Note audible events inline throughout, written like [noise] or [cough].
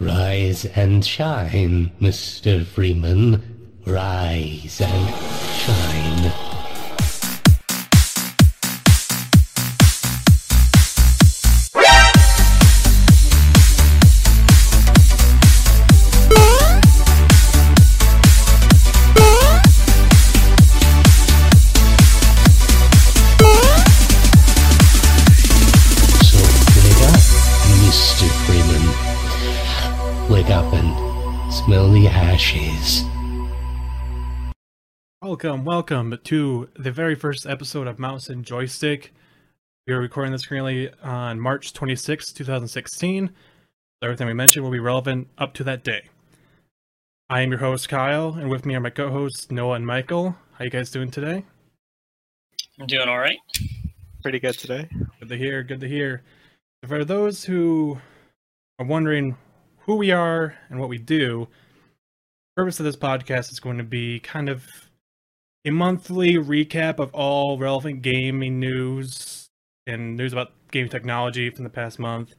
Rise and shine, Mr. Freeman. Rise and shine. Welcome, welcome to the very first episode of Mouse and Joystick. We are recording this currently on March 26, 2016. Everything we mentioned will be relevant up to that day. I am your host, Kyle, and with me are my co-hosts, Noah and Michael. How you guys doing today? I'm doing all right. pretty good today. Good to hear, good to hear. For those who are wondering who we are and what we do, the purpose of this podcast is going to be kind of a monthly recap of all relevant gaming news and news about game technology from the past month.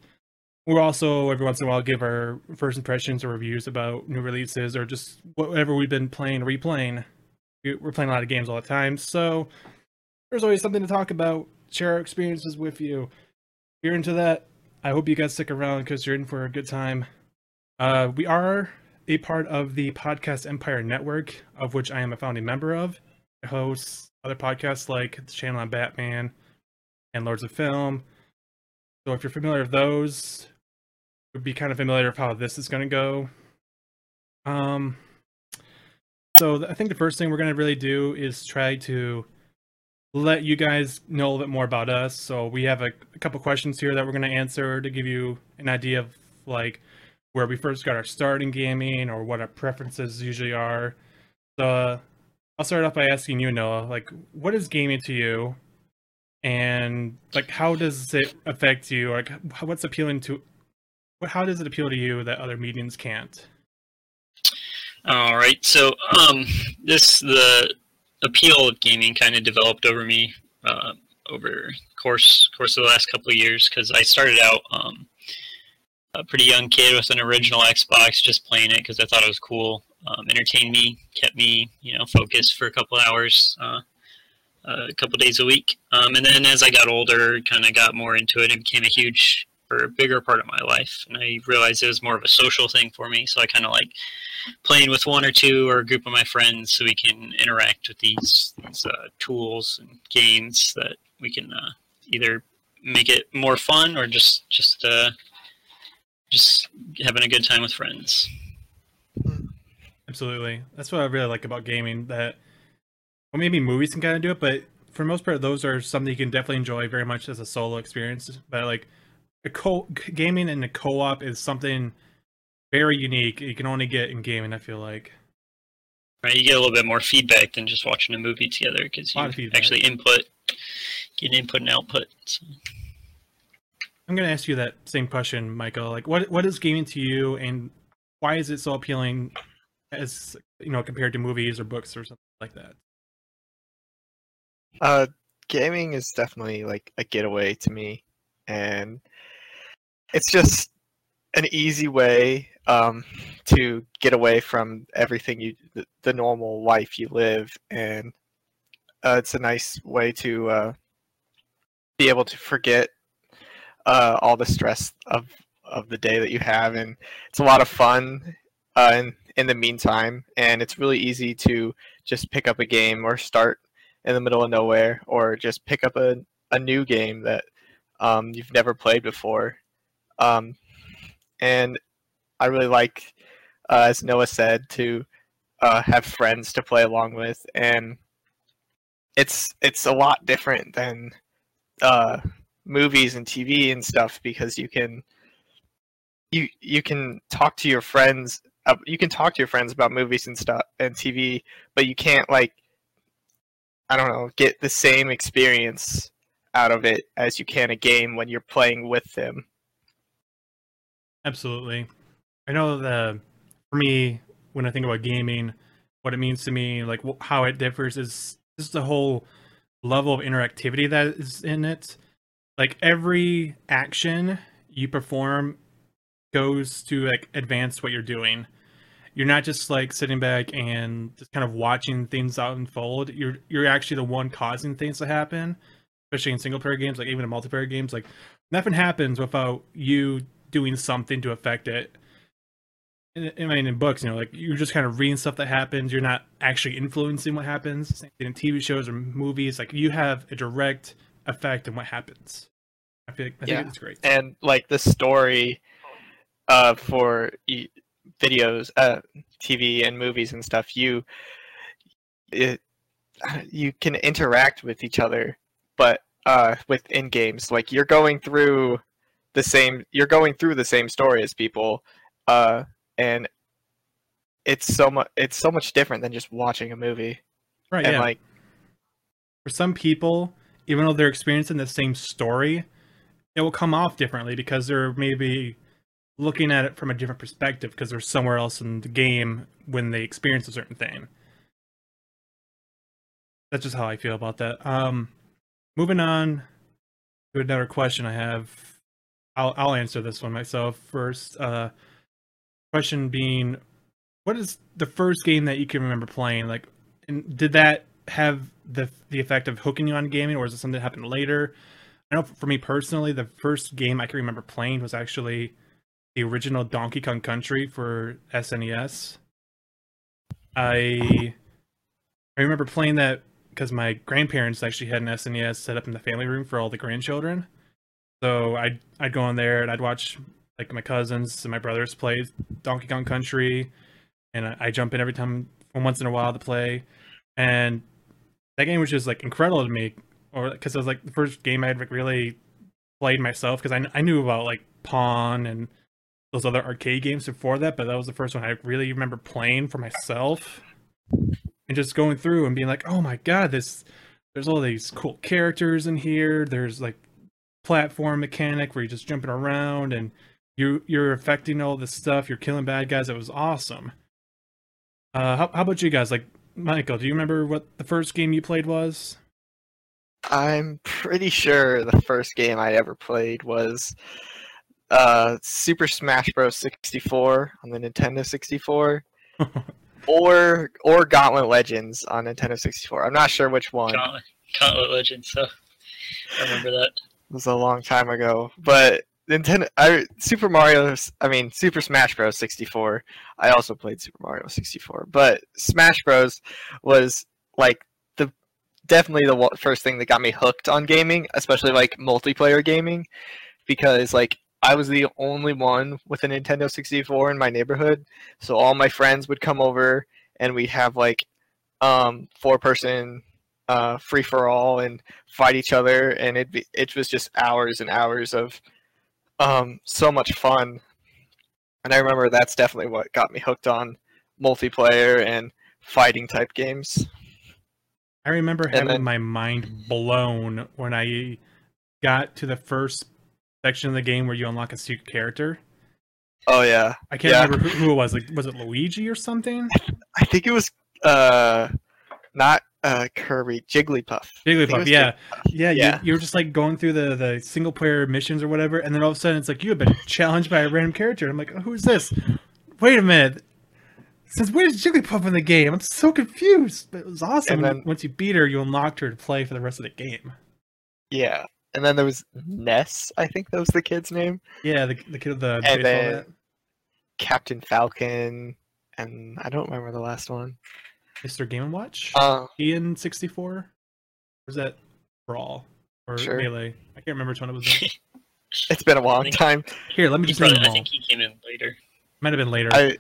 We'll also every once in a while give our first impressions or reviews about new releases or just whatever we've been playing, replaying. We- We're playing a lot of games all the time, so there's always something to talk about. Share our experiences with you. If you're into that, I hope you guys stick around because you're in for a good time. Uh, we are a part of the Podcast Empire Network, of which I am a founding member of. I host other podcasts like the channel on Batman and Lords of Film. So if you're familiar with those, you'd be kind of familiar with how this is going to go. Um, so I think the first thing we're going to really do is try to let you guys know a little bit more about us. So we have a, a couple questions here that we're going to answer to give you an idea of like where we first got our start in gaming or what our preferences usually are. So uh, I'll start off by asking you, Noah, like what is gaming to you, and like how does it affect you? Like what's appealing to, what how does it appeal to you that other mediums can't? All right. So, um, this the appeal of gaming kind of developed over me uh, over course course of the last couple of years because I started out um, a pretty young kid with an original Xbox, just playing it because I thought it was cool. Um, entertained me, kept me, you know, focused for a couple hours, uh, a couple days a week. Um, and then as I got older, kind of got more into it, it became a huge or a bigger part of my life, and I realized it was more of a social thing for me. So I kind of like playing with one or two or a group of my friends so we can interact with these, these uh, tools and games that we can uh, either make it more fun or just just uh, just having a good time with friends. Absolutely. That's what I really like about gaming. That, well, maybe movies can kind of do it, but for the most part, those are something you can definitely enjoy very much as a solo experience. But like, a co gaming and a co-op is something very unique. You can only get in gaming. I feel like. Right, you get a little bit more feedback than just watching a movie together because you actually input, get input and output. So. I'm gonna ask you that same question, Michael. Like, what what is gaming to you, and why is it so appealing, as you know, compared to movies or books or something like that? Uh, gaming is definitely like a getaway to me, and it's just an easy way um, to get away from everything you the, the normal life you live, and uh, it's a nice way to uh, be able to forget uh, all the stress of of the day that you have, and it's a lot of fun. Uh, in, in the meantime, and it's really easy to just pick up a game or start in the middle of nowhere or just pick up a, a new game that um, you've never played before. Um, and I really like, uh, as Noah said, to uh, have friends to play along with, and it's it's a lot different than uh, movies and TV and stuff because you can you you can talk to your friends. Uh, you can talk to your friends about movies and stuff and TV, but you can't like I don't know, get the same experience out of it as you can a game when you're playing with them. Absolutely. I know the for me when I think about gaming, what it means to me, like how it differs is just the whole level of interactivity that is in it. Like every action you perform goes to like advance what you're doing. You're not just like sitting back and just kind of watching things unfold. You're you're actually the one causing things to happen, especially in single player games, like even in multiplayer games. Like nothing happens without you doing something to affect it. I mean, in books, you know, like you're just kind of reading stuff that happens. You're not actually influencing what happens. Same thing in TV shows or movies, like you have a direct effect on what happens. I I Yeah. think it's great. and like the story uh for e- videos uh tv and movies and stuff you it you can interact with each other but uh within games like you're going through the same you're going through the same story as people uh and it's so much it's so much different than just watching a movie Right? and yeah. like for some people, even though they're experiencing the same story, it will come off differently because they're maybe looking at it from a different perspective because they're somewhere else in the game when they experience a certain thing. That's just how I feel about that. Um, moving on to another question I have. I'll I'll answer this one myself first. Uh, question being, what is the first game that you can remember playing? Like, and did that have the the effect of hooking you on gaming, or is it something that happened later? I know for me personally, the first game I can remember playing was actually the original Donkey Kong Country for SNES. I I remember playing that because my grandparents actually had an SNES set up in the family room for all the grandchildren. So I'd I'd go in there and I'd watch like my cousins and my brothers play Donkey Kong Country, and I, I jump in every time once in a while to play. And that game was just like incredible to me, or because it was like the first game I had like, really played myself. Because I, I knew about like Pong and those other arcade games before that, but that was the first one I really remember playing for myself and just going through and being like, oh my god, this there's all these cool characters in here. There's like platform mechanic where you're just jumping around and you you're affecting all this stuff. You're killing bad guys. It was awesome. Uh, how, how about you guys? Like Michael, do you remember what the first game you played was? I'm pretty sure the first game I ever played was uh, Super Smash Bros. 64 on the Nintendo 64, [laughs] or or Gauntlet Legends on Nintendo 64. I'm not sure which one. Gauntlet, Gauntlet Legends. So I remember that. It was a long time ago, but Nintendo, I, Super Mario, I mean Super Smash Bros. 64. I also played Super Mario 64, but Smash Bros. was like the definitely the first thing that got me hooked on gaming, especially like multiplayer gaming, because like I was the only one with a Nintendo 64 in my neighborhood, so all my friends would come over and we'd have like um four person uh free for all and fight each other and it be, it was just hours and hours of um so much fun. And i remember that's definitely what got me hooked on multiplayer and fighting type games I remember having then- my mind blown when I got to the first section of the game where you unlock a secret character. oh yeah I can't Yeah. remember who, who it was. Like, was it Luigi or something? i think it was uh not uh kirby jigglypuff think it Jigglypuff, yeah, yeah. Yeah. You, were just like going through the the single player missions or whatever, and then all of a sudden it's like you have been challenged by a random character. I'm like, who's this? Wait a minute. Since where's Jigglypuff in the game? I'm so confused. But it was awesome. And then- Once you beat her, you unlocked her to play for the rest of the game. yeah and then there was ness i think that was the kid's name Yeah, the the kid with the And then- bat. captain falcon and i don't remember the last one Mr. Game and Watch. uh N sixty four. Or was that Brawl or Sure. Melee? I can't remember which one it was. In. [laughs] it's been a long think- time Here, let me just name probably, them I think he came in later. Might have been later. I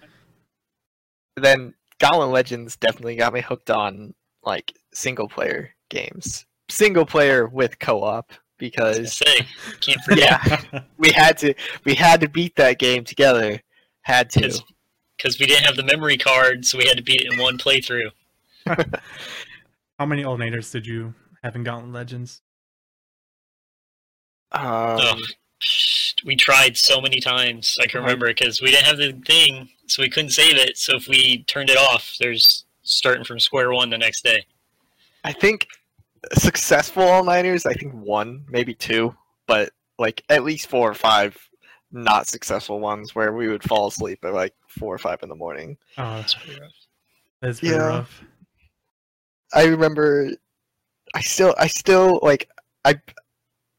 then Gauntlet Legends definitely got me hooked on like single player games. Single player with co-op because say, can't forget yeah, we had to we had to beat that game together. Had to. because we didn't have the memory card, so we had to beat it in one playthrough. [laughs] How many alternators did you have in Gauntlet Legends? Um, Ugh. We tried so many times. I can uh-huh. remember because we didn't have the thing, so we couldn't save it. So if we turned it off, there's starting from square one the next day. I think successful all nighters. I think one, maybe two, but like at least four or five not successful ones where we would fall asleep at like four or five in the morning. Oh, That's pretty rough. that's pretty Yeah. rough. I remember I still I still like I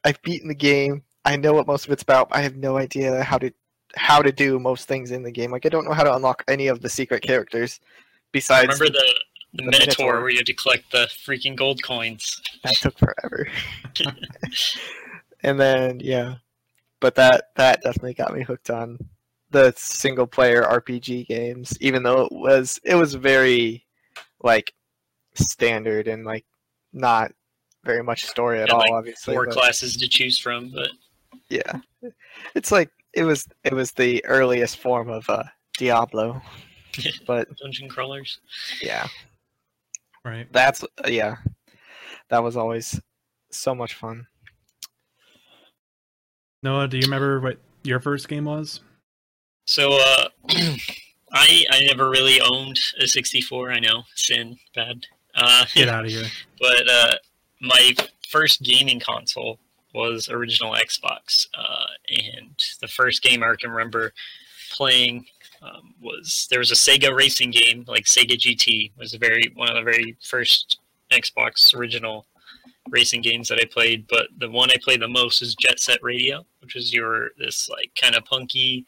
I've beaten the game. I know what most of it's about. I have no idea how to how to do most things in the game. Like I don't know how to unlock any of the secret characters besides Remember the the, the Minotaur, Minotaur. where you had to collect the freaking gold coins? that took forever. [laughs] [laughs] and then yeah. But that that definitely got me hooked on the single player RPG games even though it was it was very like standard and like not very much story at Yeah, all like obviously Four but- classes to choose from, but yeah it's like it was it was the earliest form of uh diablo [laughs] but dungeon crawlers. yeah Right. that's yeah that was always so much fun Noah, do you remember what your first game was? So uh, [clears throat] I I never really owned a 64. I know, sin, bad. Uh, Get [laughs] out of here. but uh, my first gaming console was original Xbox, uh, and the first game I can remember playing um, was there was a Sega racing game, like Sega GT was very one of the very first Xbox original racing games that I played. But the one I played the most is Jet Set Radio, which was your this like kind of punky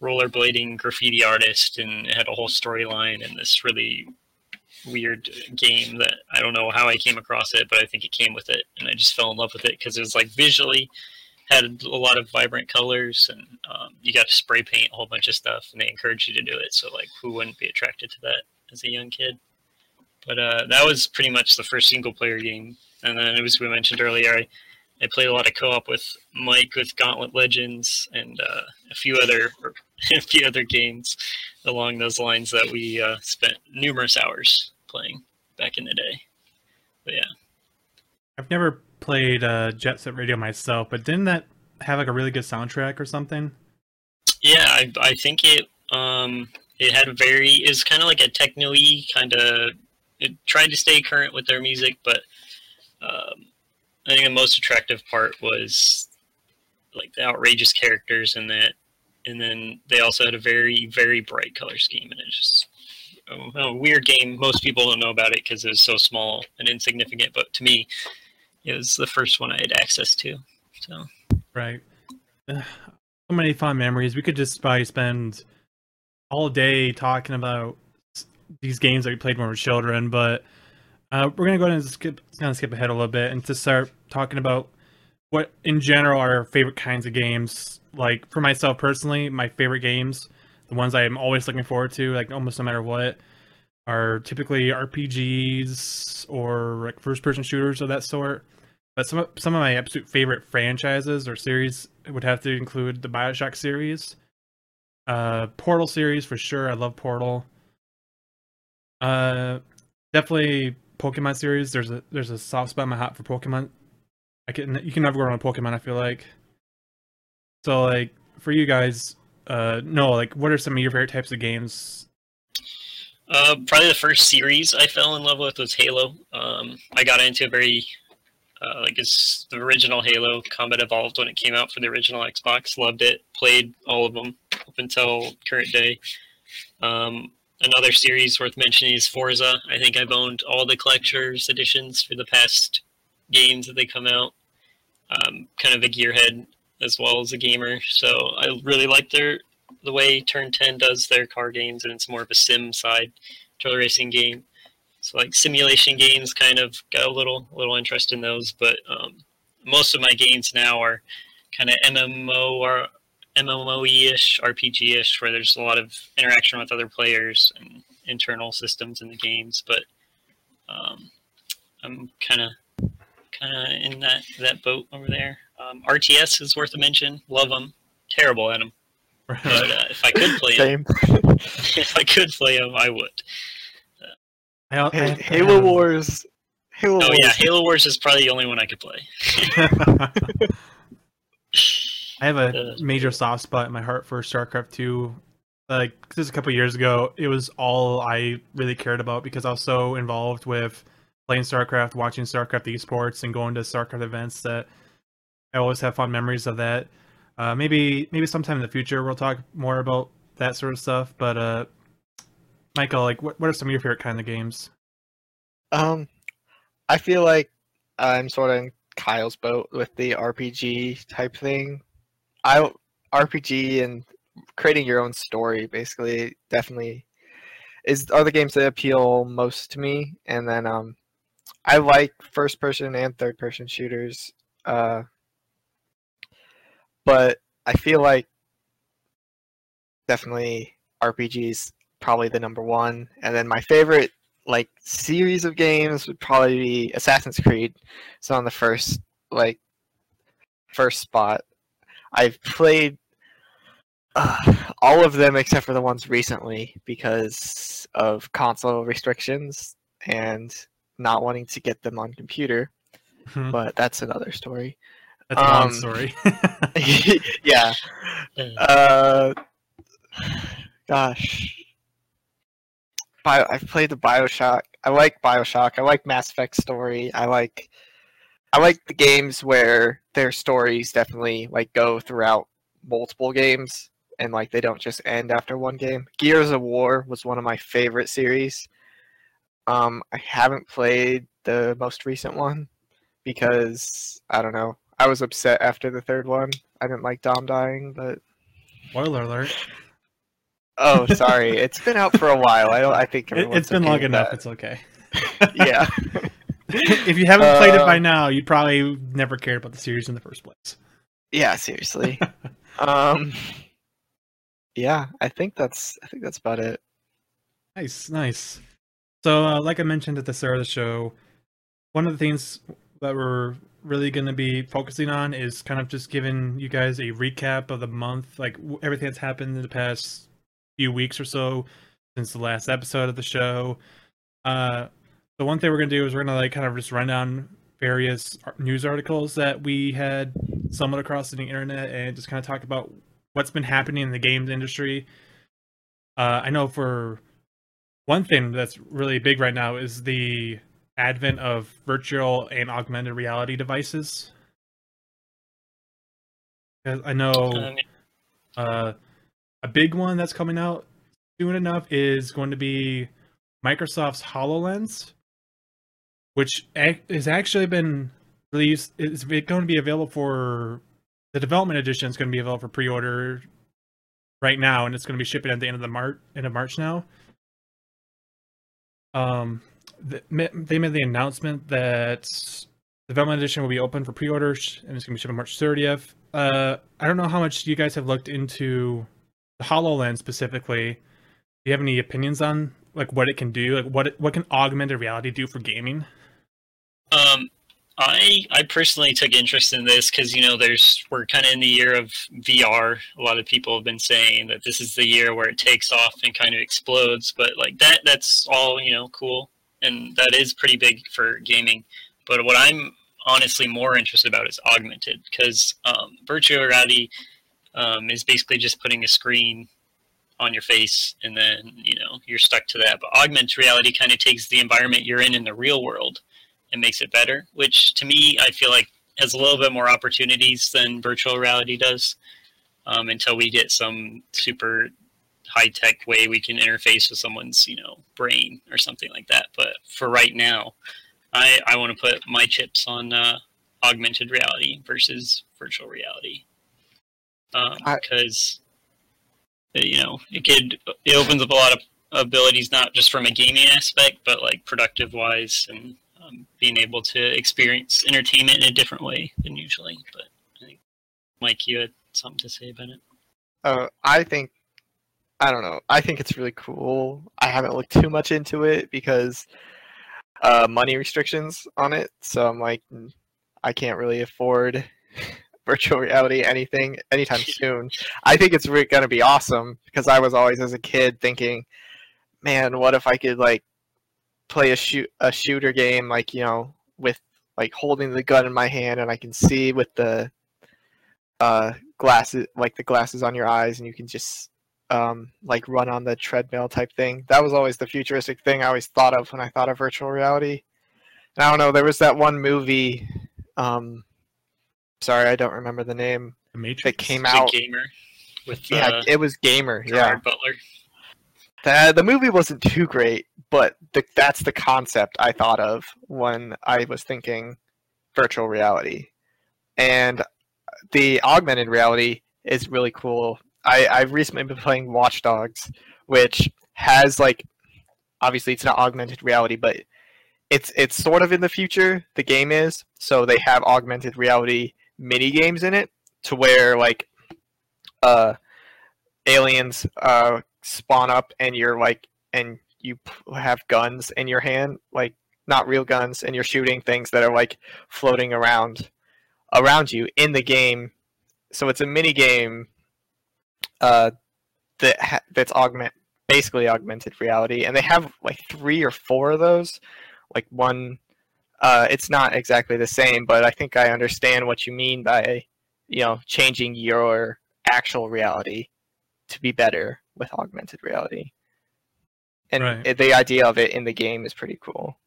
rollerblading graffiti artist, and it had a whole storyline and this really weird game that I don't know how I came across it, but I think it came with it, and I just fell in love with it because it was like visually had a lot of vibrant colors, and um, you got to spray paint a whole bunch of stuff, and they encouraged you to do it. So like, who wouldn't be attracted to that as a young kid? But uh, that was pretty much the first single player game, and then was we mentioned earlier. I, I played a lot of co-op with Mike with Gauntlet Legends and uh, a few other [laughs] a few other games along those lines that we uh, spent numerous hours playing back in the day. But yeah, I've never played uh, Jet Set Radio myself, but didn't that have like a really good soundtrack or something? yeah, I, I think it um it had a very is kind of like a techno-y kind of. It tried to stay current with their music, but um, I think the most attractive part was like the outrageous characters in that, and then they also had a very very bright color scheme, and it just a, a weird game. Most people don't know about it because it was so small and insignificant, but to me, it was the first one I had access to. So Right. [sighs] So many fun memories. We could just probably spend all day talking about these games that we played when we were children, but uh, we're gonna go ahead and skip, kind of skip ahead a little bit and to start talking about what, in general, are our favorite kinds of games. Like for myself personally, my favorite games, the ones I am always looking forward to, like almost no matter what, are typically RPGs or like first-person shooters of that sort. But some of, some of my absolute favorite franchises or series would have to include the Bioshock series, uh, Portal series for sure. I love Portal. Uh, definitely Pokemon series. There's a there's a soft spot in my heart for Pokemon. I can you can never go wrong with Pokemon. I feel like. So like for you guys, uh, no, like what are some of your favorite types of games? Uh, probably the first series I fell in love with was Halo. Um, I got into a very uh, like it's the original Halo Combat Evolved when it came out for the original Xbox. Loved it. Played all of them up until current day. Um, another series worth mentioning is Forza. I think I've owned all the collector's editions for the past games that they come out. Um, kind of a gearhead as well as a gamer, so I really like their the way Turn 10 does their car games, and it's more of a sim side the racing game. So like simulation games, kind of got a little little interest in those, but um, most of my games now are kind of MMO or MMO-ish, RPG-ish, where there's a lot of interaction with other players and internal systems in the games. But um, I'm kind of kind of in that that boat over there. Um, RTS is worth a mention. Love them. Terrible at them. But uh, if I could [laughs] play them, [laughs] if I could play them, I would. I, I, Hey, I Halo have- Wars. Halo Oh Wars. yeah, Halo Wars is probably the only one I could play. [laughs] I have a Uh, major soft spot in my heart for StarCraft 2. Like just a couple years ago, it was all I really cared about because I was so involved with playing StarCraft, watching StarCraft esports, and going to StarCraft events that I always have fond memories of that. Uh, maybe maybe sometime in the future we'll talk more about that sort of stuff. But uh, Michael, like, what what are some of your favorite kind of games? Um, I feel like I'm sort of in Kyle's boat with the RPG type thing. I RPG and creating your own story basically definitely is are the games that appeal most to me. And then um, I like first person and third person shooters. Uh, but I feel like definitely RPGs probably the number one. And then my favorite like series of games would probably be Assassin's Creed. So on the first like first spot. I've played uh, all of them except for the ones recently because of console restrictions and not wanting to get them on computer. Hmm. But that's another story. That's a long um, story. [laughs] [laughs] yeah. Uh, gosh. Bio, I've played the Bioshock. I like Bioshock. I like Mass Effect story. I like I like the games where their stories definitely like go throughout multiple games and like they don't just end after one game. Gears of War was one of my favorite series. Um, I haven't played the most recent one because I don't know. I was upset after the third one. I didn't like Dom dying, but Spoiler alert. oh, [laughs] sorry, it's been out for a while. I don't. I think It, everyone's it's been okay long enough. that. It's okay. [laughs] [laughs] yeah. if you haven't played it by Um, now, you probably never cared about the series in the first place. Yeah, seriously. um Yeah, I think that's I think that's about it. Nice, nice. So, uh, like I mentioned at the start of the show, one of the things that we're really going to be focusing on is kind of just giving you guys a recap of the month, like everything that's happened in the past few weeks or so since the last episode of the show. Uh, the one thing we're going to do is we're going to like kind of just run down various news articles that we had stumbled across the internet and just kind of talk about what's been happening in the games industry. Uh, I know for one thing that's really big right now is the advent of virtual and augmented reality devices. I know uh, a big one that's coming out soon enough is going to be Microsoft's HoloLens, which has actually been released. It's going to be available for the development edition. is going to be available for pre-order right now, and it's going to be shipping at the end of the March end of March now. Um, th- they made the announcement that the development edition will be open for pre-orders, and it's going to be shipped on March 30th. Uh, I don't know how much you guys have looked into the Hololens specifically. Do you have any opinions on like what it can do? Like what it, what can augmented reality do for gaming? Um, I I personally took interest in this because you know there's we're kind of in the year of VR. A lot of people have been saying that this is the year where it takes off and kind of explodes. But like that, that's all you know, cool, and that is pretty big for gaming. But what I'm honestly more interested about is augmented because um, virtual reality um, is basically just putting a screen on your face and then you know you're stuck to that. But augmented reality kind of takes the environment you're in in the real world and makes it better, which to me I feel like has a little bit more opportunities than virtual reality does. Um, until we get some super high tech way we can interface with someone's you know brain or something like that. But for right now, I I want to put my chips on uh, augmented reality versus virtual reality I- because you know it could it opens up a lot of abilities not just from a gaming aspect but like productive wise and um, being able to experience entertainment in a different way than usually but i think mike you had something to say about it Uh, I think I don't know. I think it's really cool. I haven't looked too much into it because uh, money restrictions on it. So I'm like, "Mm, I can't really afford [laughs] virtual reality anything anytime [laughs] soon. I think it's re- gonna be awesome because I was always as a kid thinking, man, what if I could like play a shoot a shooter game like you know with like holding the gun in my hand and I can see with the uh glasses like the glasses on your eyes and you can just um like run on the treadmill type thing that was always the futuristic thing i always thought of when i thought of virtual reality and i don't know there was that one movie um sorry i don't remember the name The Matrix. that came It's a out. gamer with Yeah, uh, it was gamer. Yeah, Gerard Butler. The the movie wasn't too great, but the, that's the concept I thought of when I was thinking virtual reality, and the augmented reality is really cool. I I've recently been playing Watch Dogs, which has like obviously it's not augmented reality, but it's it's sort of in the future. The game is so they have augmented reality mini games in it to where like uh aliens uh spawn up and you're like and you have guns in your hand like not real guns and you're shooting things that are like floating around around you in the game. So it's a mini game uh that ha- that's augment basically augmented reality and they have like three or four of those. Like one uh it's not exactly the same but i think i understand what you mean by you know changing your actual reality to be better with augmented reality and Right. the idea of it in the game is pretty cool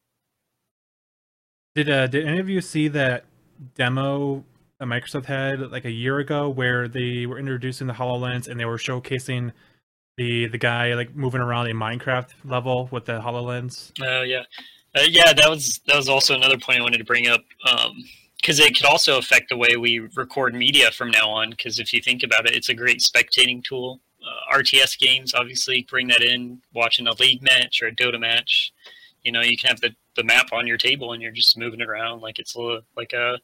Did uh, did any of you see that demo that Microsoft had like a year ago where they were introducing the Hololens and they were showcasing the the guy like moving around a Minecraft level with the Hololens? Oh yeah, uh, yeah. That was that was also another point I wanted to bring up because it could also affect the way we record media from now on. Because if you think about it, it's a great spectating tool. Uh, RTS games obviously bring that in. Watching a league match or a Dota match, you know, you can have the, the map on your table and you're just moving it around like it's a, like a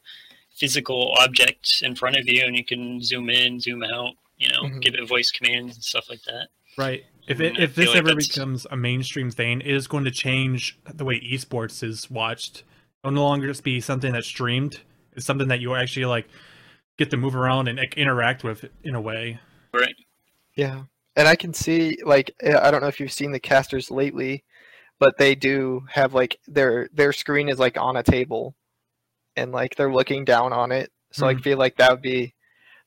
physical object in front of you, and you can zoom in, zoom out. You know, Mhm. give it voice commands and stuff like that. Right. If it, if this like ever that's- becomes a mainstream thing, it is going to change the way esports is watched. It'll no longer just be something that's streamed. It's something that you actually like get to move around and interact with in a way. Right. Yeah, and I can see like uh, I don't know if you've seen the casters lately, but they do have like their their screen is like on a table, and like they're looking down on it. So I Mhm. feel like that would be,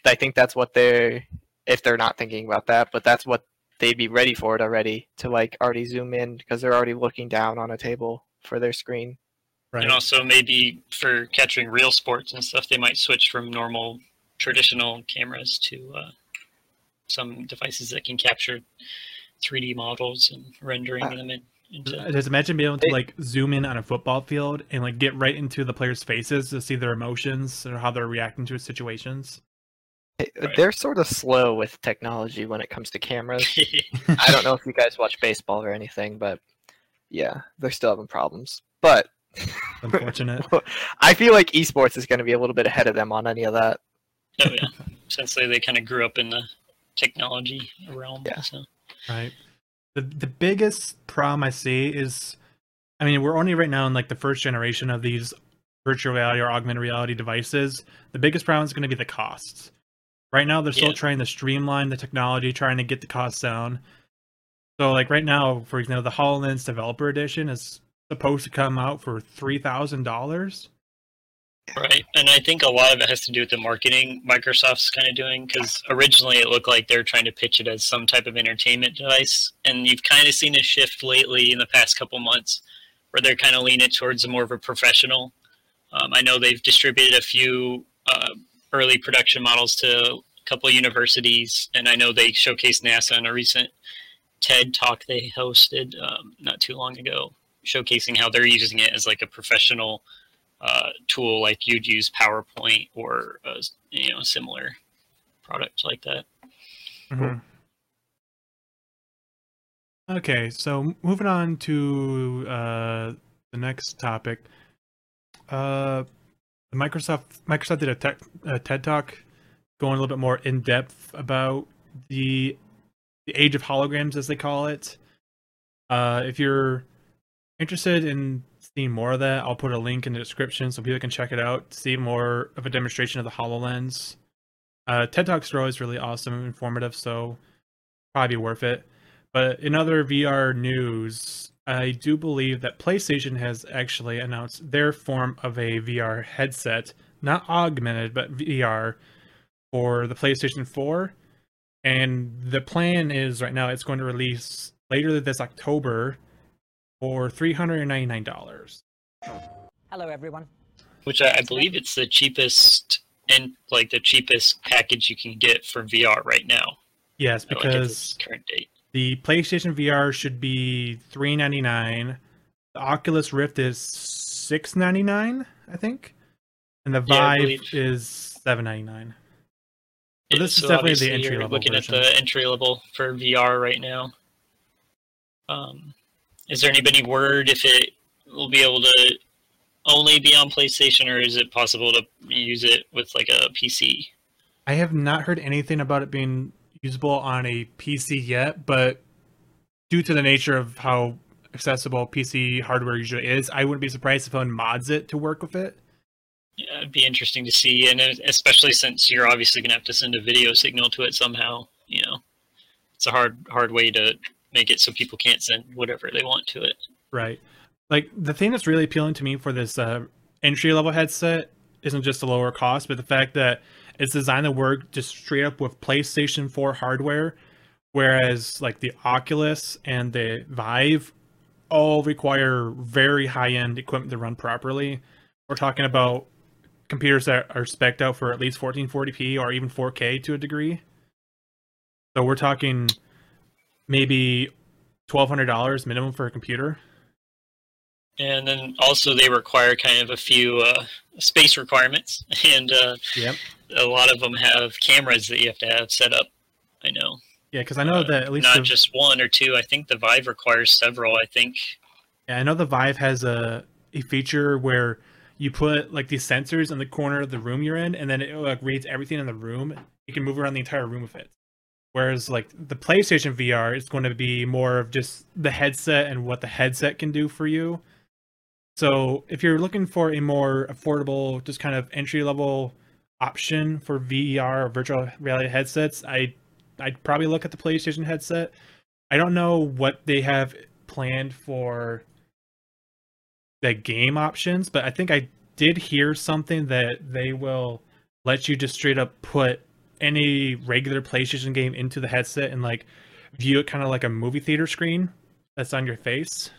I think that's what they're if they're not thinking about that, but that's what they'd be ready for it already to like already zoom in because they're already looking down on a table for their screen. Right. And also maybe for capturing real sports and stuff, they might switch from normal traditional cameras to uh, some devices that can capture 3D models and rendering Uh, them in, into. Just imagine being able to like zoom in on a football field and like get right into the players' faces to see their emotions or how they're reacting to situations. Hey, Right. They're sort of slow with technology when it comes to cameras. [laughs] I don't know if you guys watch baseball or anything, but yeah, they're still having problems. But [laughs] Unfortunate. I feel like esports is going to be a little bit ahead of them on any of that. oh yeah, since they, they kind of grew up in the technology realm. Yeah. So Right. The the biggest problem I see is, I mean, we're only right now in like the first generation of these virtual reality or augmented reality devices. The biggest problem is going to be the costs. Right now, they're still Yeah. trying to streamline the technology, trying to get the costs down. So, like right now, for example, the Hololens Developer Edition is supposed to come out for three thousand dollars. Right, and I think a lot of it has to do with the marketing Microsoft's kind of doing because originally it looked like they're trying to pitch it as some type of entertainment device, and you've kind of seen a shift lately in the past couple months where they're kind of leaning towards more of a professional. Um, I know they've distributed a few uh, early production models to a couple universities, and I know they showcased NASA in a recent TED talk they hosted um, not too long ago, showcasing how they're using it as like a professional uh, tool like you'd use PowerPoint or a, you know similar product like that. Mhm. Okay, so moving on to uh, the next topic. Uh, Microsoft Microsoft did a, tech, a TED talk going a little bit more in depth about the the age of holograms, as they call it. Uh, if you're interested in seeing more of that, I'll put a link in the description so people can check it out, see more of a demonstration of the HoloLens. Uh, TED Talks are always really awesome and informative, so probably worth it. But in other VR news, I do believe that PlayStation has actually announced their form of a VR headset, not augmented, but VR for the PlayStation 4. And the plan is right now it's going to release later this October for $399. Hello, everyone. Which I, I believe it's the cheapest and like the cheapest package you can get for VR right now. Yes, because this current date. the PlayStation VR should be three ninety nine. The Oculus Rift is six ninety nine, I think, and the Yeah, Vive believe- is seven ninety nine. So Yeah, this is definitely the you're entry-level Looking version. at the entry level for VR right now. Um, is there any any word if it will be able to only be on PlayStation, or is it possible to use it with like a PC? I have not heard anything about it being usable on a PC yet, but due to the nature of how accessible PC hardware usually is, I wouldn't be surprised if someone mods it to work with it. Yeah, it'd be interesting to see, and especially since you're obviously going to have to send a video signal to it somehow. You know, it's a hard hard way to make it so people can't send whatever they want to it. Right. Like the thing that's really appealing to me for this uh, entry level headset isn't just the lower cost, but the fact that it's designed to work just straight up with PlayStation 4 hardware, whereas like the Oculus and the Vive all require very high end equipment to run properly. We're talking about computers that are spec'd out for at least 1440p or even 4K to a degree. So we're talking maybe $1,200 minimum for a computer. And then also they require kind of a few uh, space requirements, [laughs] and uh, Yep. a lot of them have cameras that you have to have set up. I know, Yeah, because I know Uh, that at least not the, just one or two. I think the Vive requires several. I think. yeah, I know the Vive has a a feature where you put like these sensors in the corner of the room you're in, and then it like reads everything in the room. You can move around the entire room with it. Whereas like the PlayStation VR is going to be more of just the headset and what the headset can do for you. So if you're looking for a more affordable, just kind of entry level option for VR or virtual reality headsets, I I'd probably look at the PlayStation headset. I don't know what they have planned for the game options, but I think I did hear something that they will let you just straight up put any regular PlayStation game into the headset and like view it kind of like a movie theater screen that's on your face.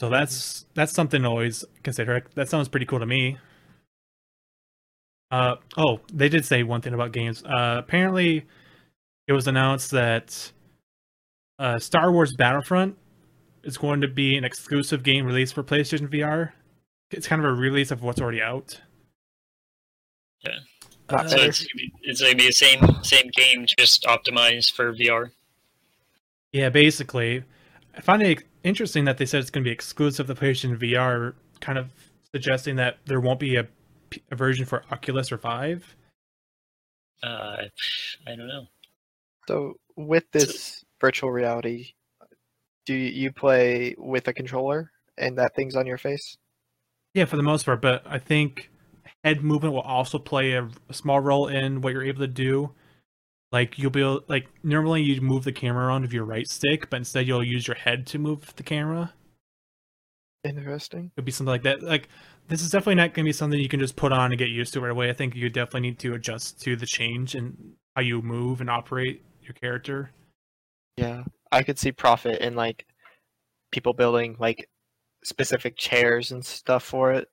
So that's that's something to always consider. That sounds pretty cool to me. Uh oh, they did say one thing about games. Uh apparently it was announced that uh Star Wars Battlefront is going to be an exclusive game released for PlayStation VR. It's kind of a release of what's already out. Yeah. Not Uh, So it's, it's going to be the same same game, just optimized for VR. Yeah, basically. I find it interesting that they said it's going to be exclusive to PlayStation VR, kind of suggesting that there won't be a, a version for Oculus or Vive. Uh, I don't know. So with this virtual reality, do you play with a controller and that thing's on your face? Yeah, for the most part, but I think head movement will also play a, a small role in what you're able to do. Like you'll be able, like normally you move the camera around with your right stick, but instead you'll use your head to move the camera. Interesting. It'll be something like that. Like this is definitely not going to be something you can just put on and get used to right away. I think you definitely need to adjust to the change in how you move and operate your character. Yeah, I could see profit in like people building like specific chairs and stuff for it.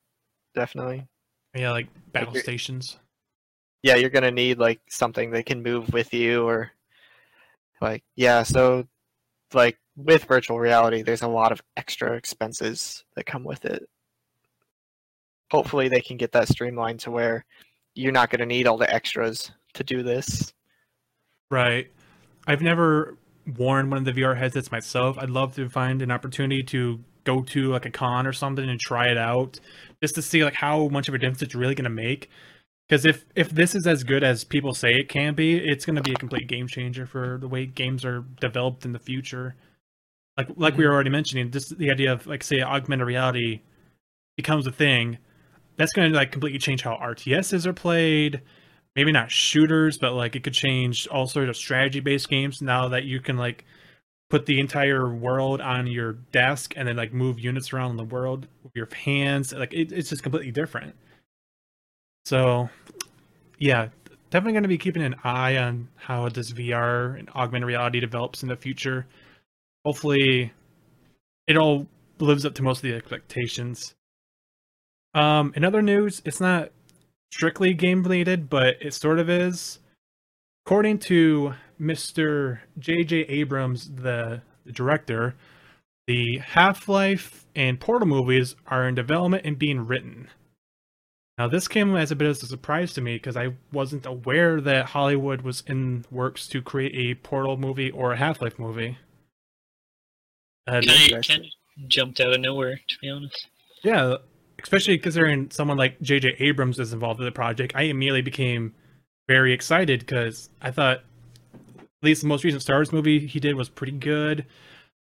Definitely. Yeah, like battle you're- stations. Yeah, you're gonna need like something that can move with you, or like yeah. So like with virtual reality, there's a lot of extra expenses that come with it. Hopefully, they can get that streamlined to where you're not gonna need all the extras to do this. Right. I've never worn one of the VR headsets myself. I'd love to find an opportunity to go to like a con or something and try it out just to see like how much of a difference it's really going to make. Because if if this is as good as people say it can be, it's going to be a complete game changer for the way games are developed in the future. Like like we mm-hmm. were already mentioning, just the idea of like say augmented reality becomes a thing, that's going to like completely change how RTSs are played, maybe not shooters, but like it could change all sorts of strategy based games now that you can like put the entire world on your desk and then like move units around in the world with your hands. Like it, it's just completely different. So, yeah, definitely going to be keeping an eye on how this VR and augmented reality develops in the future. Hopefully, it all lives up to most of the expectations. Um, in other news, it's not strictly game related, but it sort of is. According to Mr. J.J. Abrams, the, the director, the Half Life and Portal movies are in development and being written. Now, this came as a bit of a surprise to me because I wasn't aware that Hollywood was in works to create a Portal movie or a Half Life movie. Uh, Kind of, kind of jumped out of nowhere, to be honest. yeah, especially considering someone like J.J. Abrams is involved in the project, I immediately became very excited because I thought least the most recent Star Wars movie he did was pretty good.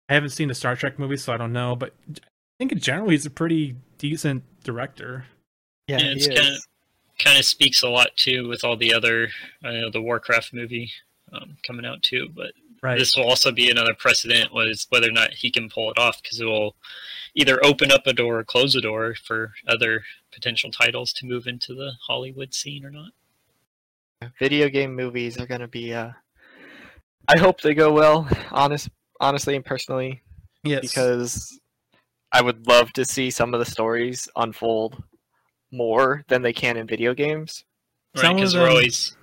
I haven't seen the Star Trek movie, so I don't know, but I think in general he's a pretty decent director. Yeah, Yeah, he it's is. kind of kind of speaks a lot too with all the other, I know the Warcraft movie um, coming out too. But Right. this will also be another precedent was whether or not he can pull it off because it will either open up a door or close a door for other potential titles to move into the Hollywood scene or not. video game movies are gonna be. Uh, I hope they go well. Honest, honestly and personally, yes. because I would love to see some of the stories unfold more than they can in video games. Right, because we're always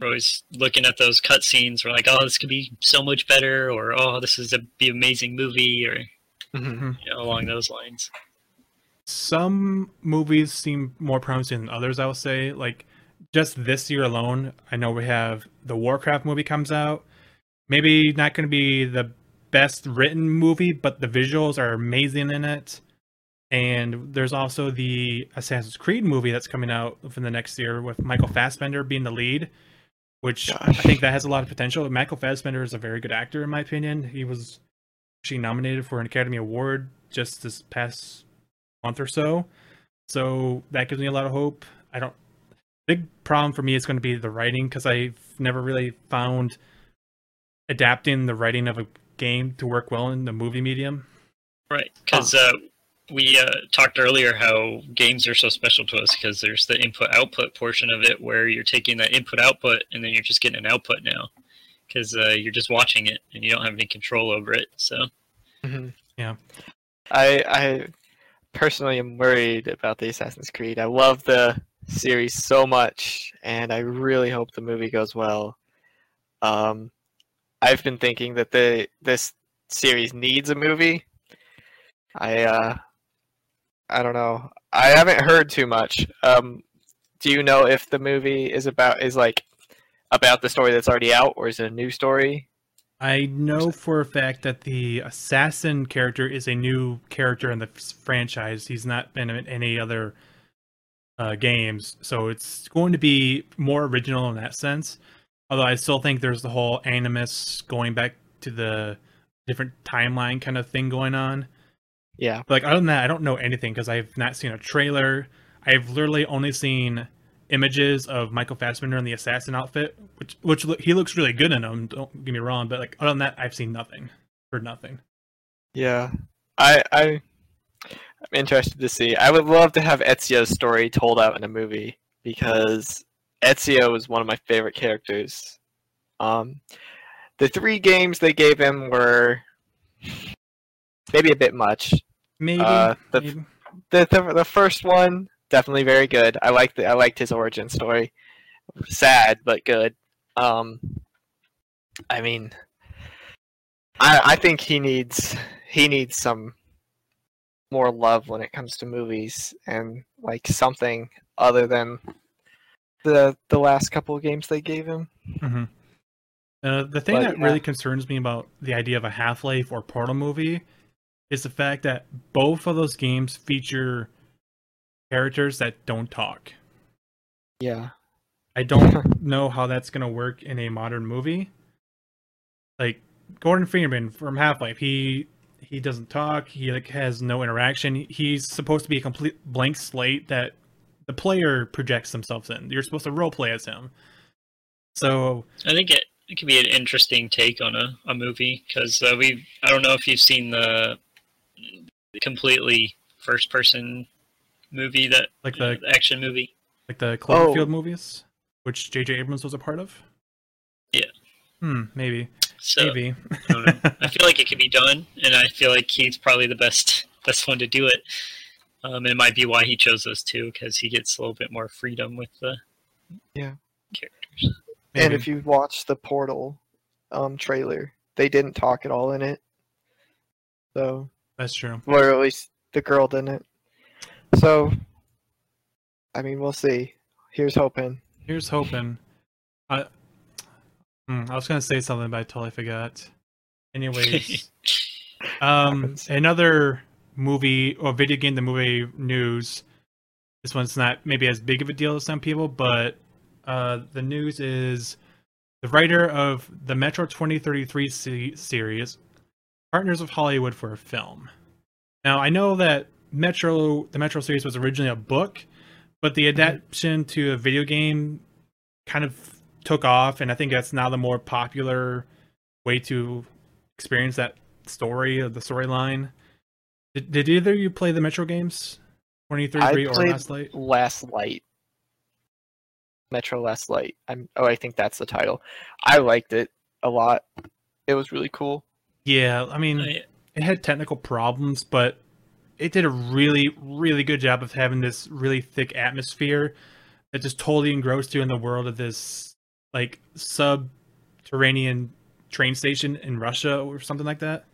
we're always looking at those cutscenes. We're like, oh, this could be so much better, or oh, this is a be amazing movie, or Mm-hmm. you know, along those lines. some movies seem more promising than others i will say like just this year alone i know we have the warcraft movie comes out maybe not going to be the best written movie but the visuals are amazing in it and there's also the assassin's creed movie that's coming out for the next year with michael fassbender being the lead which i think that has a lot of potential michael fassbender is a very good actor in my opinion he was actually nominated for an academy award just this past month or so. So that gives me a lot of hope. I don't. Big problem for me is going to be the writing because I've never really found adapting the writing of a game to work well in the movie medium. Right, because uh, we uh, talked earlier how games are so special to us because there's the input output portion of it where you're taking that input output and then you're just getting an output now because uh, you're just watching it and you don't have any control over it. So Mm-hmm. Yeah. I I personally am worried about the Assassin's Creed. I love the series so much, and I really hope the movie goes well. Um, I've been thinking that the this series needs a movie. I uh, I don't know. I haven't heard too much. Um, do you know if the movie is about is like about the story that's already out, or is it a new story? I know for a fact that the assassin character is a new character in the franchise. He's not been in any other uh, games, so it's going to be more original in that sense. Although I still think there's the whole animus going back to the different timeline kind of thing going on. Yeah. But like other than that, I don't know anything because I've not seen a trailer. I've literally only seen images of Michael Fassbender in the assassin outfit, which which look, he looks really good in them. Don't get me wrong, but like other than that, I've seen nothing, heard nothing. Yeah, I I I'm interested to see. I would love to have Ezio's story told out in a movie because Ezio is one of my favorite characters. Um, the three games they gave him were maybe a bit much. Maybe, Uh, the- maybe. The the, the first one definitely very good. I liked the, I liked his origin story. Sad but good. Um, I mean, I I think he needs he needs some more love when it comes to movies and like something other than the the last couple of games they gave him. Mhm. Uh, the thing But, that yeah. really concerns me about the idea of a Half Life or Portal movie is the fact that both of those games feature characters that don't talk. Yeah. I don't [laughs] know how that's gonna work in a modern movie. Like Gordon Freeman from Half Life, he he doesn't talk. He like has no interaction. He's supposed to be a complete blank slate that the player projects themselves in. You're supposed to role play as him. So I think it, it could be an interesting take on a, a movie because uh, we I don't know if you've seen the completely first person movie that like uh, the the action movie. like the Cloverfield Oh. movies, which J.J. Abrams was a part of. Yeah. Hmm. Maybe. So maybe. I. [laughs] I feel like it could be done, and I feel like he's probably the best best one to do it. Um, it might be why he chose those two because he gets a little bit more freedom with the Yeah. characters. And if you watch the Portal um, trailer, they didn't talk at all in it. So, That's true. or at least the girl didn't. So, I mean, we'll see. Here's hoping. Here's hoping. I, hmm, I was gonna say something, but I totally forgot. Anyways, [laughs] um, another movie or video game, the movie news. This one's not maybe as big of a deal as some people, but uh, the news is the writer of the Metro 2033 se- series partners with Hollywood for a film. Now, I know that Metro, the Metro series was originally a book, but the adaptation to a video game kind of took off, and I think that's now the more popular way to experience that story of the storyline. Did, did either of you play the Metro games, twenty thirty three or Last Light? Last Light. Metro Last Light. I'm. Oh, I think that's the title. I liked it a lot. It was really cool. Yeah, I mean, it had technical problems, but it did a really, really good job of having this really thick atmosphere that just totally engrossed you in the world of this like subterranean train station in Russia or something like that.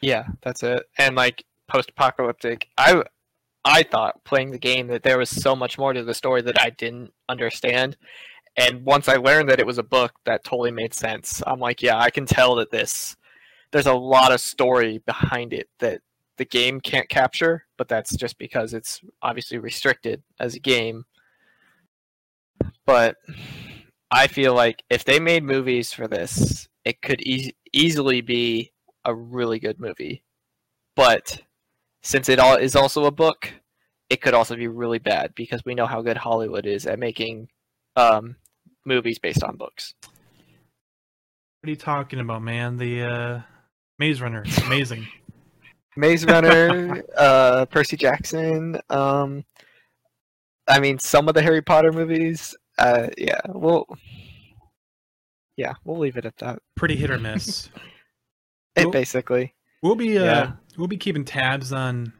Yeah, that's it. And like post-apocalyptic, I I thought playing the game that there was so much more to the story that I didn't understand. And once I learned that it was a book, that totally made sense. I'm like, yeah, I can tell that this there's a lot of story behind it that the game can't capture, but that's just because it's obviously restricted as a game. But I feel like if they made movies for this, it could eas easily be a really good movie. But since it all is also a book, it could also be really bad because we know how good Hollywood is at making um, movies based on books. What are you talking about, man? The uh, Maze Runner, it's amazing. [laughs] Maze Runner, uh, Percy Jackson. Um, I mean, some of the Harry Potter movies. Uh, yeah, well, yeah, we'll leave it at that. Pretty hit or [laughs] miss. It Cool. basically. We'll be uh, Yeah. we'll be keeping tabs on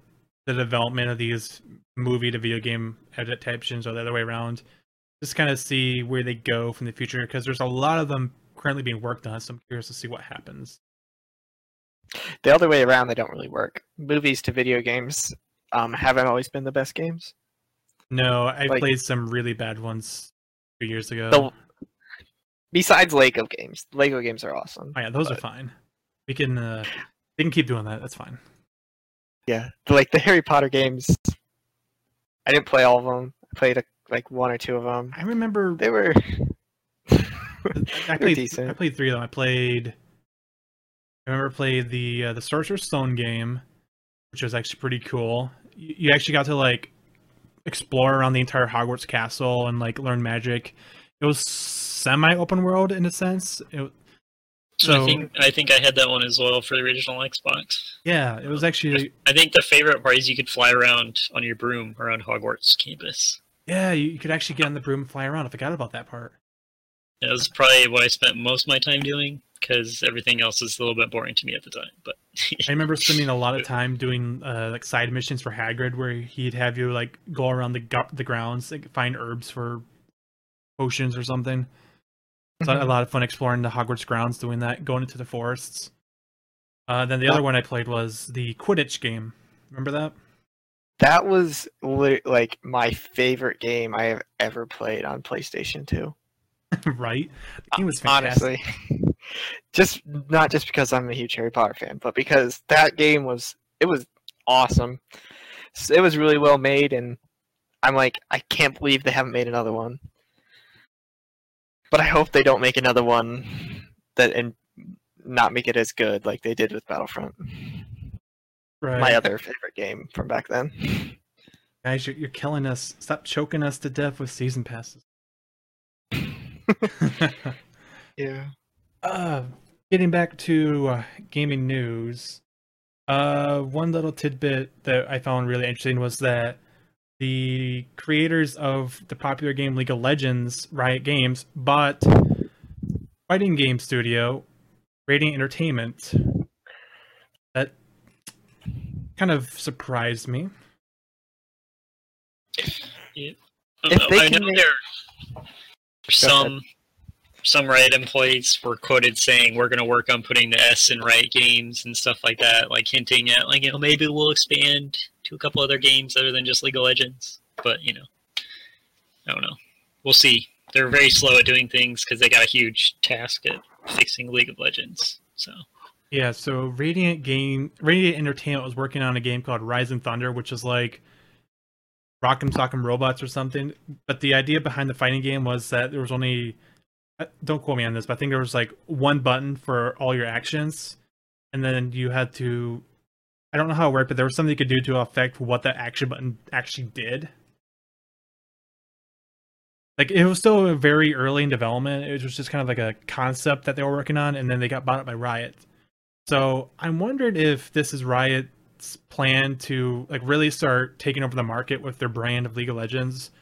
the development of these movie to video game adaptations or the other way around. Just kind of see where they go from the future because there's a lot of them currently being worked on. So I'm curious to see what happens. The other way around, they don't really work. Movies to video games um, haven't always been the best games. No, I Like- played some really bad ones years ago. The, besides Lego games, Lego games are awesome. oh yeah, those are fine. We can uh, they can keep doing that. That's fine. Yeah, like the Harry Potter games. I didn't play all of them. I played a, like one or two of them. I remember They were. [laughs] I played decent. I played three of them. I played. I remember played the uh, the Sorcerer's Stone game, which was actually pretty cool. You, you actually got to like explore around the entire Hogwarts castle and like learn magic. It was semi open world in a sense. It, so I think I think I had that one as well for the original Xbox. yeah, it was actually I think the favorite part is you could fly around on your broom around Hogwarts campus. yeah. You, you could actually get on the broom and fly around. I forgot about that part. That was probably what I spent most of my time doing because everything else was a little bit boring to me at the time. But I remember [laughs] spending a lot of time doing uh, like side missions for Hagrid, where he'd have you like go around the gu- the grounds, like find herbs for potions or something. So I had a lot of fun exploring the Hogwarts grounds, doing that, going into the forests. Uh, then the Yeah. other one I played was the Quidditch game. Remember that? That was lit- like my favorite game I have ever played on PlayStation 2. [laughs] right? The game was fantastic. Honestly, just not just because I'm a huge Harry Potter fan, but because that game was it was awesome. It was really well made, and I'm like, I can't believe they haven't made another one. But I hope they don't make another one that and not make it as good like they did with Battlefront, Right. my other favorite game from back then. Guys, you're, you're killing us. Stop choking us to death with season passes. [laughs] [laughs] Yeah. Uh, getting back to uh, gaming news, uh, one little tidbit that I found really interesting was that the creators of the popular game League of Legends, Riot Games, bought fighting game studio Radiant Entertainment. That kind of surprised me. I If they I can know make- there some some Riot employees were quoted saying we're going to work on putting the S in Riot games and stuff like that, like hinting at like you know maybe we'll expand to a couple other games other than just League of Legends. But you know, I don't know. We'll see. They're very slow at doing things because they got a huge task at fixing League of Legends. So Yeah, so Radiant Game Radiant Entertainment was working on a game called Rising Thunder, which is like Rock'em Sock'em Robots or something. But the idea behind the fighting game was that there was only Uh, don't quote me on this, but I think there was like one button for all your actions, and then you had to I don't know how it worked, but there was something you could do to affect what that action button actually did. Like it was still very early in development. It was just kind of like a concept that they were working on, and then they got bought up by Riot. So I'm wondering if this is Riot's plan to like really start taking over the market with their brand of League of Legends,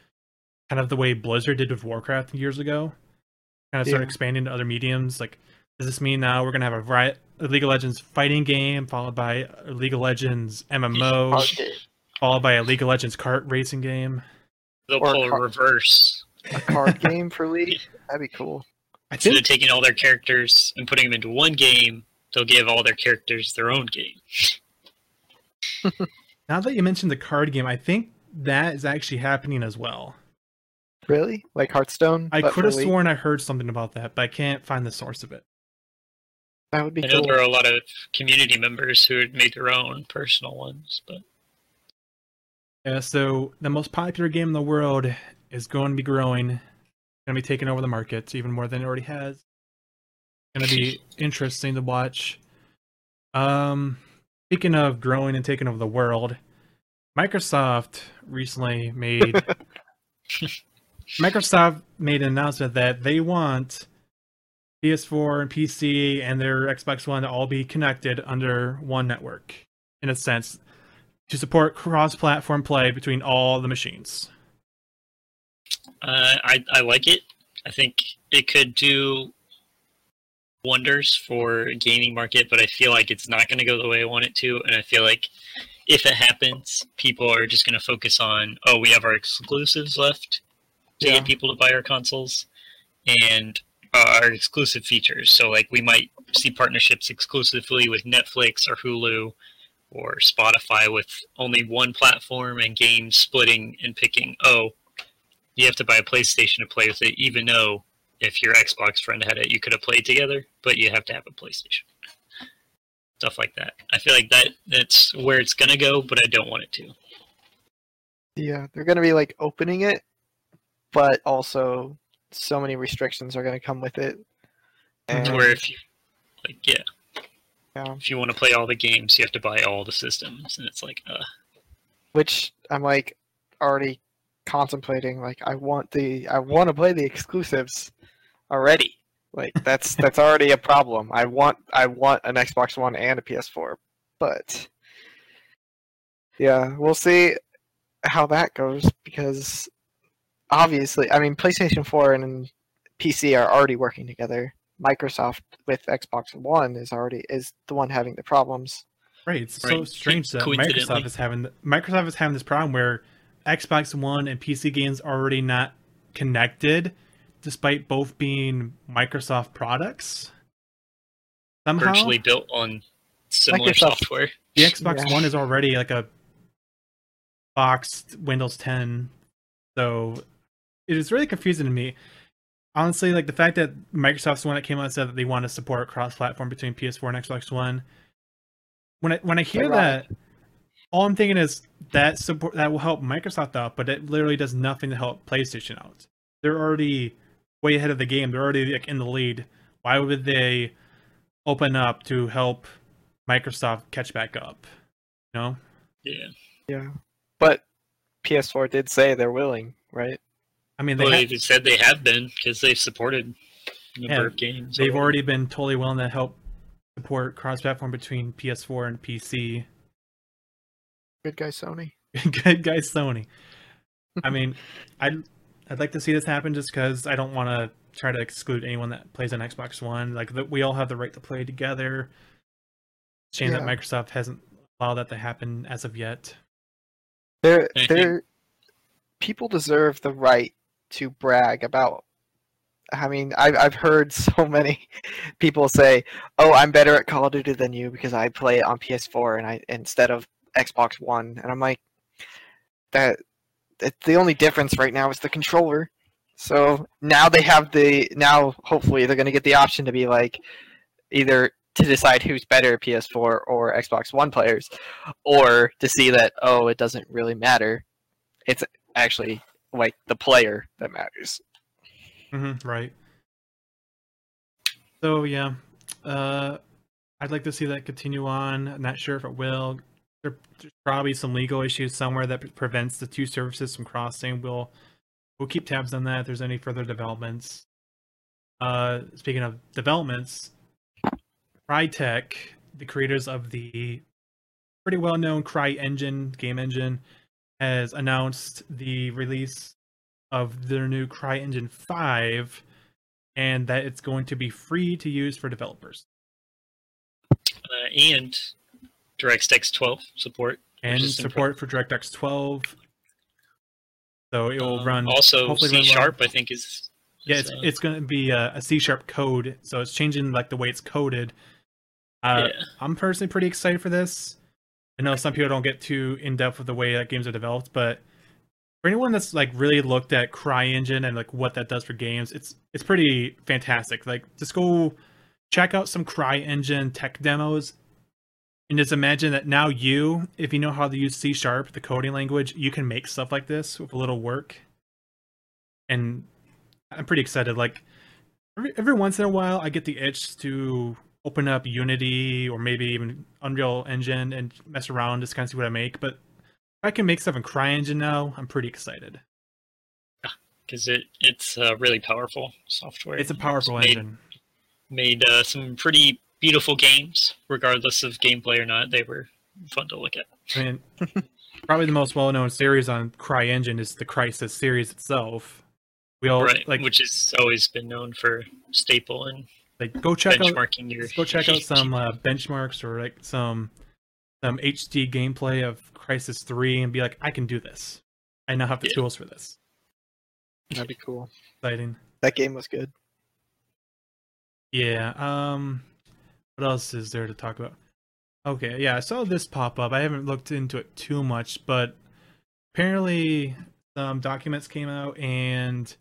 kind of the way Blizzard did with Warcraft years ago. Kind of start Yeah. expanding to other mediums. Like, does this mean now we're gonna have a Riot a League of Legends fighting game followed by a League of Legends MMO, followed by a League of Legends kart racing game? they'll Or pull a car- reverse. A card [laughs] game for League? That'd be cool. I Instead of think taking all their characters and putting them into one game, they'll give all their characters their own game. [laughs] [laughs] now that you mentioned the card game, I think that is actually happening as well. Really? Like Hearthstone? I could have sworn I heard something about that, but I can't find the source of it. That would be I know cool. there are a lot of community members who had made their own personal ones, but Yeah, so the most popular game in the world is going to be growing, going to be taking over the market even more than it already has. Going to be [laughs] interesting to watch. Um, speaking of growing and taking over the world, Microsoft recently made [laughs] Microsoft made an announcement that they want PS4 and PC and their Xbox One to all be connected under one network, in a sense, to support cross-platform play between all the machines. uh, I I like it. I think it could do wonders for gaming market, but I feel like it's not going to go the way I want it to, and I feel like if it happens, people are just going to focus on oh, we have our exclusives left to Yeah. get people to buy our consoles, and uh, our exclusive features. So like we might see partnerships exclusively with Netflix or Hulu or Spotify with only one platform and games splitting and picking. Oh, you have to buy a PlayStation to play with it, even though if your Xbox friend had it, you could have played together, but you have to have a PlayStation. Stuff like that. I feel like that that's where it's gonna go, but I don't want it to. Yeah, they're going to be like opening it, but also so many restrictions are going to come with it. And where if you like yeah, Yeah. if you want to play all the games, you have to buy all the systems, and it's like uh which I'm like already contemplating like I want the I want to play the exclusives already. Like that's [laughs] that's already a problem. I want I want an Xbox One and a PS4. But yeah, we'll see how that goes because obviously, I mean PlayStation 4 and PC are already working together. Microsoft with Xbox One is already is the one having the problems. Right. It's so Right. strange that Microsoft is having Microsoft is having this problem where Xbox One and PC games are already not connected, despite both being Microsoft products. Somehow, virtually built on similar Microsoft- software. the Xbox Yeah. One is already like a boxed Windows 10, so it is really confusing to me. Honestly, like the fact that Microsoft's the one that came out and said that they want to support cross-platform between PS4 and Xbox One. When I when I hear that, all I'm thinking is that support that will help Microsoft out, but it literally does nothing to help PlayStation out. They're already way ahead of the game. They're already like in the lead. Why would they open up to help Microsoft catch back up? You know? Yeah. Yeah. But PS4 did say they're willing, right? I mean, they Well, ha- they said they have been because they've supported a number Yeah, of games. they've already been totally willing to help support cross-platform between PS4 and PC. Good guy Sony. [laughs] Good guy, Sony. I mean, [laughs] I'd I'd like to see this happen just because I don't want to try to exclude anyone that plays on Xbox One. Like the, we all have the right to play together. Shame that Microsoft hasn't allowed that to happen as of yet. They're I think- they're people deserve the right to brag about. I mean, I've I've heard [laughs] so many people say, "Oh, I'm better at Call of Duty than you because I play it on PS4 and I instead of Xbox One." And I'm like, that, the only difference right now is the controller. So now they have the now hopefully they're gonna get the option to be like either to decide who's better PS4 or Xbox One players, or to see that oh it doesn't really matter. It's actually like the player that matters. hmm right. So yeah, uh, I'd like to see that continue on. I'm not sure if it will. There's probably some legal issues somewhere that prevents the two services from crossing. We'll we'll keep tabs on that. If there's any further developments. Uh, speaking of developments, Crytek, the creators of the pretty well-known Cry Engine game engine, has announced the release of their new Cry Engine 5 and that it's going to be free to use for developers Uh, and DirectX 12 support. and support for DirectX 12. So it will Um, run Also, C sharp, I think, is. Yeah, is, it's, uh, it's going to be a, a C sharp code, so it's changing like the way it's coded. Uh, yeah. I'm personally pretty excited for this. I know some people don't get too in depth with the way that games are developed, but for anyone that's like really looked at CryEngine and like what that does for games, it's it's pretty fantastic. Like just go check out some CryEngine tech demos and just imagine that now you, if you know how to use C sharp, the coding language, you can make stuff like this with a little work. And I'm pretty excited. Like every, every once in a while, I get the itch to open up Unity or maybe even Unreal Engine and mess around, just kind of see what I make. But if I can make stuff in CryEngine now, I'm pretty excited. because it it's uh, really powerful software. It's a powerful made, engine. Made uh, some pretty beautiful games, regardless of gameplay or not. They were fun to look at. I mean, probably the most well-known series on CryEngine is the Crysis series itself. We all right, like which has always been known for staple and like go check out your. Go check out some uh, benchmarks or like some some HD gameplay of Crysis 3 and be like, I can do this. I now have the Yeah. tools for this. That'd be cool. Exciting. That game was good. Yeah. Um what else is there to talk about? Okay, yeah, I saw this pop up. I haven't looked into it too much, but apparently some documents came out and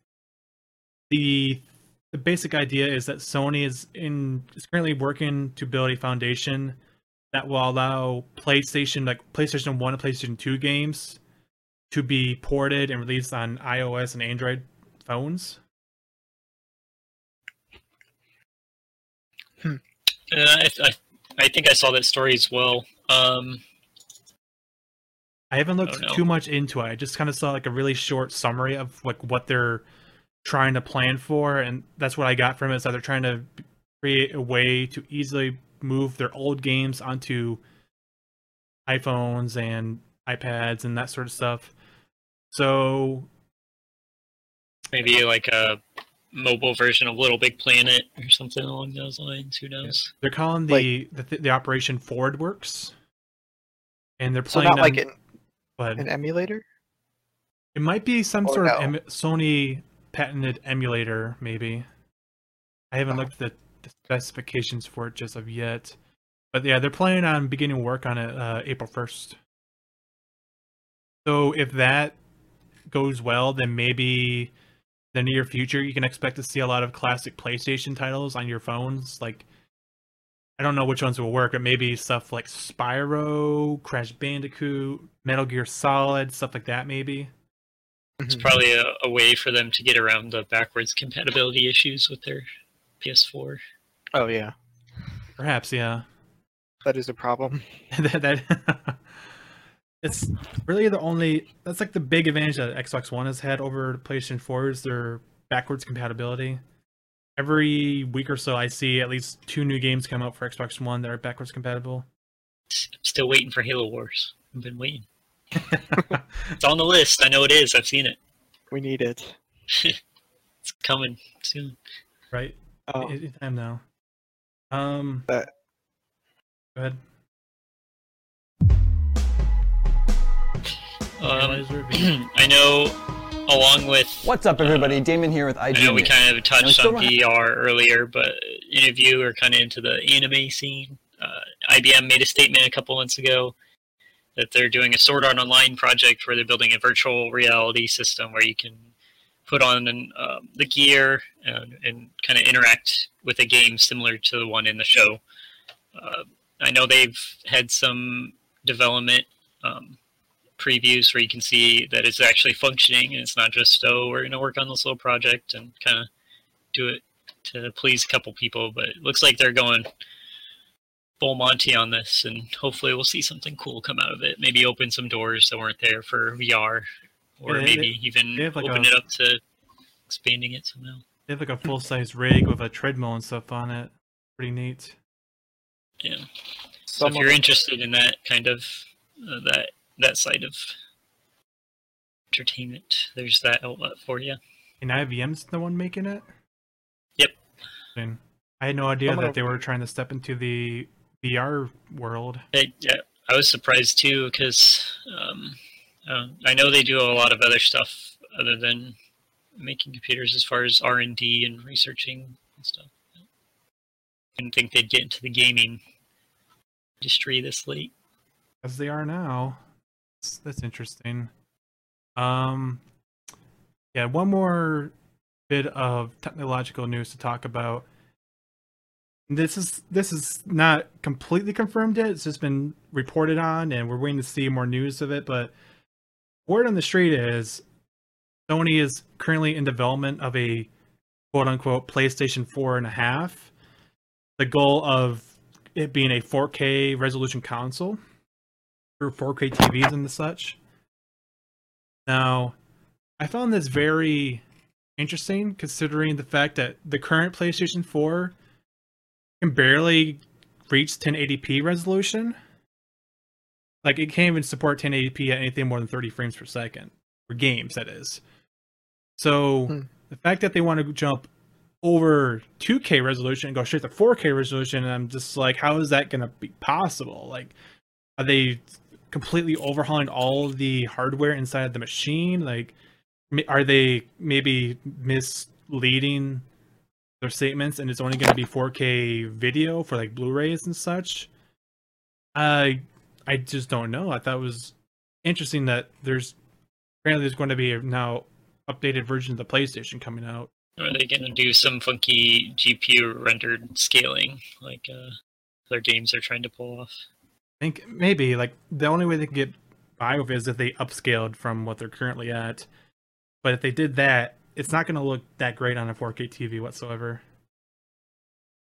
the the basic idea is that Sony is in is currently working to build a foundation that will allow PlayStation like PlayStation 1 and PlayStation 2 games to be ported and released on iOS and Android phones. Uh, I, I, I think I saw that story as well. Um, I haven't looked no. too much into it. I just kind of saw like a really short summary of like what they're trying to plan for, and that's what I got from it. Is that they're trying to create a way to easily move their old games onto iPhones and iPads and that sort of stuff. So maybe like a mobile version of Little Big Planet or something along those lines. Who knows? they're calling the the, the operation Forward Works, and they're So planning not like an, but an emulator. it might be some or sort of em- Sony patented emulator, maybe. I haven't Oh. looked at the specifications for it just of yet, but yeah, they're planning on beginning work on it uh, April first. So if that goes well, then maybe the near future you can expect to see a lot of classic PlayStation titles on your phones. Like, I don't know which ones will work, but maybe stuff like Spyro, Crash Bandicoot, Metal Gear Solid, stuff like that. Maybe. It's Mhm. probably a, a way for them to get around the backwards compatibility issues with their PS4. Oh yeah, Perhaps, yeah. that is a problem. [laughs] that, that [laughs] it's really the only that's like the big advantage that Xbox One has had over PlayStation 4 is their backwards compatibility. Every week or so I see at least two new games come out for Xbox One that are backwards compatible. I'm still waiting for Halo Wars. I've been waiting. It's on the list. I know it is. I've seen it. We need it. [laughs] It's coming soon. right? Oh, It- it's time now. Um But... Go ahead. Um, [clears throat] I know along with What's up, everybody? Damon here with IG. I know we kind of touched on don't VR earlier, but any of you are kind of into the anime scene. Uh, IBM made a statement a couple months ago that they're doing a Sword Art Online project where they're building a virtual reality system where you can put on an, um, the gear and, and kind of interact with a game similar to the one in the show. Uh, I know they've had some development um, previews where you can see that it's actually functioning and it's not just oh we're going to work on this little project and kind of do it to please a couple people but it looks like they're going full monty on this and hopefully we'll see something cool come out of it maybe open some doors that weren't there for vr or Yeah, they- maybe even they like open a- it up to expanding it somehow They have like a full size rig with a treadmill and stuff on it. Pretty neat. yeah so Some if you're them- interested in that kind of uh, that that side of entertainment there's that outlet for you And IBM's the one making it? Yep. And I had no idea Some of that they were trying to step into the VR world. I, yeah, I was surprised too because um, uh, I know they do a lot of other stuff other than making computers as far as R and D and researching and stuff. I didn't think they'd get into the gaming industry this late. As they are now. That's, that's interesting. Um yeah, one more bit of technological news to talk about. This is this is not completely confirmed yet. It's just been reported on, and we're waiting to see more news of it. But word on the street is Sony is currently in development of a quote unquote PlayStation four and a half. The goal of it being a 4K resolution console for 4K TVs and the such. Now, I found this very interesting considering the fact that the current PlayStation 4 can barely reach 1080p resolution. Like it can't even support 1080p at anything more than 30 frames per second for games. That is. So Hmm. the fact that they want to jump over 2K resolution and go straight to 4K resolution, and I'm just like, how is that going to be possible? Like, are they completely overhauling all the hardware inside of the machine? Like, are they maybe misleading their statements and it's only going to be 4K video for like Blu-rays and such? I I just don't know. I thought it was interesting that there's apparently there's going to be a now updated version of the PlayStation coming out. Are they going to do some funky GPU rendered scaling like uh, their games are trying to pull off? I think maybe like the only way they can get by with it is if they upscaled from what they're currently at. But if they did that, it's not going to look that great on a 4K TV whatsoever.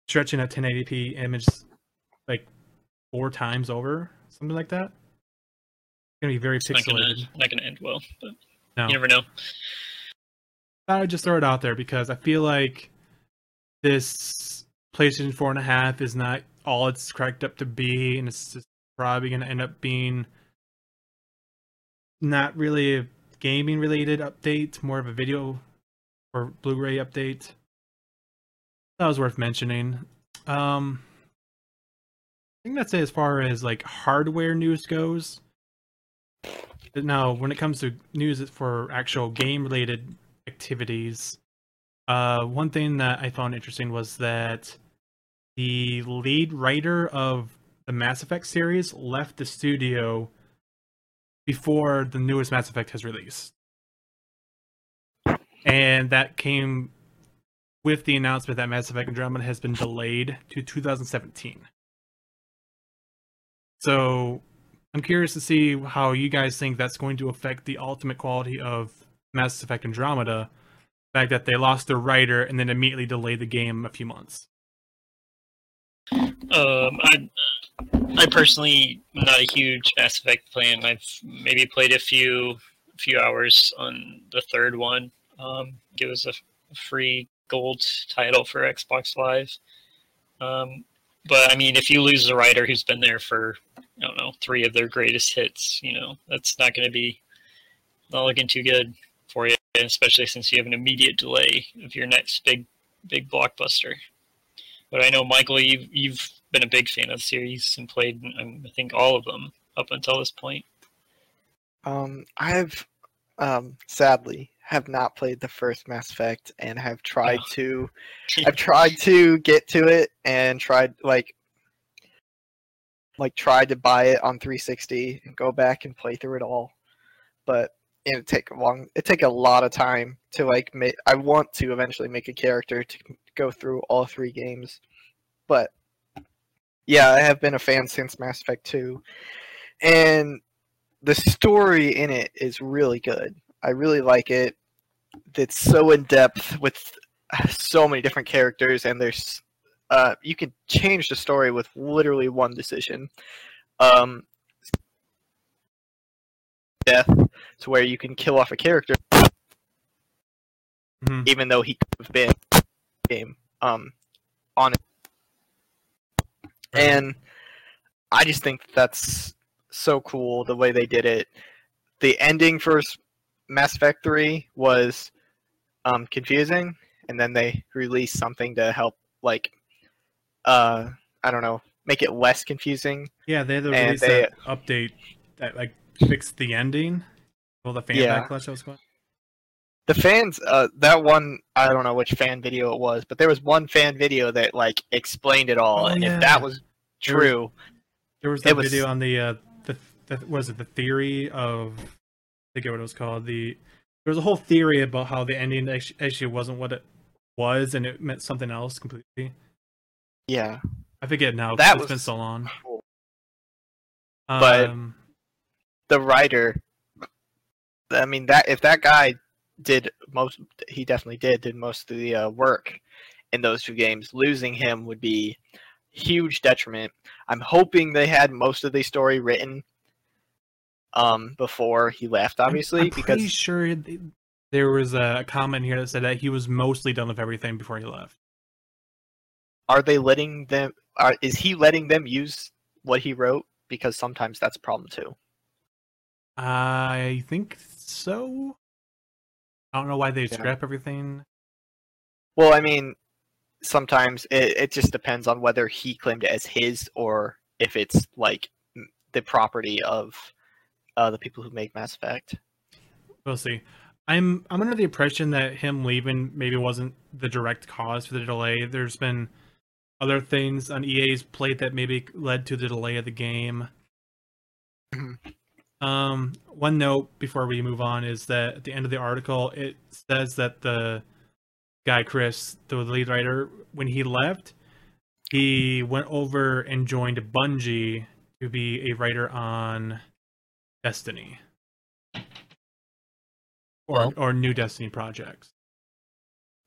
Stretching a 1080p image like four times over, something like that. It's going to be very It's pixelated. not gonna end well, but No. you never know. I would just throw it out there because I feel like this PlayStation four and a half is not all it's cracked up to be, and it's just probably going to end up being not really a gaming related update, more of a video or Blu-ray update. That was worth mentioning. Um, I think that's it as far as like hardware news goes. Now, when it comes to news for actual game related activities, uh, one thing that I found interesting was that the lead writer of the Mass Effect series left the studio before the newest Mass Effect has released. And that came with the announcement that Mass Effect Andromeda has been delayed to 2017. So I'm curious to see how you guys think that's going to affect the ultimate quality of Mass Effect Andromeda. The fact that they lost their writer and then immediately delayed the game a few months. Um, I, I personally am not a huge Mass Effect fan. I've maybe played a few few hours on the third one. Um, was a, a free gold title for Xbox Live. Um, but I mean, if you lose a writer who's been there for I don't know three of their greatest hits, you know that's not going to be not looking too good for you, especially since you have an immediate delay of your next big big blockbuster. But I know Michael, you've you've been a big fan of the series and played, um, I think, all of them up until this point. Um, I've um, sadly, have not played the first Mass Effect and have tried Oh. to. [laughs] I've tried to get to it and tried like, like tried to buy it on 360 and go back and play through it all, but it take a long. It take a lot of time to like make. I want to eventually make a character to go through all three games, but yeah, I have been a fan since Mass Effect 2, and the story in it is really good. I really like it. It's so in depth with so many different characters, and there's uh, you can change the story with literally one decision. Um, death to where you can kill off a character, Mhm. even though he could have been game um on it. And I just think that's so cool the way they did it. The ending for S- Mass Effect 3 was um, confusing, and then they released something to help, like, uh, I don't know, make it less confusing. Yeah, they had to release they- that update that like fixed the ending. Well, the fan Yeah. backlash that was going. The fans, uh, that one, I don't know which fan video it was, but there was one fan video that, like, explained it all, Oh, and yeah. if that was There was- true, There was that was- video on the uh the, the was it the theory of forget what it was called the there was a whole theory about how the ending actu- actually wasn't what it was and it meant something else completely. yeah. I forget now. That it's been so long. cool. But- Um, the writer i mean that if that guy did most he definitely did did most of the uh, work in those two games losing him would be huge detriment i'm hoping they had most of the story written um before he left I'm- obviously I'm, because pretty sure th- there was a comment here that said that he was mostly done with everything before he left. are they letting them are, is he letting them use what he wrote because sometimes that's a problem too I think so. I don't know why they Yeah. scrap everything. Well, I mean, sometimes it, it just depends on whether he claimed it as his or if it's like the property of uh, the people who make Mass Effect. We'll see. I'm I'm under the impression that him leaving maybe wasn't the direct cause for the delay. There's been other things on EA's plate that maybe led to the delay of the game. Mhm. Um, one note before we move on is that at the end of the article it says that the guy Chris, the lead writer, when he left, he went over and joined Bungie to be a writer on Destiny or Well- or new Destiny projects.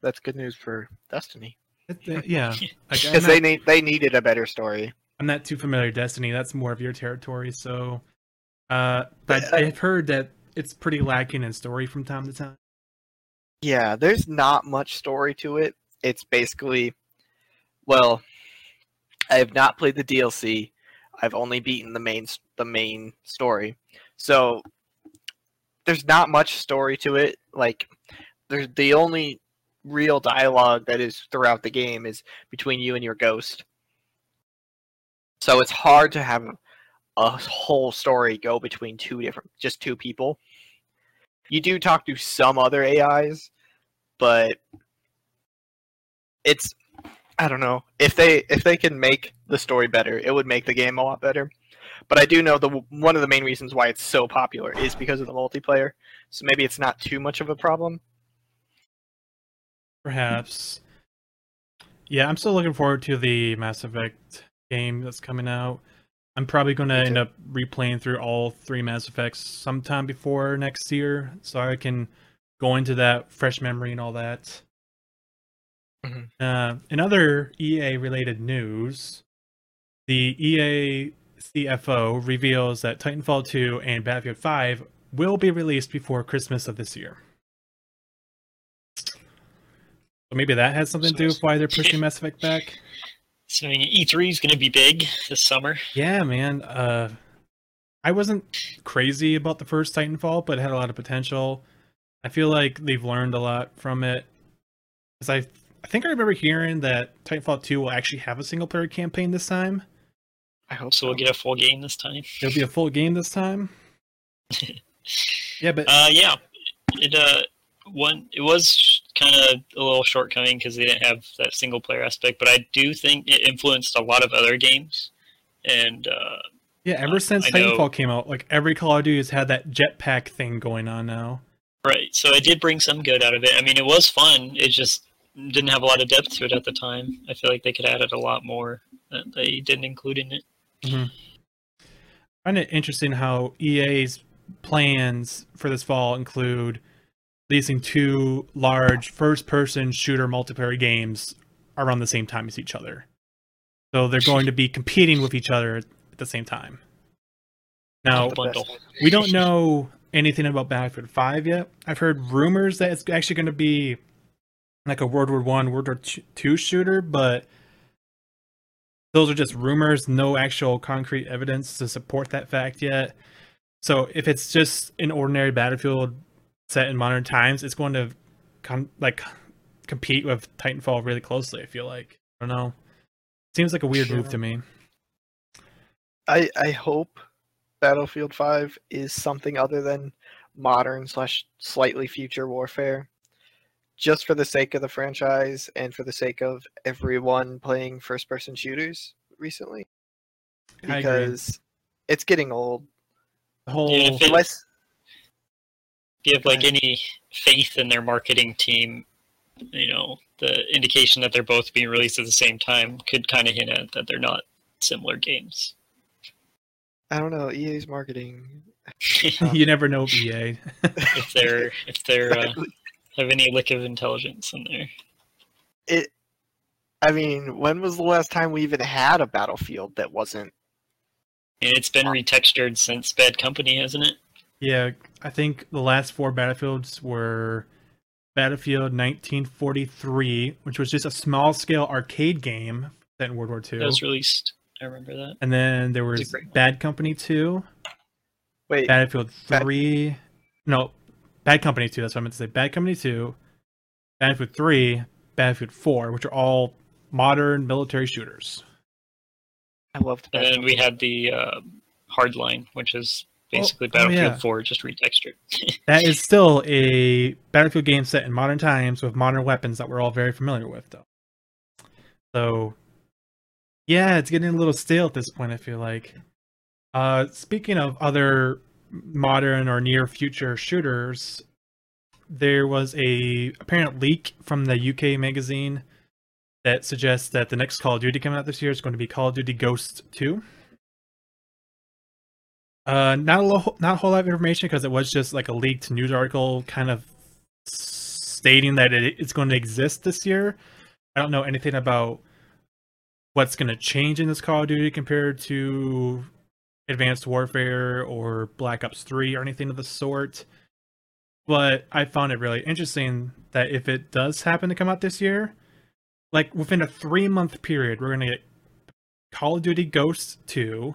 That's good news for Destiny It- uh, yeah, [laughs] like, because they need they needed a better story. I'm not too familiar with Destiny. That's more of your territory. So, uh, but But I- I've heard that it's pretty lacking in story from time to time. Yeah, there's not much story to it. It's basically, well, I have not played the DLC. I've only beaten the main the main story, so there's not much story to it. Like, there's the only real dialogue that is throughout the game is between you and your ghost. So it's hard to have a whole story go between two different, just two people. You do talk to some other AIs, but it's I don't know if they if they can make the story better, it would make the game a lot better. But I do know the one of the main reasons why it's so popular is because of the multiplayer. So maybe it's not too much of a problem. Perhaps. Yeah, I'm still looking forward to the Mass Effect game that's coming out. I'm probably going to end up replaying through all three Mass Effects sometime before next year, so I can go into that fresh memory and all that. Mhm. Uh, in other EA related news, the EA CFO reveals that Titanfall 2 and Battlefield 5 will be released before Christmas of this year. So maybe that has something to do with why they're pushing Mass Effect back. So E3 is going to be big this summer. Yeah, man. Uh, I wasn't crazy about the first Titanfall, but it had a lot of potential. I feel like they've learned a lot from it. Because I, I think I remember hearing that Titanfall 2 will actually have a single player campaign this time. I hope So we'll get a full game this time. It'll be a full game this time. Yeah, but [laughs] Uh, yeah, it uh one it was kind of a little shortcoming because they didn't have that single player aspect, but I do think it influenced a lot of other games, and uh, Yeah, ever Uh, since I know- Titanfall came out, like every Call of Duty has had that jetpack thing going on now. right. So it did bring some good out of it. I mean, it was fun. It just didn't have a lot of depth to it at the time. I feel like they could add it a lot more that they didn't include in it. Mm-hmm. I find it interesting how EA's plans for this fall include releasing two large first-person shooter multiplayer games around the same time as each other. So they're going to be competing with each other at the same time. Now, The bundle. best. we don't know anything about Battlefield 5 yet. I've heard rumors that it's actually going to be like a World War One, World War Two shooter, but those are just rumors, no actual concrete evidence to support that fact yet. So if it's just an ordinary Battlefield set in modern times, it's going to com- like compete with Titanfall really closely. I feel like I don't know. Seems like a weird move to me. I I hope Battlefield Five is something other than modern slash slightly future warfare, just for the sake of the franchise and for the sake of everyone playing first person shooters recently, because it's getting old. The whole Yeah, if it- Unless If you have like any faith in their marketing team, you know, the indication that they're both being released at the same time could kind of hint at that they're not similar games. I don't know, EA's marketing. [laughs] [laughs] you never know EA. if they're if they're [laughs] uh, have any lick of intelligence in there. It. I mean, when was the last time we even had a Battlefield that wasn't? And it's been retextured since Bad Company, hasn't it? Yeah, I think the last four Battlefields were Battlefield 1943, which was just a small scale arcade game set in World War II. That was released. I remember that. and then there was was. Bad Company 2, Wait, Battlefield Bad- 3. No, Bad Company 2, that's what I meant to say. Bad Company 2, Battlefield 3, Battlefield 4, which are all modern military shooters. I loved. And we had the uh, Hardline, which is basically oh, Battlefield yeah. 4 just retextured. [laughs] That is still a Battlefield game set in modern times with modern weapons that we're all very familiar with, though. So, yeah, it's getting a little stale at this point. I feel like. Uh, speaking of other modern or near future shooters, there was a apparent leak from the UK magazine that suggests that the next Call of Duty coming out this year is going to be Call of Duty Ghost Two. Uh, not a lo- not a whole lot of information because it was just like a leaked news article, kind of stating that it, it's going to exist this year. I don't know anything about what's going to change in this Call of Duty compared to Advanced Warfare or Black Ops 3 or anything of the sort. But I found it really interesting that if it does happen to come out this year, like within a three month period, we're going to get Call of Duty Ghosts 2,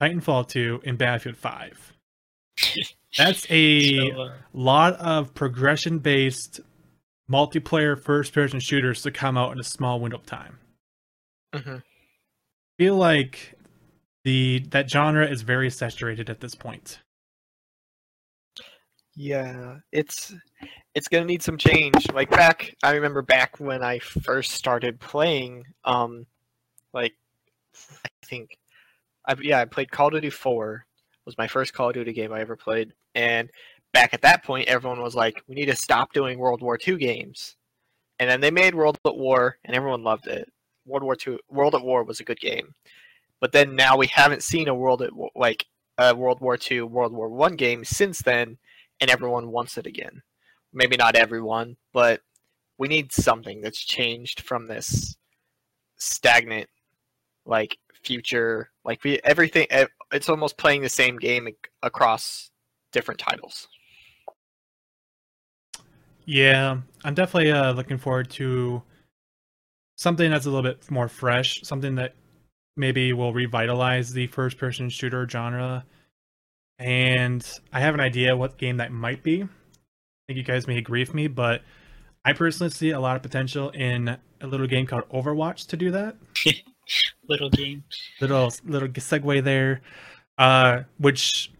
Titanfall 2, and Battlefield 5. [laughs] That's a So, uh, lot of progression based multiplayer first person shooters to come out in a small window of time. Mhm. feel like the that genre is very saturated at this point. Yeah, it's it's gonna need some change. Like back, I remember back when I first started playing. Um, like I think, I yeah, I played Call of Duty Four. Was my first Call of Duty game I ever played, and back at that point, everyone was like, "We need to stop doing World War II games." And then they made World at War, and everyone loved it. World War II, World at War was a good game, but then now we haven't seen a World at like a World War II, World War One game since then and everyone wants it again. Maybe not everyone, but we need something that's changed from this stagnant, like future, like we everything. It's almost playing the same game across different titles. Yeah, I'm definitely uh, looking forward to something that's a little bit more fresh, something that maybe will revitalize the first person shooter genre. And I have an idea what game that might be. I think you guys may agree with me, but I personally see a lot of potential in a little game called Overwatch to do that. [laughs] little game. little little segue there, uh, which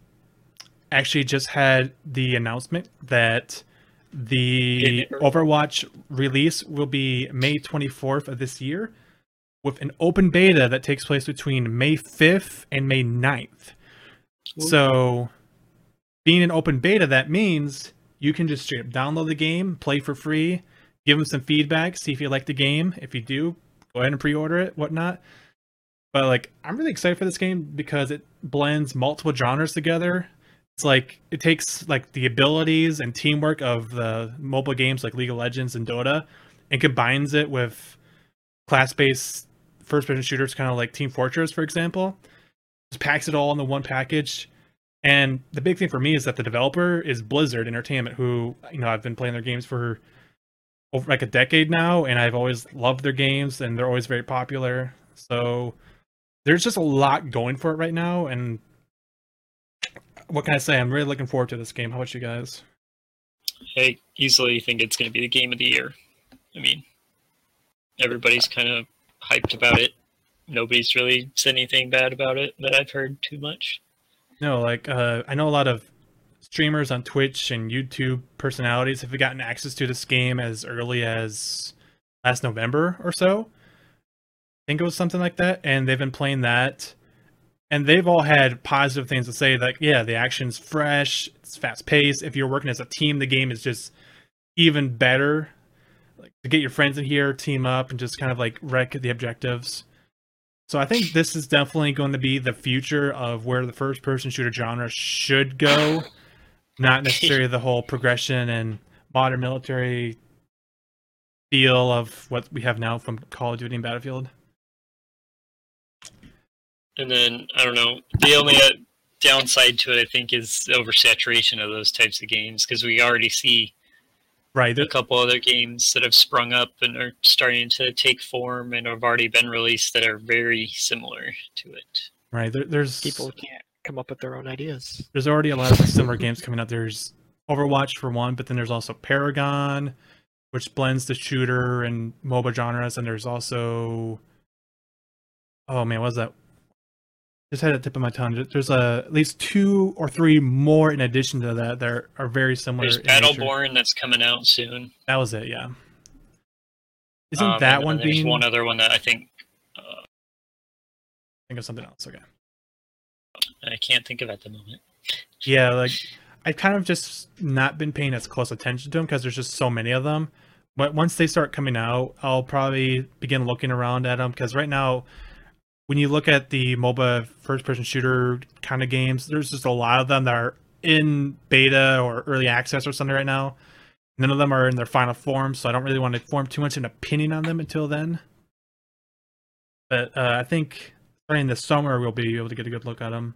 actually just had the announcement that the Overwatch release will be May 24th of this year with an open beta that takes place between May 5th and May 9th. So, being an open beta, that means you can just straight up download the game, play for free, give them some feedback, see if you like the game. If you do, go ahead and pre-order it, whatnot. But like, I'm really excited for this game because it blends multiple genres together. It's like it takes like the abilities and teamwork of the MOBA games like League of Legends and Dota, and combines it with class-based first-person shooters, kind of like Team Fortress, for example. Just packs it all in the one package. And the big thing for me is that the developer is Blizzard Entertainment, who you know I've been playing their games for over like a decade now, and I've always loved their games, and they're always very popular. So there's just a lot going for it right now, and what can I say? I'm really looking forward to this game. How about you guys? I easily think it's going to be the game of the year. I mean, everybody's kind of hyped about it. Nobody's really said anything bad about it that I've heard too much. No, like uh, I know a lot of streamers on Twitch and YouTube personalities have gotten access to this game as early as last November or so. I think it was something like that, and they've been playing that, and they've all had positive things to say. Like, yeah, the action's fresh, it's fast paced. If you're working as a team, the game is just even better. Like to get your friends in here, team up, and just kind of like wreck the objectives. So I think this is definitely going to be the future of where the first person shooter genre should go. Not [laughs] necessarily the whole progression and modern military feel of what we have now from Call of Duty and Battlefield. And then I don't know. The only uh, downside to it, I think, is oversaturation of those types of games because we already see Right. a there- couple other games that have sprung up and are starting to take form and have already been released that are very similar to it. Right. There, there's People can't come up with their own ideas. there's already a lot of similar games coming out. There's Overwatch for one, but then there's also Paragon, which blends the shooter and MOBA genres, and there's also oh man, what was that? Just had a tip of my tongue. There's uh, at least two or three more in addition to that that are very similar. There's in nature. Battleborn that's coming out soon. That was it, yeah. Isn't Um, that one there's being? one other one that I think uh, think of something else. Okay. I can't think of at the moment. Yeah, like I've kind of just not been paying as close attention to them because there's just so many of them. But once they start coming out, I'll probably begin looking around at them because right now, when you look at the MOBA first-person shooter kind of games, there's just a lot of them that are in beta or early access or something right now. None of them are in their final form, so I don't really want to form too much an opinion on them until then. But uh, I think starting this summer, we'll be able to get a good look at them.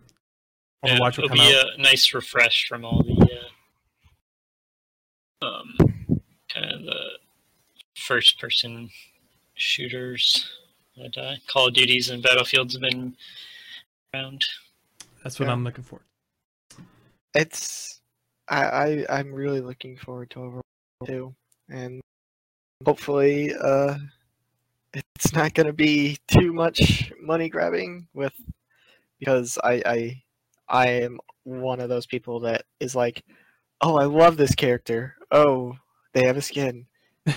Yeah, Overwatch it'll be out. a nice refresh from all the uh, um, kind of the first person shooters that uh, Call of Duties and Battlefields have been around. That's what Yeah. I'm looking for. It's I, I I'm really looking forward to Overwatch too, and hopefully uh, it's not going to be too much money grabbing with because I I I am one of those people that is like, oh I love this character. Oh they have a skin.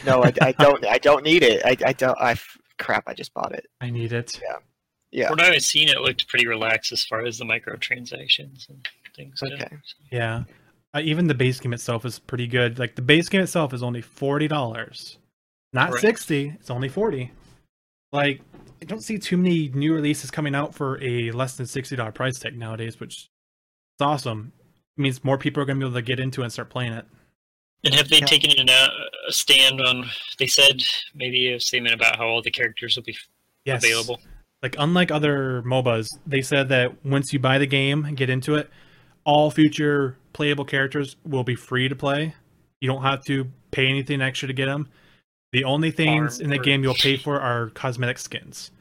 No I, I [laughs] don't I don't need it. I I don't I f- crap I just bought it. I need it. Yeah. Yeah. From what I've seen, it looked pretty relaxed as far as the microtransactions and things go. Okay. Yeah. Uh, even the base game itself is pretty good. Like the base game itself is only forty dollars, not Correct. sixty. It's only forty. Like I don't see too many new releases coming out for a less than sixty dollar price tag nowadays, which is awesome. It means more people are going to be able to get into it and start playing it. And have they Yeah. taken an, uh, a stand on? They said maybe a statement about how all the characters will be Yes. available. Like unlike other MOBAs, they said that once you buy the game and get into it, all future playable characters will be free to play. You don't have to pay anything extra to get them. The only things Farm in the for- game you'll pay for are cosmetic skins.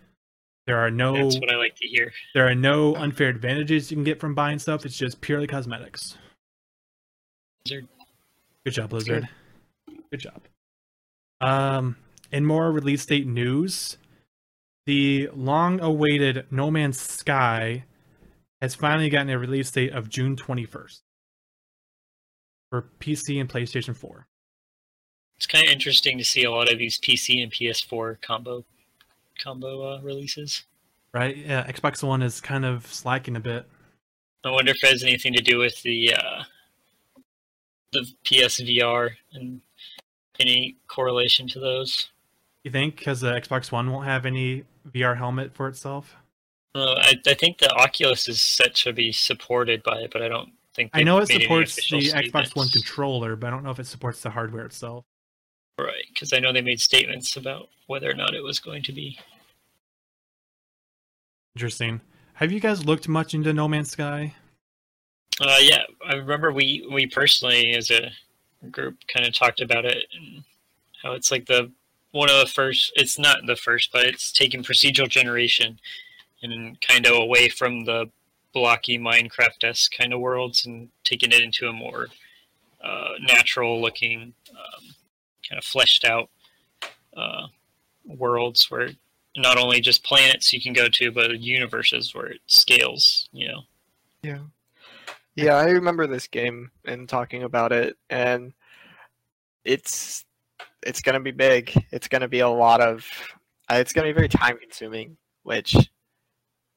There are no That's what I like to hear. there are no unfair advantages you can get from buying stuff. It's just purely cosmetics. Blizzard. Good job, That's Blizzard. Good job. Um, in more release date news, the long-awaited No Man's Sky has finally gotten a release date of June 21st. for PC and PlayStation 4. It's kind of interesting to see a lot of these PC and PS4 combo combo uh, releases. Right? Yeah, Xbox One is kind of slacking a bit. I wonder if it has anything to do with the uh, the PSVR and any correlation to those. You think because the Xbox One won't have any VR helmet for itself? Uh, I, I think the Oculus is set to be supported by it, but I don't think I know it they've made any supports the Xbox One controller, but I don't know if it supports the hardware itself. Right, because I know they made statements about whether or not it was going to be. Interesting. Have you guys looked much into No Man's Sky? Uh, yeah, I remember we we personally as a group kind of talked about it and how it's like the one of the first. It's not the first, but it's taking procedural generation and kind of away from the blocky Minecraft esque kind of worlds and taking it into a more uh, natural looking, um, kind of fleshed out uh, worlds where not only just planets you can go to, but universes where it scales. You know. Yeah. Yeah, I remember this game and talking about it and it's it's to be big. It's to be a lot of uh, it's to be very time consuming, which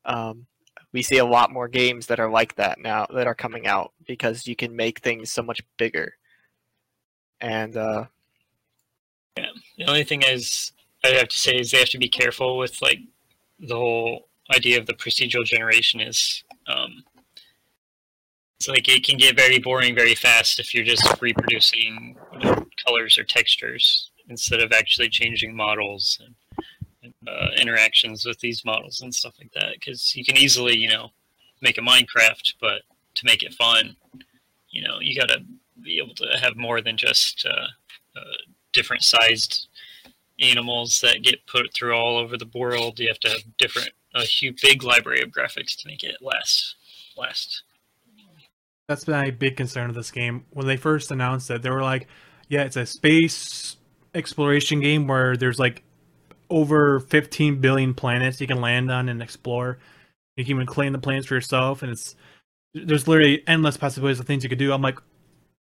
um we see a lot more games that are like that now that are coming out because you can make things so much bigger. And uh yeah, The only thing is, I have to say is they have to be careful with like the whole idea of the procedural generation is um, it's like it can get very boring very fast if you're just reproducing you know, colors or textures instead of actually changing models and, and uh, interactions with these models and stuff like that. Because you can easily, you know, make a Minecraft, but to make it fun, you know, you got to be able to have more than just uh, uh, different sized animals that get put through all over the world. You have to have different, a huge, big library of graphics to make it last. Last. That's my big concern of this game. When they first announced it, they were like, "Yeah, it's a space exploration game where there's like over 15 billion planets you can land on and explore. You can even claim the planets for yourself, and it's there's literally endless possibilities of things you could do." I'm like,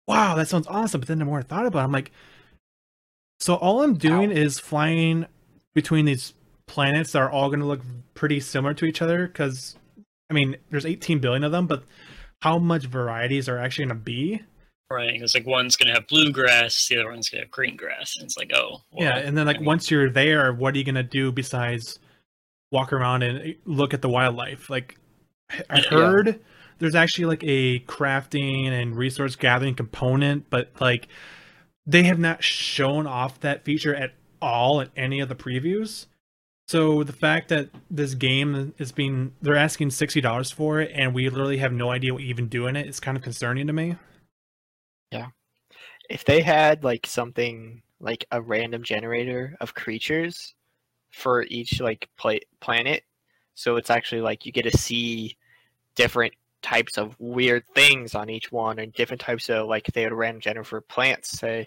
"Wow, that sounds awesome!" But then the more I thought about, it, I'm like, "So all I'm doing is flying between these planets that are all going to look pretty similar to each other because." I mean, there's 18 billion of them, but how much varieties are actually going to be? Right. It's like one's going to have blue grass, the other one's going to have green grass. And it's like, oh. well, yeah, and then like I mean- once you're there, what are you going to do besides walk around and eh, look at the wildlife? Like, I Yeah. heard there's actually like a crafting and resource gathering component, but like they have not shown off that feature at all in any of the previews. So the fact that this game is being they're asking sixty dollars for it and we literally have no idea what even do in it is kind of concerning to me. Yeah. If they had like something like a random generator of creatures for each like pla- planet so it's actually like you get to see different types of weird things on each one and different types of like they a random generator for plants say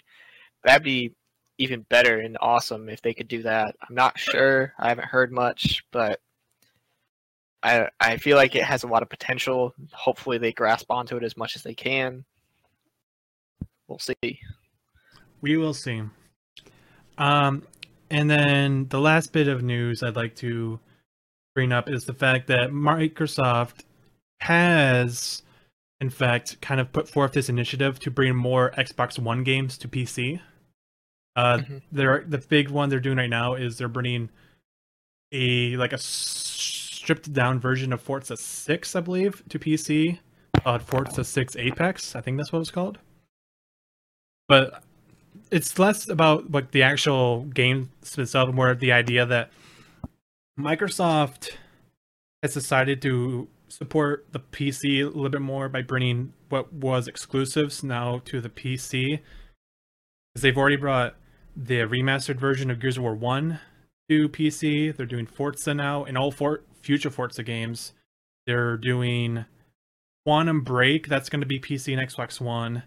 that'd be even better and awesome if they could do that. I'm not sure. I haven't heard much but i i feel like it has a lot of potential. Hopefully they grasp onto it as much as they can. We'll see. We will see. Um, and then the last bit of news I'd like to bring up is the fact that Microsoft has, in fact, kind of put forth this initiative to bring more Xbox One games to PC. Uh, Mhm. they're the big one they're doing right now is they're bringing a like a stripped down version of Forza 6, I believe, to PC. Uh, Forza 6 Apex, I think that's what it's called. But it's less about like the actual game itself, more of the idea that Microsoft has decided to support the PC a little bit more by bringing what was exclusives now to the PC. Because they've already brought the remastered version of Gears of War 1 to PC. They're doing Forza now, and all for- future Forza games. They're doing Quantum Break, that's going to be PC and Xbox One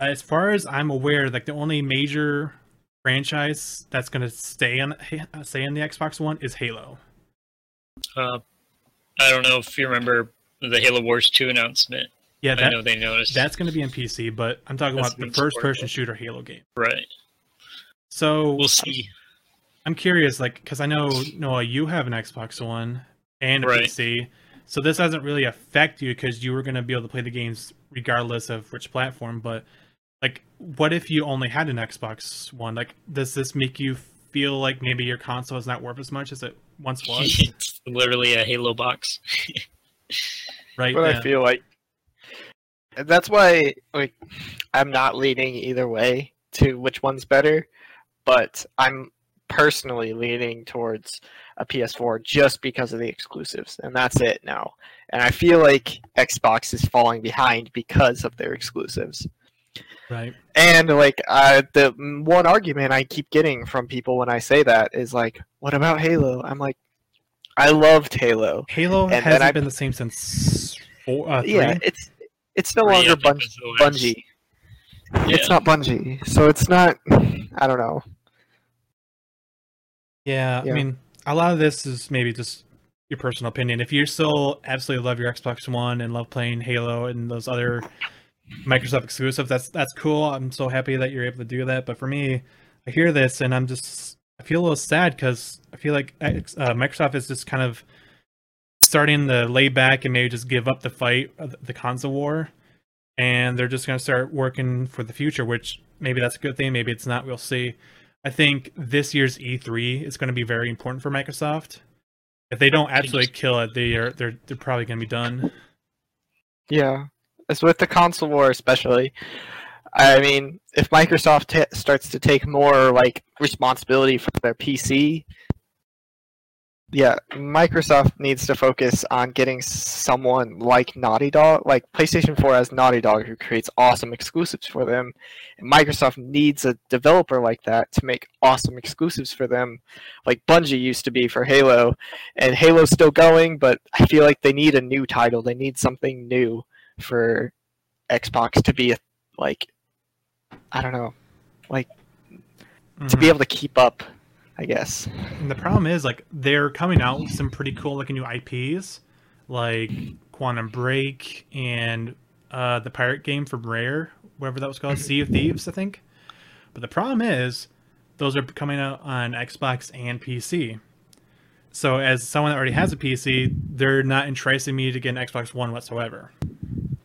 as far as I'm aware, like the only major franchise that's going to stay on [laughs] stay on the Xbox One is Halo. Uh, I don't know if you remember the Halo Wars 2 announcement. Yeah, I that, know they noticed. that's going to be on PC, but I'm talking That's about the first person shooter Halo game. right. So We'll see. I'm curious, like, because I know Noah, you have an Xbox One and a Right. PC, so this doesn't really affect you because you were going to be able to play the games regardless of which platform. But like, what if you only had an Xbox One? Like, does this make you feel like maybe your console is not worth as much as it once [laughs] was? it's literally a Halo box. [laughs] right? But Yeah. I feel like and that's why like I'm not leaning either way to which one's better, but I'm personally leaning towards a PS4 just because of the exclusives, and that's it now. And I feel like Xbox is falling behind because of their exclusives. right. And like uh, the one argument I keep getting from people when I say that is like, "What about Halo?" I'm like, I loved Halo. Halo And hasn't I- been the same since four, uh, three. Yeah, it's it's no Three, longer think, Bun- was the last- Bungie. Yeah. It's not Bungie, so it's not. I don't know. Yeah, Yeah. I mean, a lot of this is maybe just your personal opinion. If you still absolutely love your Xbox One and love playing Halo and those other Microsoft exclusives, that's that's cool. I'm so happy that you're able to do that. But for me, I hear this and I'm just I feel a little sad because I feel like uh, Microsoft is just kind of starting to lay back and maybe just give up the fight, the console war, and they're just going to start working for the future. Which maybe that's a good thing, maybe it's not. We'll see. I think this year's E3 is going to be very important for Microsoft. If they don't absolutely kill it, they are they're they're probably going to be done. Yeah, as with the console war especially. I mean, if Microsoft ta starts to take more like responsibility for their PC, yeah, Microsoft needs to focus on getting someone like Naughty Dog, like PlayStation 4 has Naughty Dog who creates awesome exclusives for them. And Microsoft needs a developer like that to make awesome exclusives for them, like Bungie used to be for Halo. And Halo's still going, but I feel like they need a new title. They need something new for Xbox to be a, like I don't know, Like to Mhm. be able to keep up, I guess. And the problem is like they're coming out with some pretty cool looking new IPs, like Quantum Break and uh, the pirate game from Rare, whatever that was called, Sea of Thieves, I think. But the problem is those are coming out on Xbox and PC. So as someone that already has a PC, they're not enticing me to get an Xbox One whatsoever.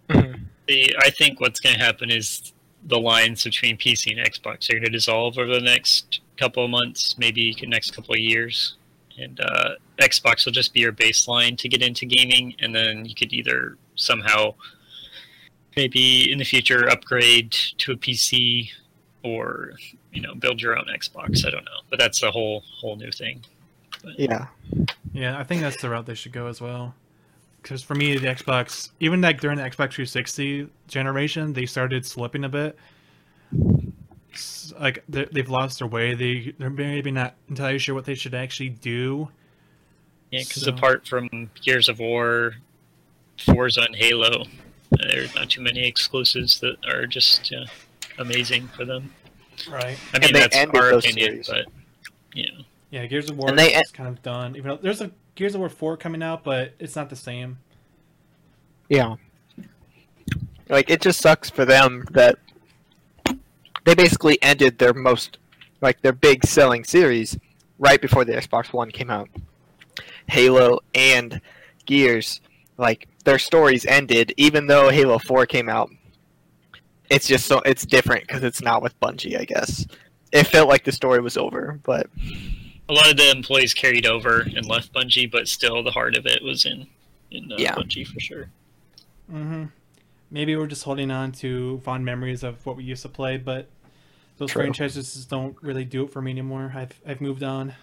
The, I think what's going to happen is the lines between PC and Xbox are going to dissolve over the next couple of months, maybe the next couple of years. And uh, Xbox will just be your baseline to get into gaming, and then you could either somehow, maybe in the future, upgrade to a PC, or you know, build your own Xbox. I don't know, but that's a whole whole new thing. Yeah. Yeah, I think that's the route they should go as well. Because for me, the Xbox, even like during the Xbox 360 generation, they started slipping a bit. S- Like they- they've lost their way. They they're maybe not entirely sure what they should actually do. Yeah, because So- apart from Gears of War, Forza, and Halo, there's not too many exclusives that are just uh, amazing for them. Right. I And mean, they that's ended our those opinion, series. but yeah. Yeah, Gears of War And they- is kind of done. Even though there's a Gears of War 4 coming out, but it's not the same. Yeah. Like it just sucks for them that they basically ended their most like their big selling series right before the Xbox One came out. Halo and Gears, like their stories ended even though Halo 4 came out. It's just so it's different cuz it's not with Bungie, I guess. It felt like the story was over, but a lot of the employees carried over and left Bungie, but still the heart of it was in in uh, Yeah. Bungie for sure. hmm Maybe we're just holding on to fond memories of what we used to play, but those True. franchises just don't really do it for me anymore. I've I've moved on.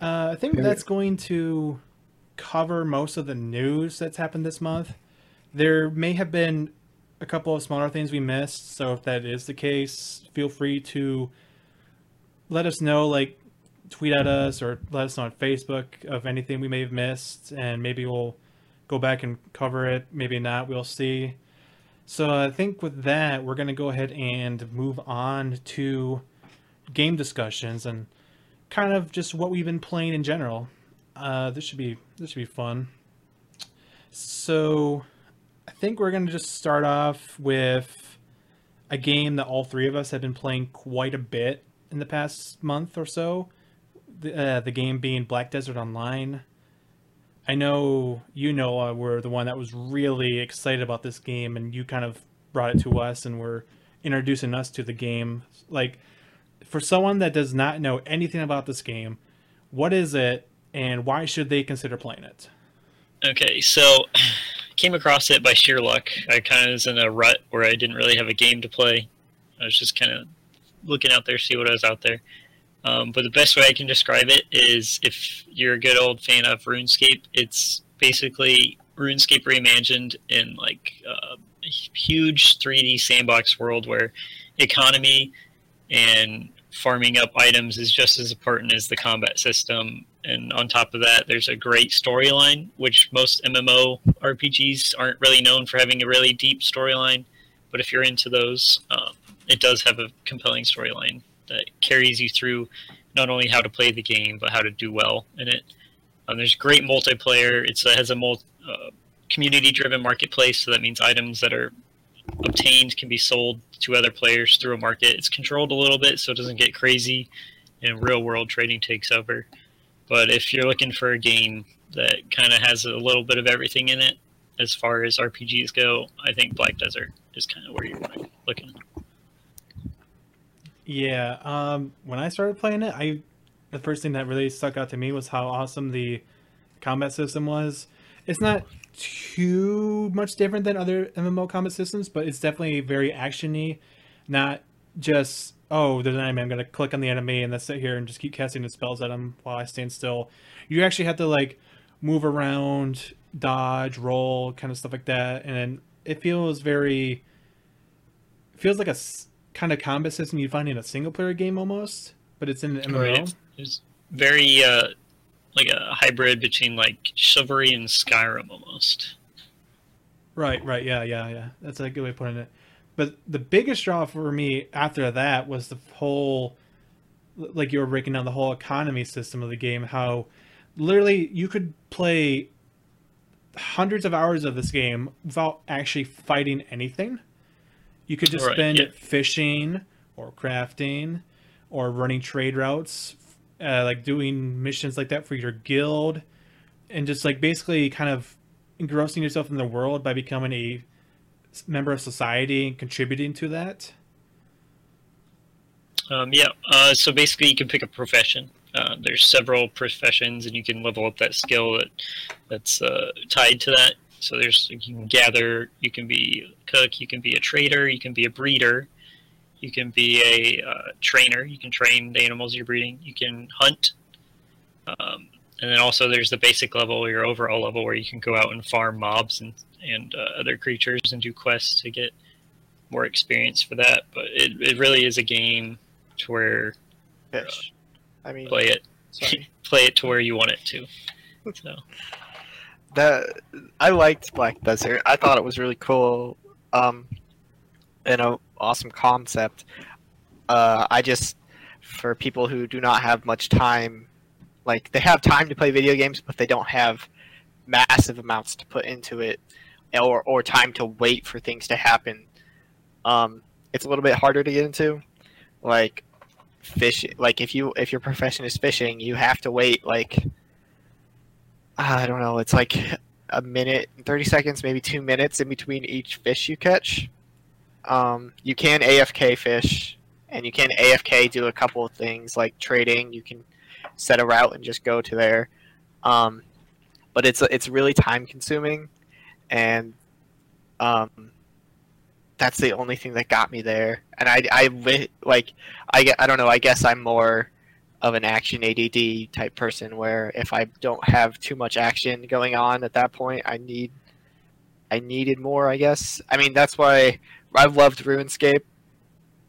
Uh, I think Yeah. that's going to cover most of the news that's happened this month. There may have been a couple of smaller things we missed, so if that is the case, feel free to let us know, like tweet at us or let us know on Facebook of anything we may have missed, and maybe we'll go back and cover it. Maybe not. We'll see. So I think with that, we're gonna go ahead and move on to game discussions and kind of just what we've been playing in general. Uh, this should be this should be fun. So I think we're going to just start off with a game that all three of us have been playing quite a bit in the past month or so. The, uh, the game being Black Desert Online. I know you know uh, were the one that was really excited about this game, and you kind of brought it to us and were introducing us to the game. Like, for someone that does not know anything about this game, what is it, and why should they consider playing it? Okay, so [sighs] came across it by sheer luck. I kind of was in a rut where I didn't really have a game to play. I was just kind of looking out there, see what was out there. Um, but the best way I can describe it is if you're a good old fan of RuneScape, it's basically RuneScape reimagined in like uh, a huge 3D sandbox world where economy and farming up items is just as important as the combat system. And on top of that, there's a great storyline, which most MMO RPGs aren't really known for having a really deep storyline. But if you're into those, um, it does have a compelling storyline that carries you through not only how to play the game but how to do well in it. Um, there's great multiplayer. It's, it has a multi, uh, community-driven marketplace, so that means items that are obtained can be sold to other players through a market. It's controlled a little bit so it doesn't get crazy, and real-world trading takes over. But if you're looking for a game that kind of has a little bit of everything in it, as far as RPGs go, I think Black Desert is kind of where you're looking. Yeah, um, when I started playing it, I the first thing that really stuck out to me was how awesome the combat system was. It's not too much different than other MMO combat systems, but it's definitely very actiony, not just oh, there's an enemy. I'm gonna click on the enemy and then sit here and just keep casting the spells at him while I stand still. You actually have to like move around, dodge, roll, kind of stuff like that, and it feels very feels like a kind of combat system you'd find in a single player game almost, but it's in an MMO. Right. It's very uh, like a hybrid between like Chivalry and Skyrim almost. Right, right, yeah, yeah, yeah. That's a good way of putting it. But the biggest draw for me after that was the whole, like you were breaking down the whole economy system of the game. How literally you could play hundreds of hours of this game without actually fighting anything you could just right, spend yeah. it fishing or crafting or running trade routes, uh, like doing missions like that for your guild, and just like basically kind of engrossing yourself in the world by becoming a member of society and contributing to that. Um, yeah, uh, so basically you can pick a profession. Uh, there's several professions, and you can level up that skill that that's uh, tied to that. So there's you can gather, you can be a cook, you can be a trader, you can be a breeder, you can be a uh, trainer, you can train the animals you're breeding, you can hunt, um, and then also there's the basic level, your overall level, where you can go out and farm mobs and and uh, other creatures and do quests to get more experience for that. But it, it really is a game to where. Uh, I mean, play it, [laughs] play it to where you want it to. [laughs] So that I liked Black Desert. I thought it was really cool, um, and an awesome concept. Uh, I just, for people who do not have much time, like they have time to play video games, but they don't have massive amounts to put into it, or or time to wait for things to happen. Um, it's a little bit harder to get into. Like fish, like if you if your profession is fishing, you have to wait like I don't know, it's like a minute, 30 seconds, maybe two minutes in between each fish you catch. Um, you can AFK fish, and you can AFK do a couple of things like trading. You can set a route and just go to there. Um, but it's it's really time consuming, and um, that's the only thing that got me there. And I I like I I don't know. I guess I'm more of an action ADD type person where if I don't have too much action going on at that point, I need I needed more, I guess. I mean, that's why I've loved RuneScape,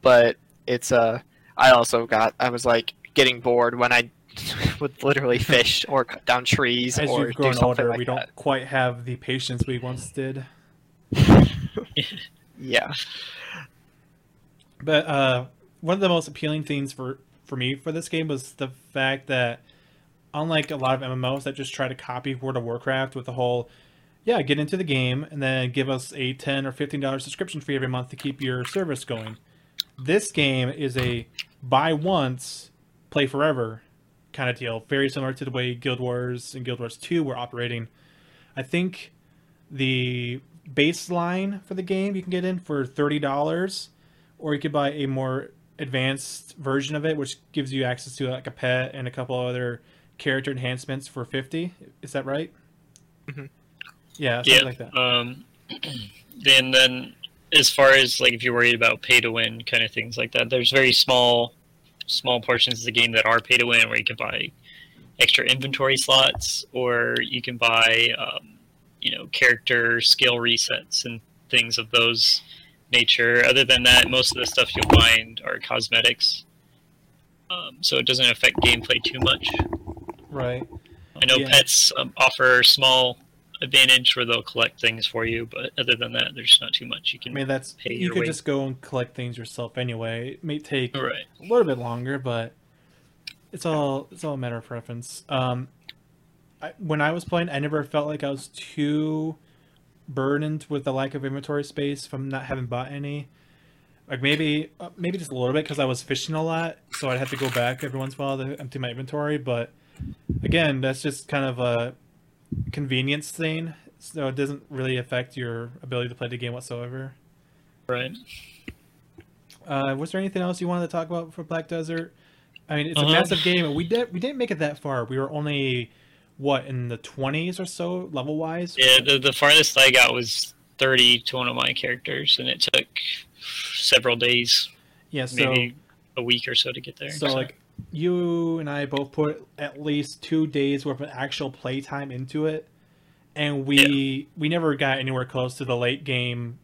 but it's uh I also got I was like getting bored when I [laughs] would literally [laughs] fish or cut down trees As or you've grown older, like we that. don't quite have the patience we once did. [laughs] yeah. But uh one of the most appealing things for for me for this game was the fact that unlike a lot of MMOs that just try to copy World of Warcraft with the whole yeah, get into the game and then give us a ten or fifteen dollars subscription fee every month to keep your service going. This game is a buy once, play forever kind of deal, very similar to the way Guild Wars and Guild Wars Two were operating. I think the baseline for the game you can get in for thirty dollars, or you could buy a more advanced version of it, which gives you access to like a pet and a couple other character enhancements for fifty. Is that right? Mhm. Yeah, something Yeah. like that. Um, [clears throat] then then as far as like if you're worried about pay to win kind of things like that, there's very small small portions of the game that are pay to win where you can buy extra inventory slots or you can buy um, you know character skill resets and things of those nature. Other than that, most of the stuff you'll find are cosmetics. Um, so it doesn't affect gameplay too much. Right. I know Yeah. pets um, offer small advantage where they'll collect things for you, but other than that, there's not too much you can. I can. mean, that's Pay you your could way. just go and collect things yourself anyway. It may take right. a little bit longer, but it's all it's all a matter of preference. Um, I, when I was playing, I never felt like I was too burdened with the lack of inventory space from not having bought any. Like maybe uh, maybe just a little bit because I was fishing a lot, so I'd have to go back every once in a while to empty my inventory. But again, that's just kind of a convenience thing, so it doesn't really affect your ability to play the game whatsoever. Right. Uh, was there anything else you wanted to talk about for Black Desert? I mean, it's a Uh-huh. massive game, and we did we didn't make it that far. We were only what in the twenties or so level wise. Yeah, the, the farthest I got was 30 to one of my characters, and it took several days, Yeah. So maybe a week or so to get there. so like you and I both put at least two days worth of actual playtime into it, and we we never got anywhere close to the late game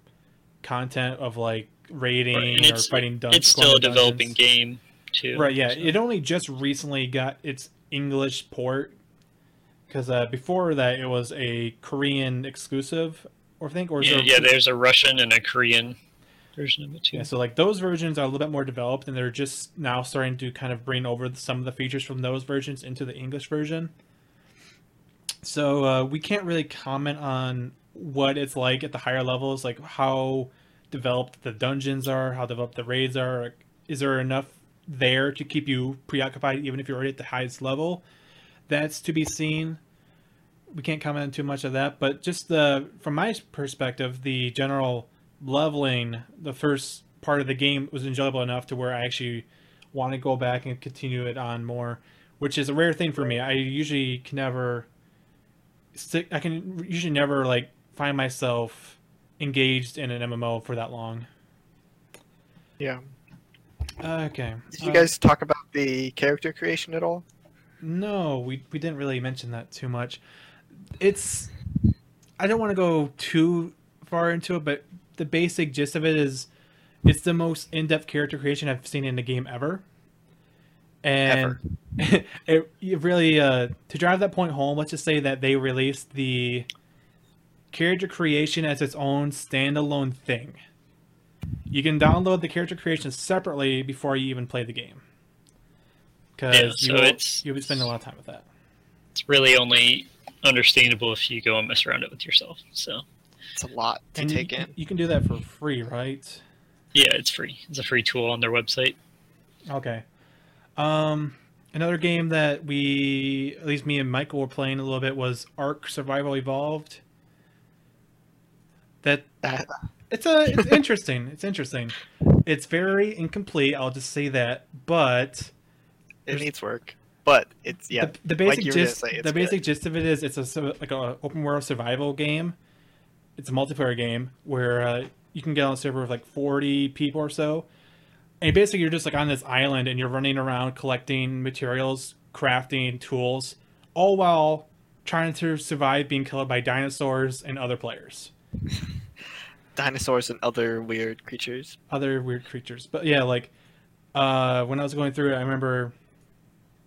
content of like raiding Right, or fighting. Dun- it's still a developing dungeons. game too. Right, yeah. so- It only just recently got its English port because uh, before that it was a Korean exclusive, or I think, or yeah, there- yeah, there's a Russian and a Korean version of it too. yeah. So like those versions are a little bit more developed, and they're just now starting to kind of bring over some of the features from those versions into the English version. So uh, we can't really comment on what it's like at the higher levels, like how developed the dungeons are, how developed the raids are. Is there enough there to keep you preoccupied, even if you're already at the highest level? That's to be seen. We can't comment on too much of that, but just the from my perspective, the general leveling, the first part of the game was enjoyable enough to where I actually want to go back and continue it on more, which is a rare thing for me. I usually can never stick. I can usually never like find myself engaged in an MMO for that long. Yeah. Okay. Did you uh, guys talk about the character creation at all? No, we we didn't really mention that too much. It's I don't want to go too far into it, but the basic gist of it is it's the most in-depth character creation I've seen in a game ever. And [laughs] it, it really uh to drive that point home, let's just say that they released the character creation as its own standalone thing. You can download the character creation separately before you even play the game. Because Yeah, you so will, it's- you'll be spending a lot of time with that. It's really only understandable if you go and mess around it with yourself. So It's a lot to and take you, in. you can do that for free, right? yeah, it's free. It's a free tool on their website. Okay. Um, another game that we, at least me and Michael were playing a little bit was Ark Survival Evolved. That That- [laughs] it's a it's interesting. It's interesting. It's very incomplete. I'll just say that, but it needs work, but it's yeah. the, the basic you gist say, the good. basic gist of it is it's a like a open world survival game. It's a multiplayer game where uh, you can get on a server with like 40 people or so. And basically you're just like on this island and you're running around collecting materials, crafting tools, all while trying to survive being killed by dinosaurs and other players. [laughs] Dinosaurs and other weird creatures. other weird creatures. But yeah, like uh, when I was going through it, I remember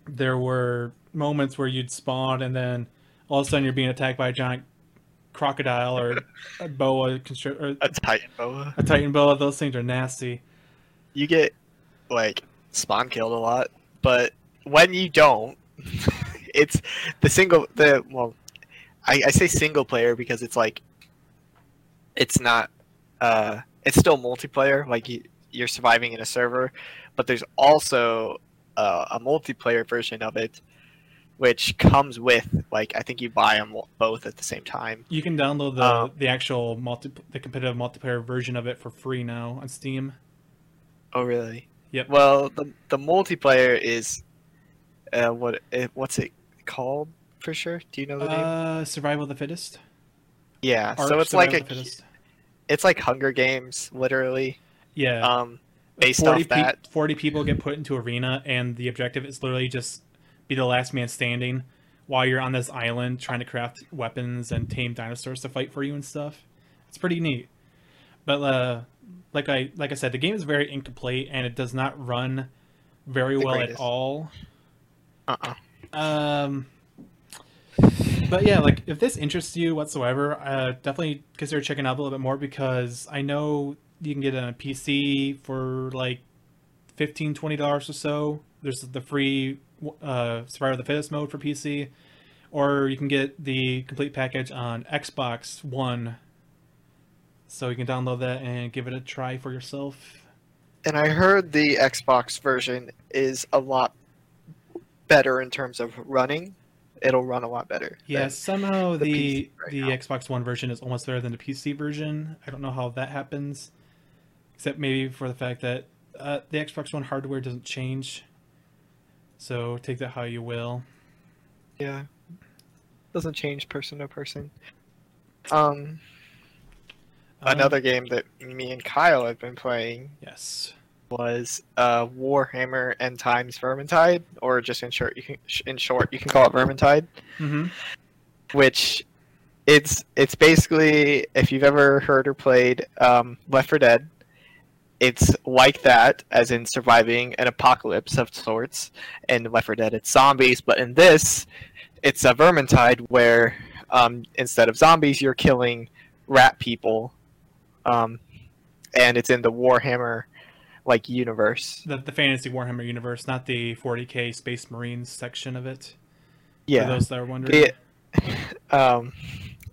there were moments where you'd spawn and then all of a sudden you're being attacked by a giant crocodile or a boa constri- or A Titanoboa. a Titanoboa. Those things are nasty. You get like spawn killed a lot, but when you don't, [laughs] it's the single the well. I, I say single player because it's like it's not uh it's still multiplayer like you, you're surviving in a server but there's also uh, a multiplayer version of it which comes with like i think you buy them both at the same time You can download the Um, the actual multi the competitive multiplayer version of it for free now on Steam. oh really Yep. well the the multiplayer is uh what it, what's it called for sure do you know the name Uh, Survival of the Fittest. yeah so it's like a Fittest. it's like hunger games literally Yeah. um based 40 off that Pe- 40 people get put into arena, and the objective is literally just be the last man standing while you're on this island trying to craft weapons and tame dinosaurs to fight for you and stuff. It's pretty neat. But uh, like I like I said, the game is very incomplete and it does not run very well at all. uh-uh Um, but yeah, like if this interests you whatsoever, uh, definitely consider checking out a little bit more because I know you can get it on a PC for like 15 dollars or so. There's the free uh, Survivor of the Fittest mode for PC, or you can get the complete package on Xbox One. So you can download that and give it a try for yourself. And I heard the Xbox version is a lot better in terms of running. It'll run a lot better. Yeah, somehow the the PC right the. Xbox One version is almost better than the PC version. I don't know how that happens, except maybe for the fact that uh, the Xbox One hardware doesn't change. So take that how you will. yeah. Doesn't change person to person. Um, Um, another game that me and Kyle have been playing yes. was uh, Warhammer End Times Vermintide, or just in short, you can in short you can call it Vermintide. Mm-hmm. which it's it's basically if you've ever heard or played um, Left 4 Dead, it's like that, as in surviving an apocalypse of sorts. And Left 4 Dead, it's zombies, but in this, it's a Vermintide where um, instead of zombies, you're killing rat people, um, and it's in the Warhammer like universe. The the fantasy Warhammer universe, not the 40k Space Marines section of it. Yeah. For those that are wondering. The- [laughs] um,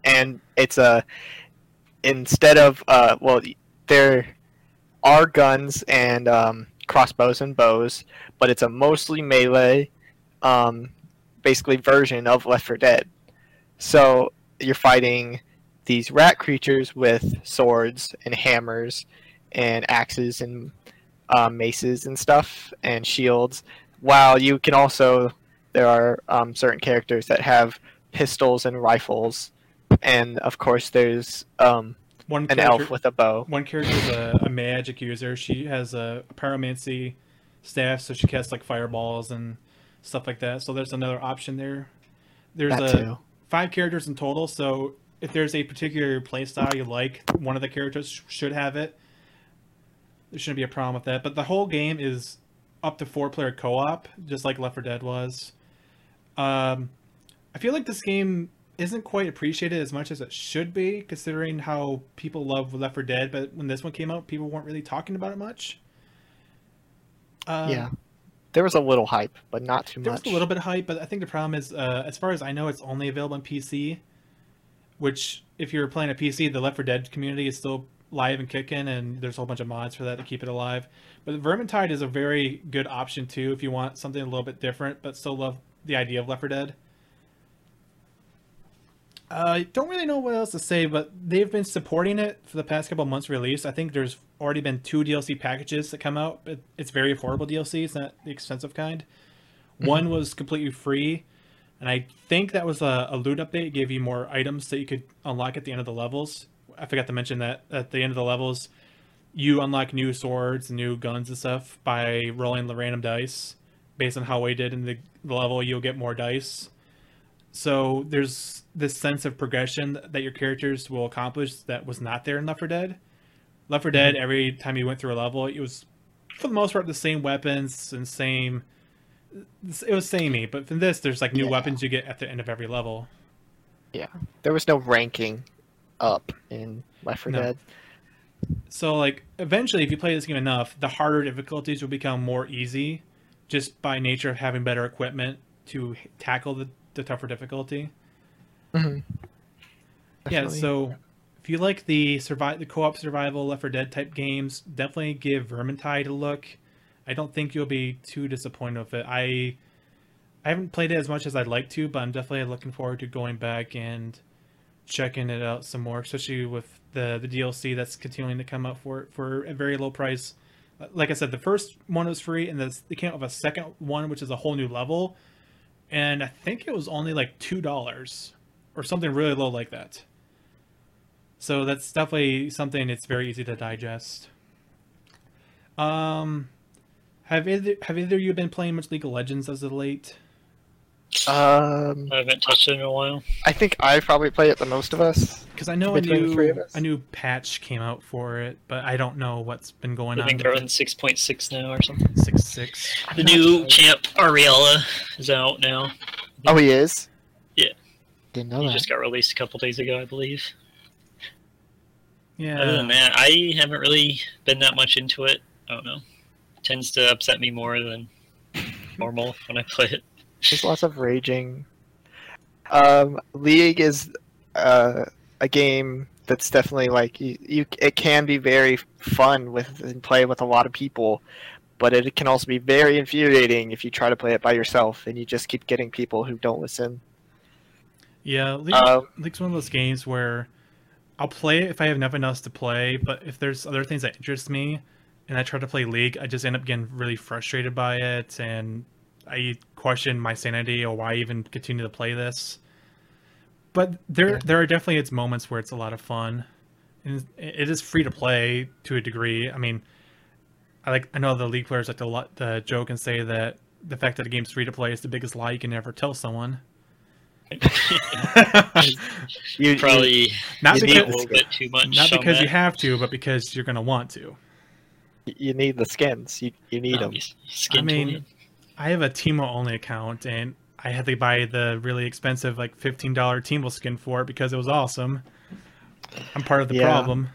and it's a instead of uh, well, there are guns and um, crossbows and bows, but it's a mostly melee, um, basically version of Left 4 Dead. So you're fighting these rat creatures with swords and hammers and axes and um, maces and stuff and shields. While you can also there are um, certain characters that have pistols and rifles, and of course there's um, one an character, elf with a bow. one character is a, a magic user. She has a, pyromancy staff, so she casts like fireballs and stuff like that. So there's another option there. There's That a too. five characters in total. So if there's a particular playstyle you like, one of the characters sh- should have it. There shouldn't be a problem with that. But the whole game is up to four player co op, just like Left 4 Dead was. Um, I feel like this game isn't quite appreciated as much as it should be, considering how people love Left 4 Dead. But when this one came out, people weren't really talking about it much. Um, yeah, there was a little hype, but not too there much. was a little bit of hype, but I think the problem is, uh, as far as I know, it's only available on PC. Which, if you're playing a PC, the Left 4 Dead community is still live and kicking, and there's a whole bunch of mods for that to keep it alive. But Vermintide is a very good option too if you want something a little bit different, but still love the idea of Left 4 Dead. I don't really know what else to say, but they've been supporting it for the past couple months release. I think there's already been two DLC packages that come out, but it's very affordable DLC. It's not the expensive kind. Mm-hmm. One was completely free, and I think that was a, a loot update. It gave you more items that you could unlock at the end of the levels. I forgot to mention that at the end of the levels, you unlock new swords, new guns, and stuff by rolling the random dice. Based on how we did in the level, you'll get more dice. So there's this sense of progression that your characters will accomplish that was not there in Left 4 Dead. Left 4 Dead, mm-hmm. every time you went through a level, it was for the most part the same weapons and same. It was samey, but from this, there's like new Yeah. weapons you get at the end of every level. Yeah, there was no ranking up in Left 4 No. Dead. So like eventually, if you play this game enough, the harder difficulties will become more easy, just by nature of having better equipment to tackle the, the tougher difficulty. Mhm. Yeah, so if you like the survive the co-op survival Left 4 Dead type games, definitely give Vermintide a look. I don't think you'll be too disappointed with it. I I haven't played it as much as I'd like to, but I'm definitely looking forward to going back and checking it out some more, especially with the the DLC that's continuing to come up for for a very low price. Like I said, the first one was free, and this, they came out with a second one, which is a whole new level, and I think it was only like two dollars or something really low like that. So that's definitely something it's very easy to digest. Um, have either have either of you been playing much League of Legends as of late? Um, I haven't touched it in a while. I think I probably play it the most of us. Because I know a Between the three of new a new patch came out for it, but I don't know what's been going I on. I think with they're it. on 6.6 now or something. six six. The new champ Aurelion is out now. Oh, he is. Yeah. Didn't know He that. just got released a couple days ago, I believe. Yeah. Other than that, I haven't really been that much into it. I don't know. tends to upset me more than normal when I play it. There's lots of raging. Um, League is uh, a game that's definitely like you, you. It can be very fun with and play with a lot of people, but it can also be very infuriating if you try to play it by yourself and you just keep getting people who don't listen. Yeah, League, Um, League's one of those games where I'll play it if I have nothing else to play, but if there's other things that interest me and I try to play League, I just end up getting really frustrated by it and I question my sanity or why I even continue to play this. But there Yeah. there are definitely its moments where it's a lot of fun. And it is free to play to a degree. I mean, I like I know the league players like to lo- to joke and say that the fact that the game's free to play is the biggest lie you can ever tell someone. [laughs] You Probably not You a need because the little bit too much. not on because you have to, but because you're gonna want to. you, you need the skins. You you need Um, them. skin I mean, to it. I have a Teemo only account, and I had to buy the really expensive, like fifteen dollar Teemo skin for it because it was awesome. I'm part of the Yeah. problem.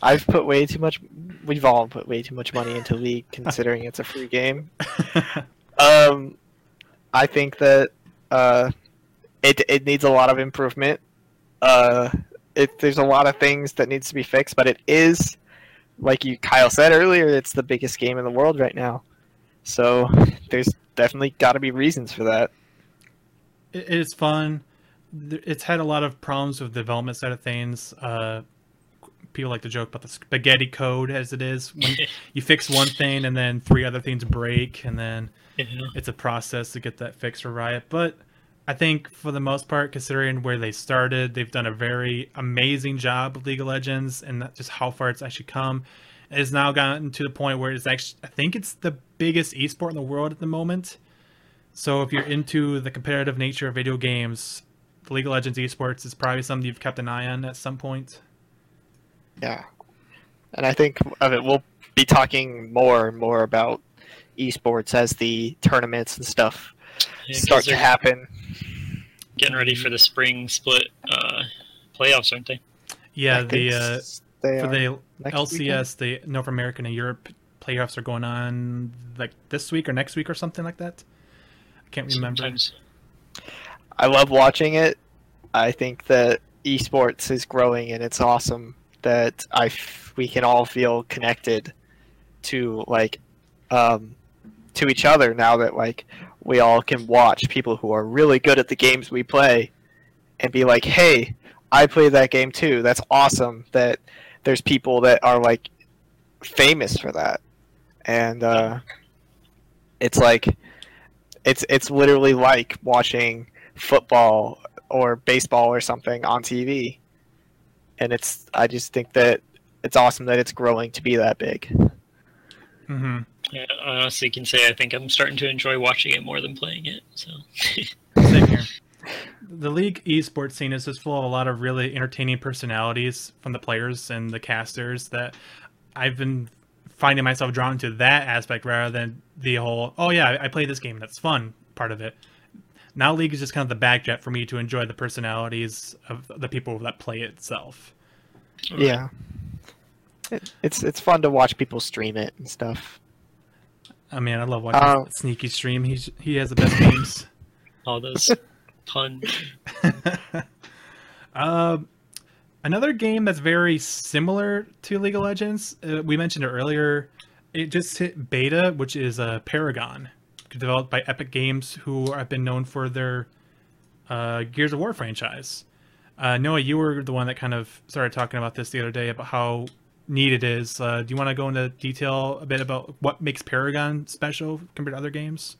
I've put way too much. We've all put way too much money into [laughs] League, considering it's a free game. [laughs] Um, I think that uh, it it needs a lot of improvement. Uh, it there's a lot of things that needs to be fixed, but it is, like you Kyle said earlier, it's the biggest game in the world right now. So there's definitely got to be reasons for that. it it is fun. It's had a lot of problems with the development side of things. Uh, people like to joke about the spaghetti code as it is. When [laughs] you fix one thing and then three other things break, and then Yeah. it's a process to get that fixed for Riot. But I think for the most part, considering where they started, they've done a very amazing job with League of Legends and just how far it's actually come. It has now gotten to the point where it's actually, I think it's the biggest esport in the world at the moment. So if you're into the competitive nature of video games, League of Legends esports is probably something you've kept an eye on at some point. Yeah, and I think of it. We'll be talking more and more about esports as the tournaments and stuff Yeah, 'cause start to happen. Getting ready for the spring split uh, playoffs, aren't they? Yeah, I the uh, they for the next LCS, the North American and Europe playoffs are going on like this week or next week or something like that. I can't remember. Sometimes. I love watching it. I think that esports is growing and it's awesome that I f- we can all feel connected to like um, to each other now that like we all can watch people who are really good at the games we play and be like, "Hey, I play that game too." That's awesome that there's people that are like famous for that. And uh, it's like it's it's literally like watching football or baseball or something on TV. And it's I just think that it's awesome that it's growing to be that big. Mm-hmm. Yeah, I honestly can say I think I'm starting to enjoy watching it more than playing it. So [laughs] Same here. [laughs] The league esports scene is just full of a lot of really entertaining personalities from the players and the casters that I've been finding myself drawn to that aspect rather than the whole oh yeah I, I play this game that's fun part of it. Now league is just kind of the backjet for me to enjoy the personalities of the people that play it itself. Yeah. It, it's it's fun to watch people stream it and stuff. I mean I love watching Oh. Sneaky stream. He's he has the best games. [laughs] all those puns. Uh, [laughs] another game that's very similar to League of Legends. Uh, we mentioned it earlier. It just hit beta, which is uh, Paragon, developed by Epic Games, who have been known for their uh, Gears of War franchise. Uh, Noah, you were the one that kind of started talking about this the other day about how neat it is. Uh, do you want to go into detail a bit about what makes Paragon special compared to other games?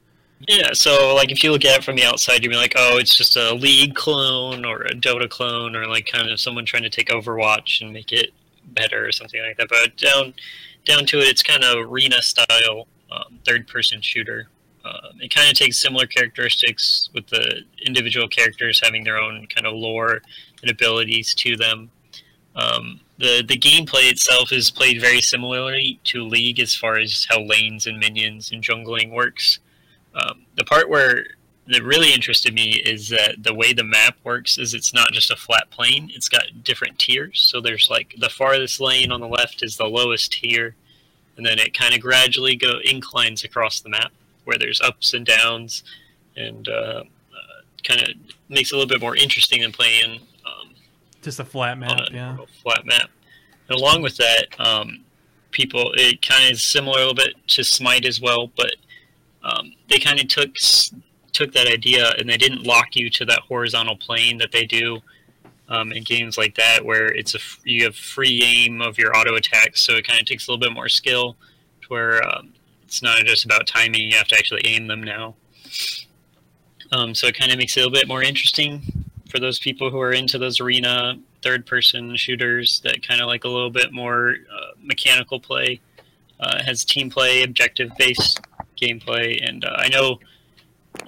Yeah, so like if you look at it from the outside, you'd be like, oh, it's just a League clone or a Dota clone or like kind of someone trying to take Overwatch and make it better or something like that. But down down to it, it's kind of arena style um, third person shooter. Um, it kind of takes similar characteristics with the individual characters having their own kind of lore and abilities to them. Um, the the gameplay itself is played very similarly to League as far as how lanes and minions and jungling works. Um, the part where that really interested me is that the way the map works is it's not just a flat plane; it's got different tiers. So there's like the farthest lane on the left is the lowest tier, and then it kind of gradually go inclines across the map where there's ups and downs, and uh, uh, kind of makes it a little bit more interesting than playing um, Just a flat map, a yeah. flat map. And along with that, um, people it kind of is similar a little bit to Smite as well, but um, they kind of took took that idea and they didn't lock you to that horizontal plane that they do um, in games like that, where it's a you have free aim of your auto attacks, so it kind of takes a little bit more skill. To where um, it's not just about timing; you have to actually aim them now. Um, so it kind of makes it a little bit more interesting for those people who are into those arena third person shooters that kind of like a little bit more uh, mechanical play. Uh, has team play, objective based gameplay, and uh, I know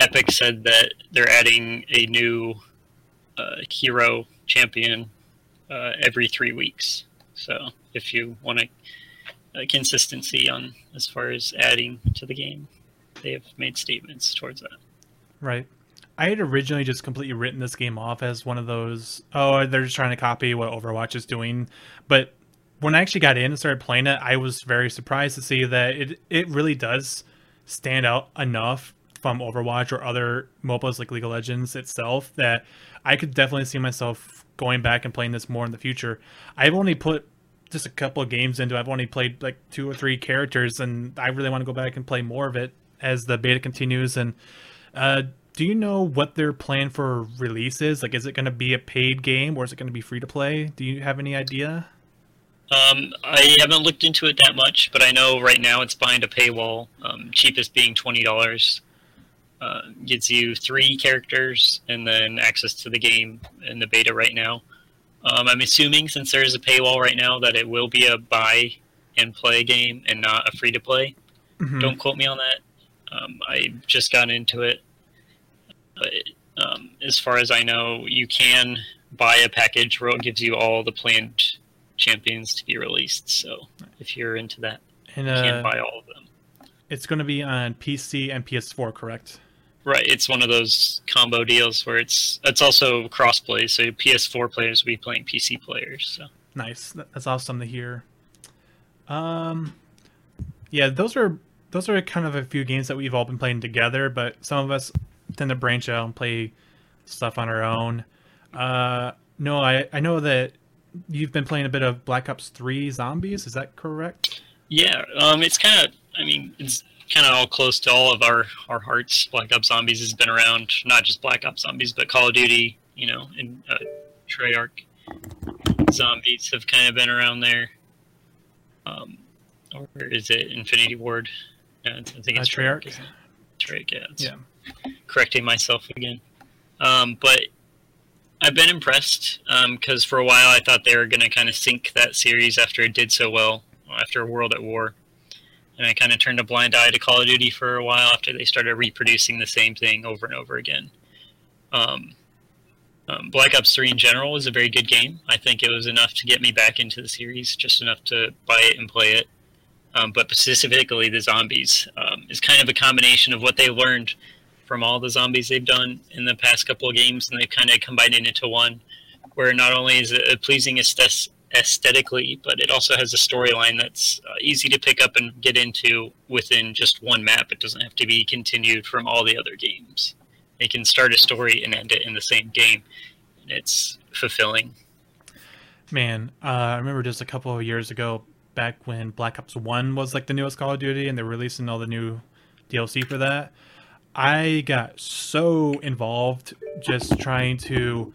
Epic said that they're adding a new uh, hero champion uh, every three weeks. So if you want a, consistency on as far as adding to the game, they have made statements towards that. Right. I had originally just completely written this game off as one of those, oh, they're just trying to copy what Overwatch is doing. But when I actually got in and started playing it, I was very surprised to see that it, it really does stand out enough from Overwatch or other MOBAs like League of Legends itself that I could definitely see myself going back and playing this more in the future. I've only put just a couple of games into. I've only played like two or three characters, and I really want to go back and play more of it as the beta continues. And uh, do you know what their plan for release is? Like, is it going to be a paid game or is it going to be free to play? Do you have any idea? Um, I haven't looked into it that much, but I know right now it's behind a paywall. Um, cheapest being twenty dollars. Uh, gives you three characters and then access to the game in the beta right now. Um, I'm assuming since there is a paywall right now that it will be a buy and play game and not a free to play. Mhm. Don't quote me on that. Um, I just got into it, but um, as far as I know, you can buy a package where it gives you all the planned champions to be released. So if you're into that, And you can uh, buy all of them. it's going to be on PC and PS4, correct? Right, it's one of those combo deals where it's it's also crossplay, so PS4 players will be playing PC players. So Nice. That's awesome to hear. Um, yeah, those are those are kind of a few games that we've all been playing together, but some of us tend to branch out and play stuff on our own. Uh, no, I I know that you've been playing a bit of Black Ops Three Zombies. Is that correct? yeah, um, it's kind of I mean it's kind of all close to all of our our hearts. Black Ops Zombies has been around, not just Black Ops Zombies, but Call of Duty, you know, and uh, Treyarch Zombies have kind of been around there. Um, or is it Infinity Ward? No, I think Uh, it's Treyarch. isn't? Treyarch, yeah. it's- Yeah. correcting myself again. Um, but I've been impressed because for a while I thought they were going to kind of sink that series after it did so well after World at War. And I kind of turned a blind eye to Call of Duty for a while after they started reproducing the same thing over and over again. Um, um, Black Ops 3 in general was a very good game. I think it was enough to get me back into the series, just enough to buy it and play it. Um, but specifically, the zombies um, is kind of a combination of what they learned from all the zombies they've done in the past couple of games, and they've kind of combined it into one, where not only is it pleasing aesthetically, but it also has a storyline that's uh, easy to pick up and get into within just one map. It doesn't have to be continued from all the other games. They can start a story and end it in the same game. And it's fulfilling. Man, uh, I remember just a couple of years ago, back when Black Ops One was like the newest Call of Duty, and they're releasing all the new DLC for that. I got so involved just trying to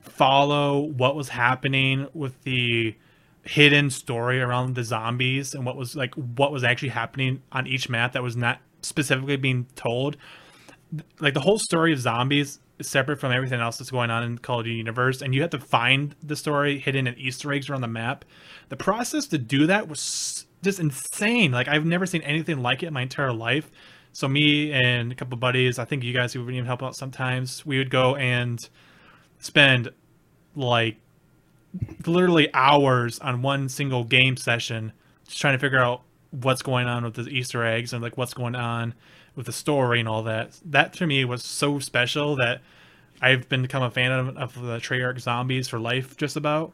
follow what was happening with the hidden story around the zombies and what was like what was actually happening on each map that was not specifically being told. Like the whole story of zombies is separate from everything else that's going on in Call of Duty universe, and you have to find the story hidden in Easter eggs around the map. The process to do that was just insane. Like I've never seen anything like it in my entire life. So me and a couple buddies, I think you guys who would even help out sometimes. We would go and spend like literally hours on one single game session just trying to figure out what's going on with the Easter eggs and like what's going on with the story and all that. That to me was so special that I've been become a fan of, of the Treyarch Zombies for life, just about.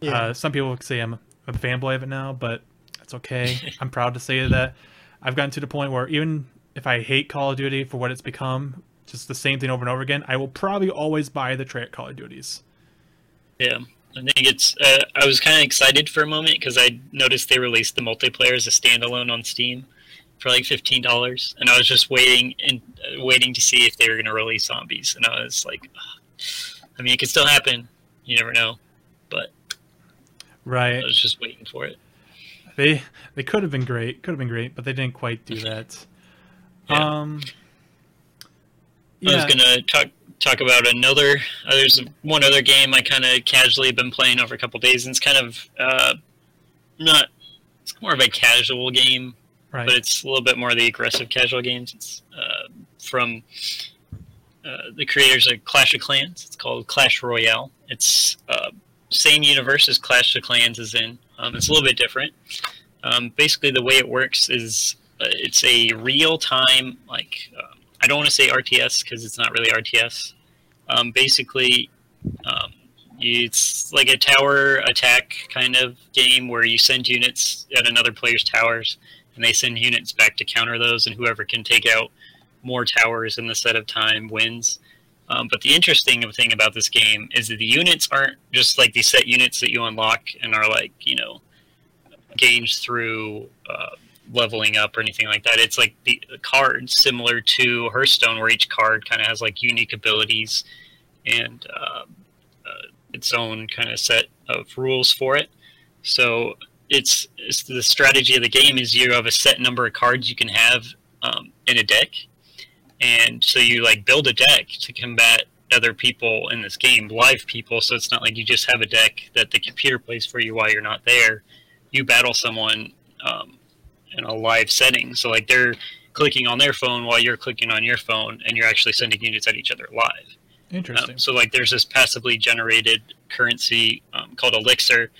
Yeah. Uh, some people would say I'm a fanboy of it now, but that's okay. [laughs] I'm proud to say that I've gotten to the point where even if I hate Call of Duty for what it's become, just the same thing over and over again, I will probably always buy the Treyarch Call of Duties. Yeah, I think it's. Uh, I was kind of excited for a moment because I noticed they released the multiplayer as a standalone on Steam for like fifteen dollars, and I was just waiting and uh, waiting to see if they were going to release zombies, and I was like, "Ugh." I mean, it could still happen. You never know, but Right. I was just waiting for it. They they could have been great, could have been great, but they didn't quite do [laughs] that. Yeah. Um I was gonna talk talk about another. Uh, there's one other game I kind of casually been playing over a couple days, and it's kind of uh, not. It's more of a casual game, right. but it's a little bit more of the aggressive casual games. It's uh, from uh, the creators of Clash of Clans. It's called Clash Royale. It's uh, same universe as Clash of Clans is in. Um, it's a little bit different. Um, basically, the way it works is it's a real time like um, I don't want to say RTS because it's not really RTS. Um, basically, um, it's like a tower attack kind of game where you send units at another player's towers, and they send units back to counter those, and whoever can take out more towers in the set of time wins. Um, but the interesting thing about this game is that the units aren't just like these set units that you unlock and are like you know gauged through uh, leveling up or anything like that. It's like the cards similar to Hearthstone, where each card kind of has like unique abilities and uh, uh, its own kind of set of rules for it. So it's, it's the strategy of the game is you have a set number of cards you can have um, in a deck, and so you like build a deck to combat other people in this game, live people. So it's not like you just have a deck that the computer plays for you while you're not there. You battle someone um, in a live setting. So like they're clicking on their phone while you're clicking on your phone, and you're actually sending units at each other live. interesting. Um, so like there's this passively generated currency um, called elixir.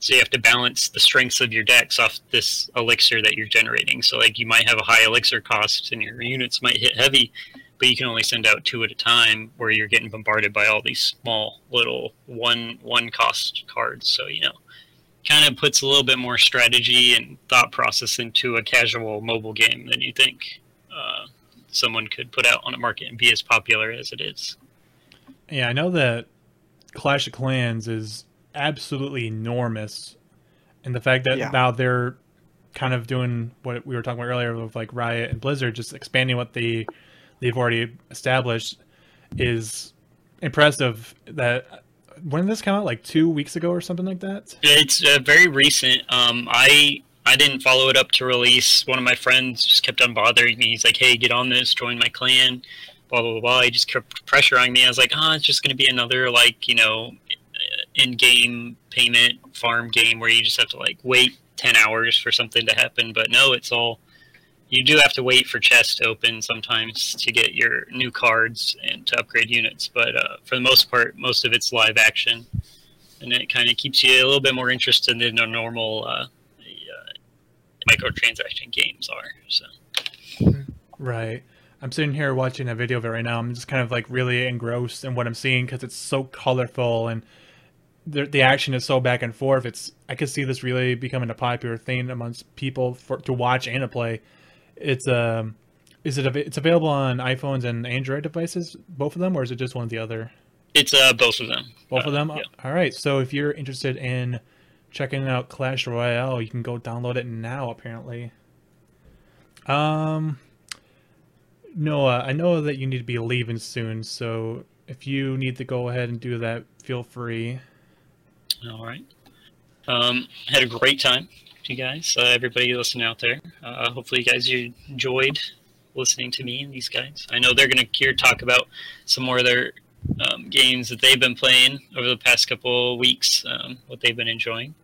So you have to balance the strengths of your decks off this elixir that you're generating. So like you might have a high elixir cost and your units might hit heavy, but you can only send out two at a time where you're getting bombarded by all these small little one one cost cards. So you know, kind of puts a little bit more strategy and thought process into a casual mobile game than you think uh, someone could put out on a market and be as popular as it is. Yeah, I know that Clash of Clans is absolutely enormous, and the fact that Yeah. now they're kind of doing what we were talking about earlier with like Riot and Blizzard, just expanding what they they've already established, is impressive. That when did this come out? Like two weeks ago or something like that. It's uh, very recent. Um, I I didn't follow it up to release. One of my friends just kept on bothering me. He's like, "Hey, get on this, join my clan." Blah blah blah. He just kept pressuring me. I was like, "Oh, it's just going to be another like you know, in-game payment farm game where you just have to like wait ten hours for something to happen." But no, it's all. You do have to wait for chests to open sometimes to get your new cards and to upgrade units. But uh, for the most part, most of it's live action and it kind of keeps you a little bit more interested than a normal uh, uh, microtransaction games are. So Right. I'm sitting here watching a video of it right now. I'm just kind of like really engrossed in what I'm seeing because it's so colorful and the the action is so back and forth. It's I could see this really becoming a popular thing amongst people for to watch and to play. It's um, is it av- it's available on iPhones and Android devices, both of them, or is it just one or the other? It's uh both of them. Both of Uh, them. yeah. All right. So if you're interested in checking out Clash Royale, you can go download it now. Apparently. Um. Noah, I know that you need to be leaving soon, so if you need to go ahead and do that, feel free. All right. Um, had a great time, you guys. Uh, everybody listening out there. Uh, hopefully, you guys you enjoyed listening to me and these guys. I know they're going to here talk about some more of their um, games that they've been playing over the past couple weeks, um, what they've been enjoying.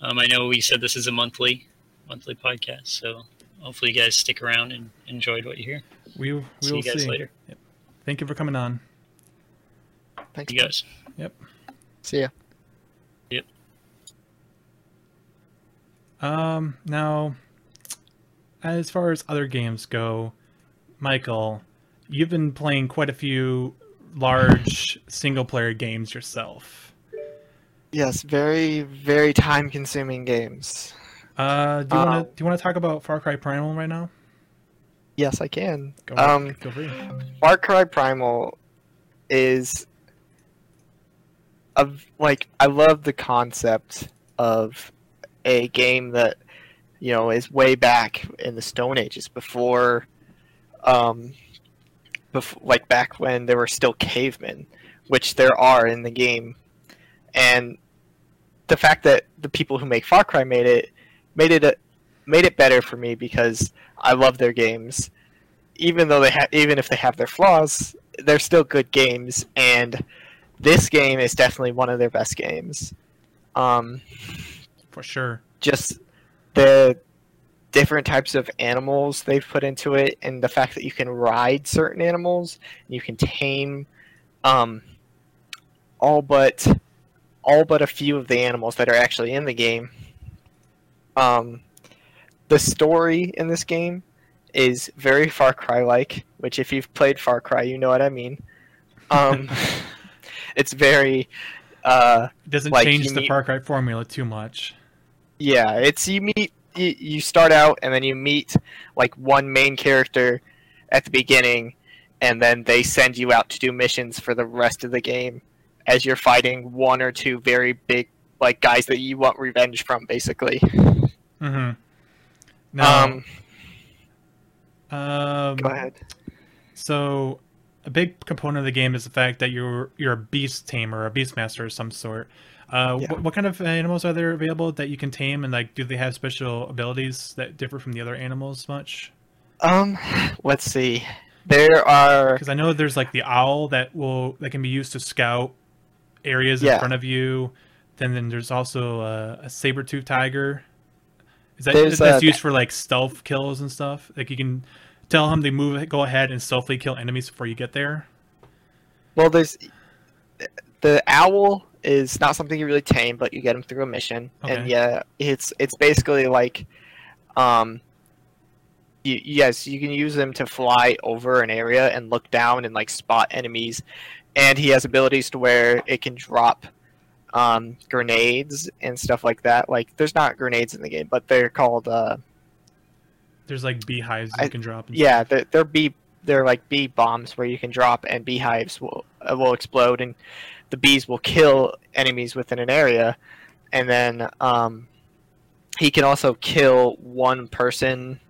Um, I know we said this is a monthly monthly podcast, so hopefully you guys stick around and enjoyed what you hear. We we See will you guys see. later. Thank you for coming on. Thanks. You guys. Yep. See ya. Um, now, as far as other games go, Michael, you've been playing quite a few large single player games yourself. Yes, very, very time consuming games. Uh, do you want Um, to do you want to talk about Far Cry Primal right now? Yes, I can. Go ahead. Um, Feel free. Far Cry Primal is of like I love the concept of a game that you know is way back in the Stone Ages before, um, before like back when there were still cavemen, which there are in the game, and the fact that the people who make Far Cry made it made it a, made it better for me because I love their games even though they have even if they have their flaws, they're still good games, and this game is definitely one of their best games. Um, For sure. just the different types of animals they've put into it, and the fact that you can ride certain animals, you can tame, um, all but all but a few of the animals that are actually in the game. Um, the story in this game is very Far Cry like, which if you've played Far Cry, you know what I mean. Um, [laughs] it's very, uh, It doesn't Like, change the meet- Far Cry formula too much. Yeah, it's you meet you, you start out and then you meet like one main character at the beginning, and then they send you out to do missions for the rest of the game as you're fighting one or two very big like guys that you want revenge from, basically. Mm-hmm. Now, Um, um, go ahead. So, a big component of the game is the fact that you're you're a beast tamer, a beast master of some sort. Uh, Yeah. what, what kind of animals are there available that you can tame, and like, do they have special abilities that differ from the other animals much? Um, [sighs] let's see. There are Because I know there's like the owl that will that can be used to scout areas in front of you. Then then there's also a, a saber tooth tiger. Is that There's, that's uh, used for like stealth kills and stuff? Like you can tell him they move, go ahead and stealthily kill enemies before you get there. Well, there's the owl is not something you really tame, but you get him through a mission, and yeah, it's it's basically like, um, you, yes, you can use him to fly over an area and look down and like spot enemies, and he has abilities to where it can drop, um, grenades and stuff like that. Like, there's not grenades in the game, but they're called uh, There's like beehives I- you can drop. And yeah, they're, they're bee they're like bee bombs where you can drop and beehives will uh, will explode and the bees will kill enemies within an area, and then um, he can also kill one person.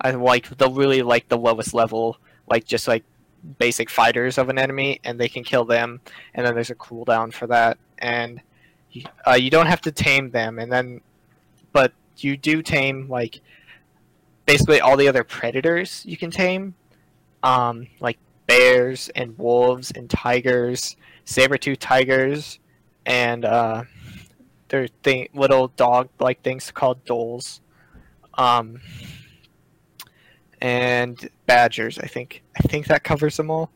I like the really like the lowest level, like just like basic fighters of an enemy, and they can kill them. And then there's a cooldown for that, and uh, you don't have to tame them. And then, but you do tame like basically all the other predators you can tame, um, like bears and wolves and tigers, saber-tooth tigers, and uh, they're thing, little dog-like things called dholes, um, and badgers. I think I think that covers them all.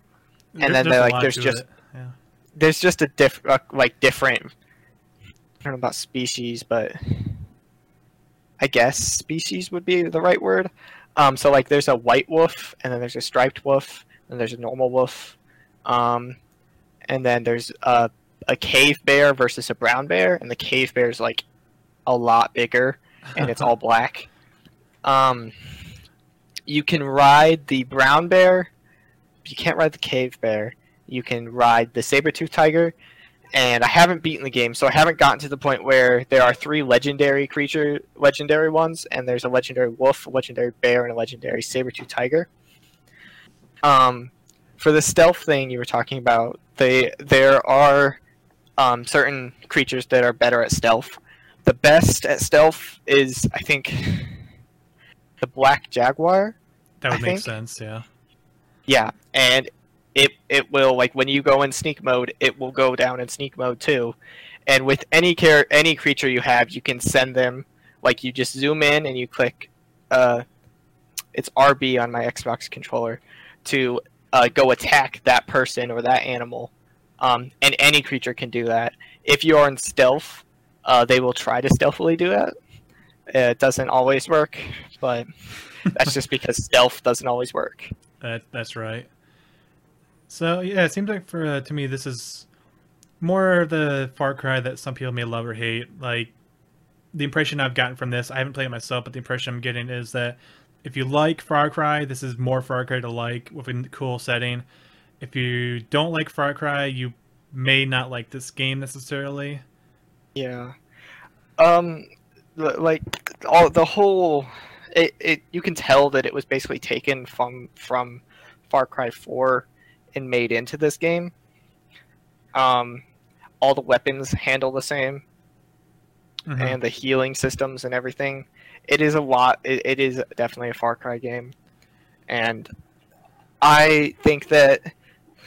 And then a they're like, there's just- yeah. There's just a diff uh, like different. I don't know about species, but I guess species would be the right word. Um, so like there's a white wolf, and then there's a striped wolf, and there's a normal wolf, um, and then there's a a cave bear versus a brown bear, and the cave bear is like a lot bigger, and it's all [laughs] black. Um, you can ride the brown bear, but you can't ride the cave bear. you can ride the saber-tooth tiger. And I haven't beaten the game, so I haven't gotten to the point where there are three legendary creature, legendary ones, and there's a legendary wolf, a legendary bear, and a legendary saber-tooth tiger. Um, for the stealth thing you were talking about, they there are um, certain creatures that are better at stealth. The best at stealth is, I think, the black jaguar. That would I make think- sense. Yeah. Yeah, and it it will like when you go in sneak mode, it will go down in sneak mode too. And with any care any creature you have, you can send them like you just zoom in and you click uh it's RB on my Xbox controller to uh, go attack that person or that animal. Um, and any creature can do that. If you are in stealth, uh, they will try to stealthily do that. It doesn't always work, but [laughs] that's just because stealth doesn't always work. That that's right. So yeah, it seems like for uh, to me this is more the Far Cry that some people may love or hate. Like the impression I've gotten from this, I haven't played it myself, but the impression I'm getting is that if you like Far Cry, this is more Far Cry to like with a cool setting. If you don't like Far Cry, you may not like this game necessarily. Yeah. Um, like all the whole, it, it you can tell that it was basically taken from from Far Cry Four and made into this game. Um, all the weapons handle the same, Mhm. and the healing systems and everything. It is a lot. It, it is definitely a Far Cry game, and I think that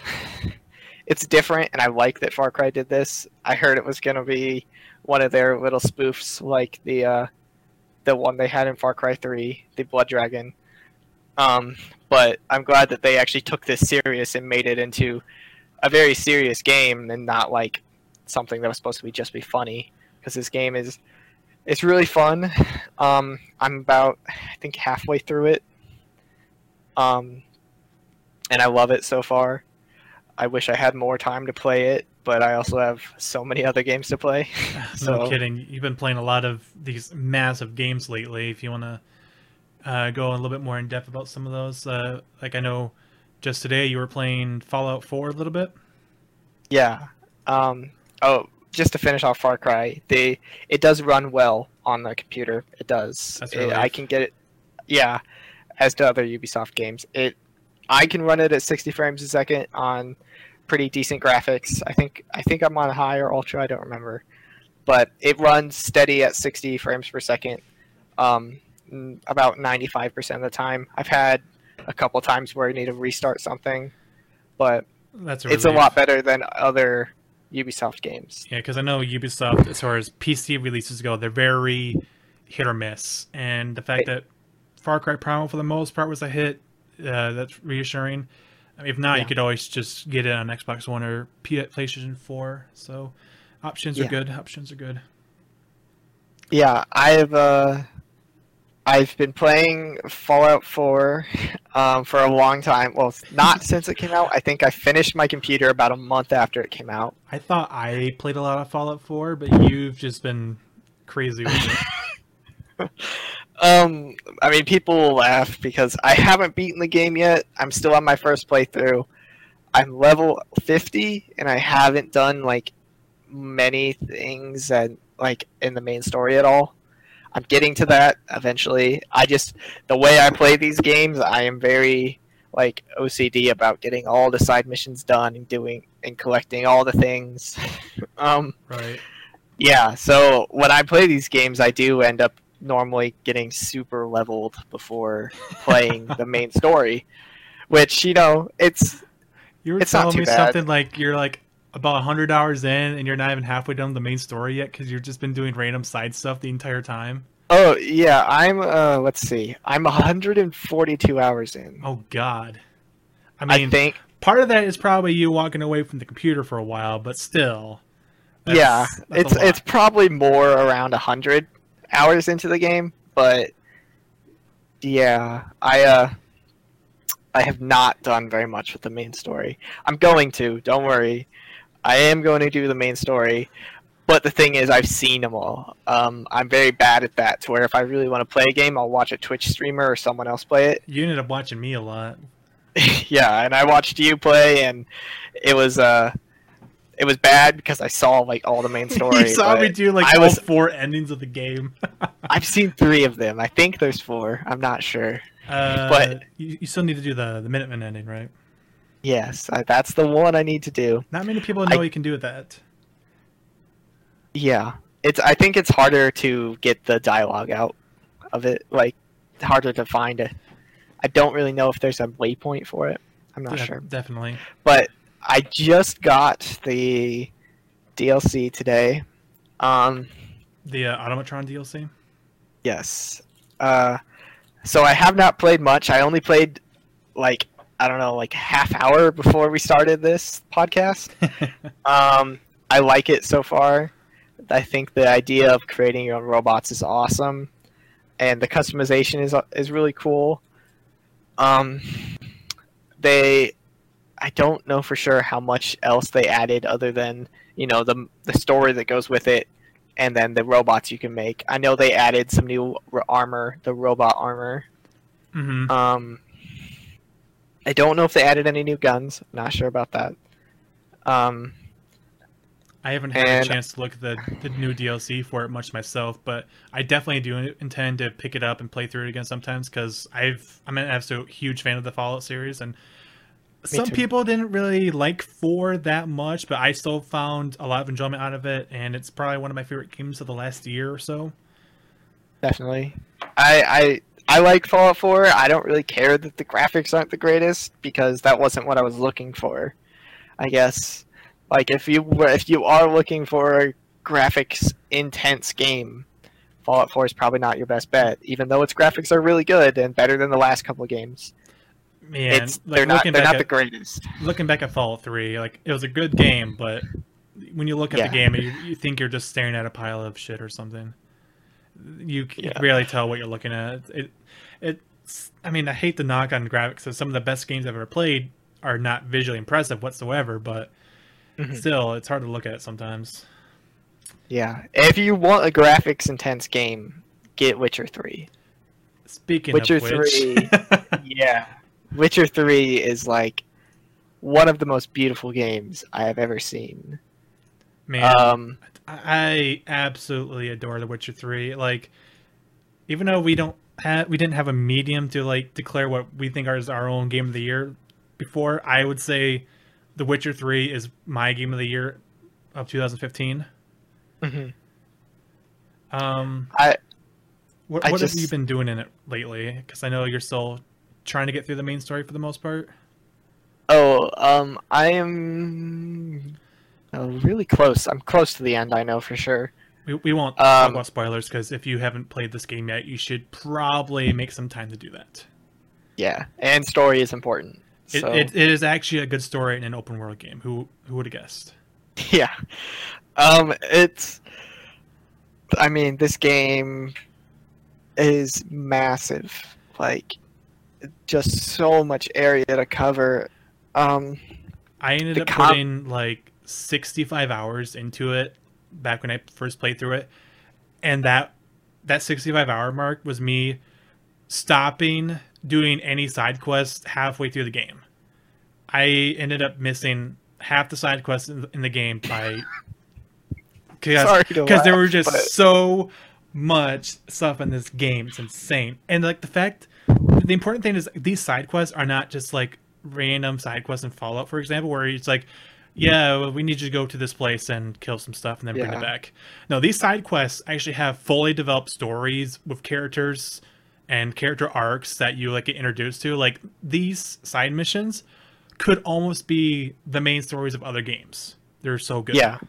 [sighs] it's different, and I like that Far Cry did this. I heard it was gonna be one of their little spoofs, like the uh, the one they had in Far Cry Three, the Blood Dragon. Um, but I'm glad that they actually took this serious and made it into a very serious game, and not like something that was supposed to be just be funny. Because this game is it's really fun. Um, I'm about I think halfway through it. Um, and I love it so far. I wish I had more time to play it, but I also have so many other games to play. [laughs] [laughs] no So- kidding. You've been playing a lot of these massive games lately. If you want to uh, go a little bit more in depth about some of those, uh, like I know just today you were playing Fallout 4 a little bit. Yeah. Um, oh, just to finish off Far Cry, they it does run well on the computer. It does. It- I can get it. Yeah, as to other Ubisoft games, it I can run it at 60 frames a second on pretty decent graphics. I think I think I'm on high or ultra. I don't remember, but it runs steady at 60 frames per second. Um, about 95% of the time. I've had a couple times where I need to restart something, but That's a it's a lot better than other Ubisoft games. Yeah, because I know Ubisoft, as far as PC releases go, they're very hit or miss. And the fact that Far Cry Primal, for the most part, was a hit, uh, that's reassuring. I mean, if not, you could always just get it on Xbox One or PlayStation 4. So options are Yeah. good. Options are good. Yeah, I've uh, I've been playing Fallout 4 um, for a long time. Well, not [laughs] since it came out. I think I finished my computer about a month after it came out. I thought I played a lot of Fallout 4, but you've just been crazy with it. [laughs] Um, I mean, people will laugh because I haven't beaten the game yet. I'm still on my first playthrough. I'm level 50, and I haven't done like many things and like in the main story at all. I'm getting to that eventually. I just the way I play these games, I am very like OCD about getting all the side missions done and doing and collecting all the things. [laughs] um, right. yeah, so when I play these games, I do end up normally getting super leveled before [laughs] playing the main story, which you know it's You were It's telling me bad. something like you're like about 100 hours in and you're not even halfway done the main story yet because you've just been doing random side stuff the entire time. oh yeah, I'm uh let's see, I'm 142 hours in. Oh, God. I I mean, think part of that is probably you walking away from the computer for a while, but still. that's- yeah, that's it's it's probably more around 100 hours into the game, but yeah, I uh I have not done very much with the main story. I'm going to, don't worry. I am going to do the main story, but the thing is, I've seen them all. Um, I'm very bad at that. To where if I really want to play a game, I'll watch a Twitch streamer or someone else play it. You ended up watching me a lot. [laughs] yeah, and I watched you play, and it was uh, it was bad because I saw like all the main [laughs] story. you saw me do like I all was- four endings of the game. [laughs] I've seen three of them. I think there's four. I'm not sure. Uh, But- you, you still need to do the the Minuteman ending, right? Yes, I, that's the one I need to do. Not many people know I- you can do that. Yeah, it's. I think it's harder to get the dialogue out of it. Like harder to find it. I don't really know if there's a waypoint for it. I'm not Yeah, sure. Definitely. But I just got the DLC today. Um, The uh, Automatron DLC. yes. Uh, so I have not played much. I only played like I don't know, like half hour before we started this podcast. [laughs] Um, I like it so far. I think the idea of creating your own robots is awesome, and the customization is is really cool. Um, they, I don't know for sure how much else they added other than you know the the story that goes with it, and then the robots you can make. I know they added some new armor, the robot armor. hmm Um, I don't know if they added any new guns. Not sure about that. Um, I haven't had And- a chance to look at the, the new DLC for it much myself, but I definitely do intend to pick it up and play through it again sometimes because I've I'm an absolute huge fan of the Fallout series, and some people didn't really like four that much, but I still found a lot of enjoyment out of it, and it's probably one of my favorite games of the last year or so. definitely. I I I like Fallout 4. I don't really care that the graphics aren't the greatest because that wasn't what I was looking for. I guess like if you were if you are looking for a graphics intense game, Fallout 4 is probably not your best bet, even though its graphics are really good and better than the last couple of games. Man, it's like, they're not they're not the greatest. looking back at Fallout 3, like it was a good game, but when you look at Yeah. the game, you, you think you're just staring at a pile of shit or something. You can Yeah. barely tell what you're looking at. It, it's. I mean, I hate to knock on graphics. So some of the best games I've ever played are not visually impressive whatsoever, but Mhm. still, it's hard to look at sometimes. Yeah, if you want a graphics intense game, get Witcher 3. Speaking Witcher of which, 3. [laughs] Yeah. Witcher 3 is like one of the most beautiful games I have ever seen. man, Um, I absolutely adore The Witcher 3. Like, even though we don't have, we didn't have a medium to like declare what we think is our own game of the year before, I would say The Witcher 3 is my game of the year of 2015. mhm. Um, I what, I what have you been doing in it lately? Because I know you're still trying to get through the main story for the most part. oh, um, I am oh, really close. I'm close to the end. I know for sure. We, we won't talk Um, about spoilers because if you haven't played this game yet, you should probably make some time to do that. Yeah, and story is important. It, So it, it is actually a good story in an open world game. Who who would have guessed? [laughs] yeah, um, it's. I mean, this game is massive. Like, just so much area to cover. Um, I ended up com- putting like 65 hours into it back when I first played through it, and that that 65 hour mark was me stopping doing any side quests halfway through the game. I ended up missing half the side quests in, in the game by [laughs] because there were just but- so much stuff in this game. It's insane. And like the fact, the important thing is these side quests are not just like random side quests in Fallout, for example, where it's like, yeah, well, we need you to go to this place and kill some stuff and then bring it back. No, these side quests actually have fully developed stories with characters and character arcs that you like get introduced to. Like these side missions could almost be the main stories of other games. They're so good. Yeah,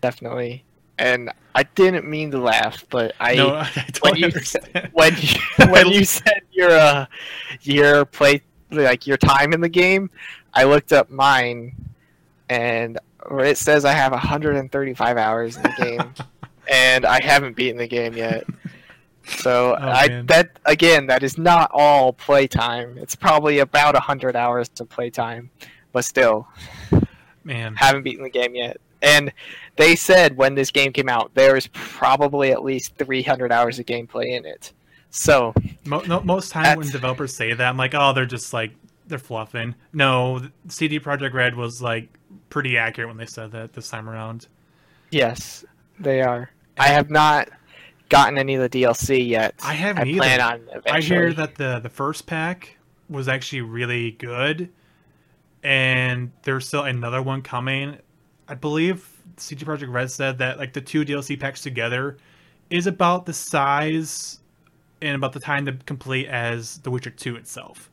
definitely. And I didn't mean to laugh, but I no, [laughs] I when you understand. [laughs] when you, [laughs] when you said your uh your play like your time in the game, I looked up mine, and it says I have 135 hours in the game, [laughs] and I haven't beaten the game yet. So Oh, I man. that again that is not all playtime. It's probably about 100 hours to playtime, but still Man, haven't beaten the game yet. And they said when this game came out, there is probably at least 300 hours of gameplay in it. So Mo- no, most time when developers say that, I'm like, oh, they're just like they're fluffing. No, CD Projekt Red was like pretty accurate when they said that this time around. Yes, they are. I have not gotten any of the DLC yet. I haven't I plan on eventually. I hear that the the first pack was actually really good, and there's still another one coming. I believe CD Projekt Red said that like the two DLC packs together is about the size and about the time to complete as The Witcher 2 itself.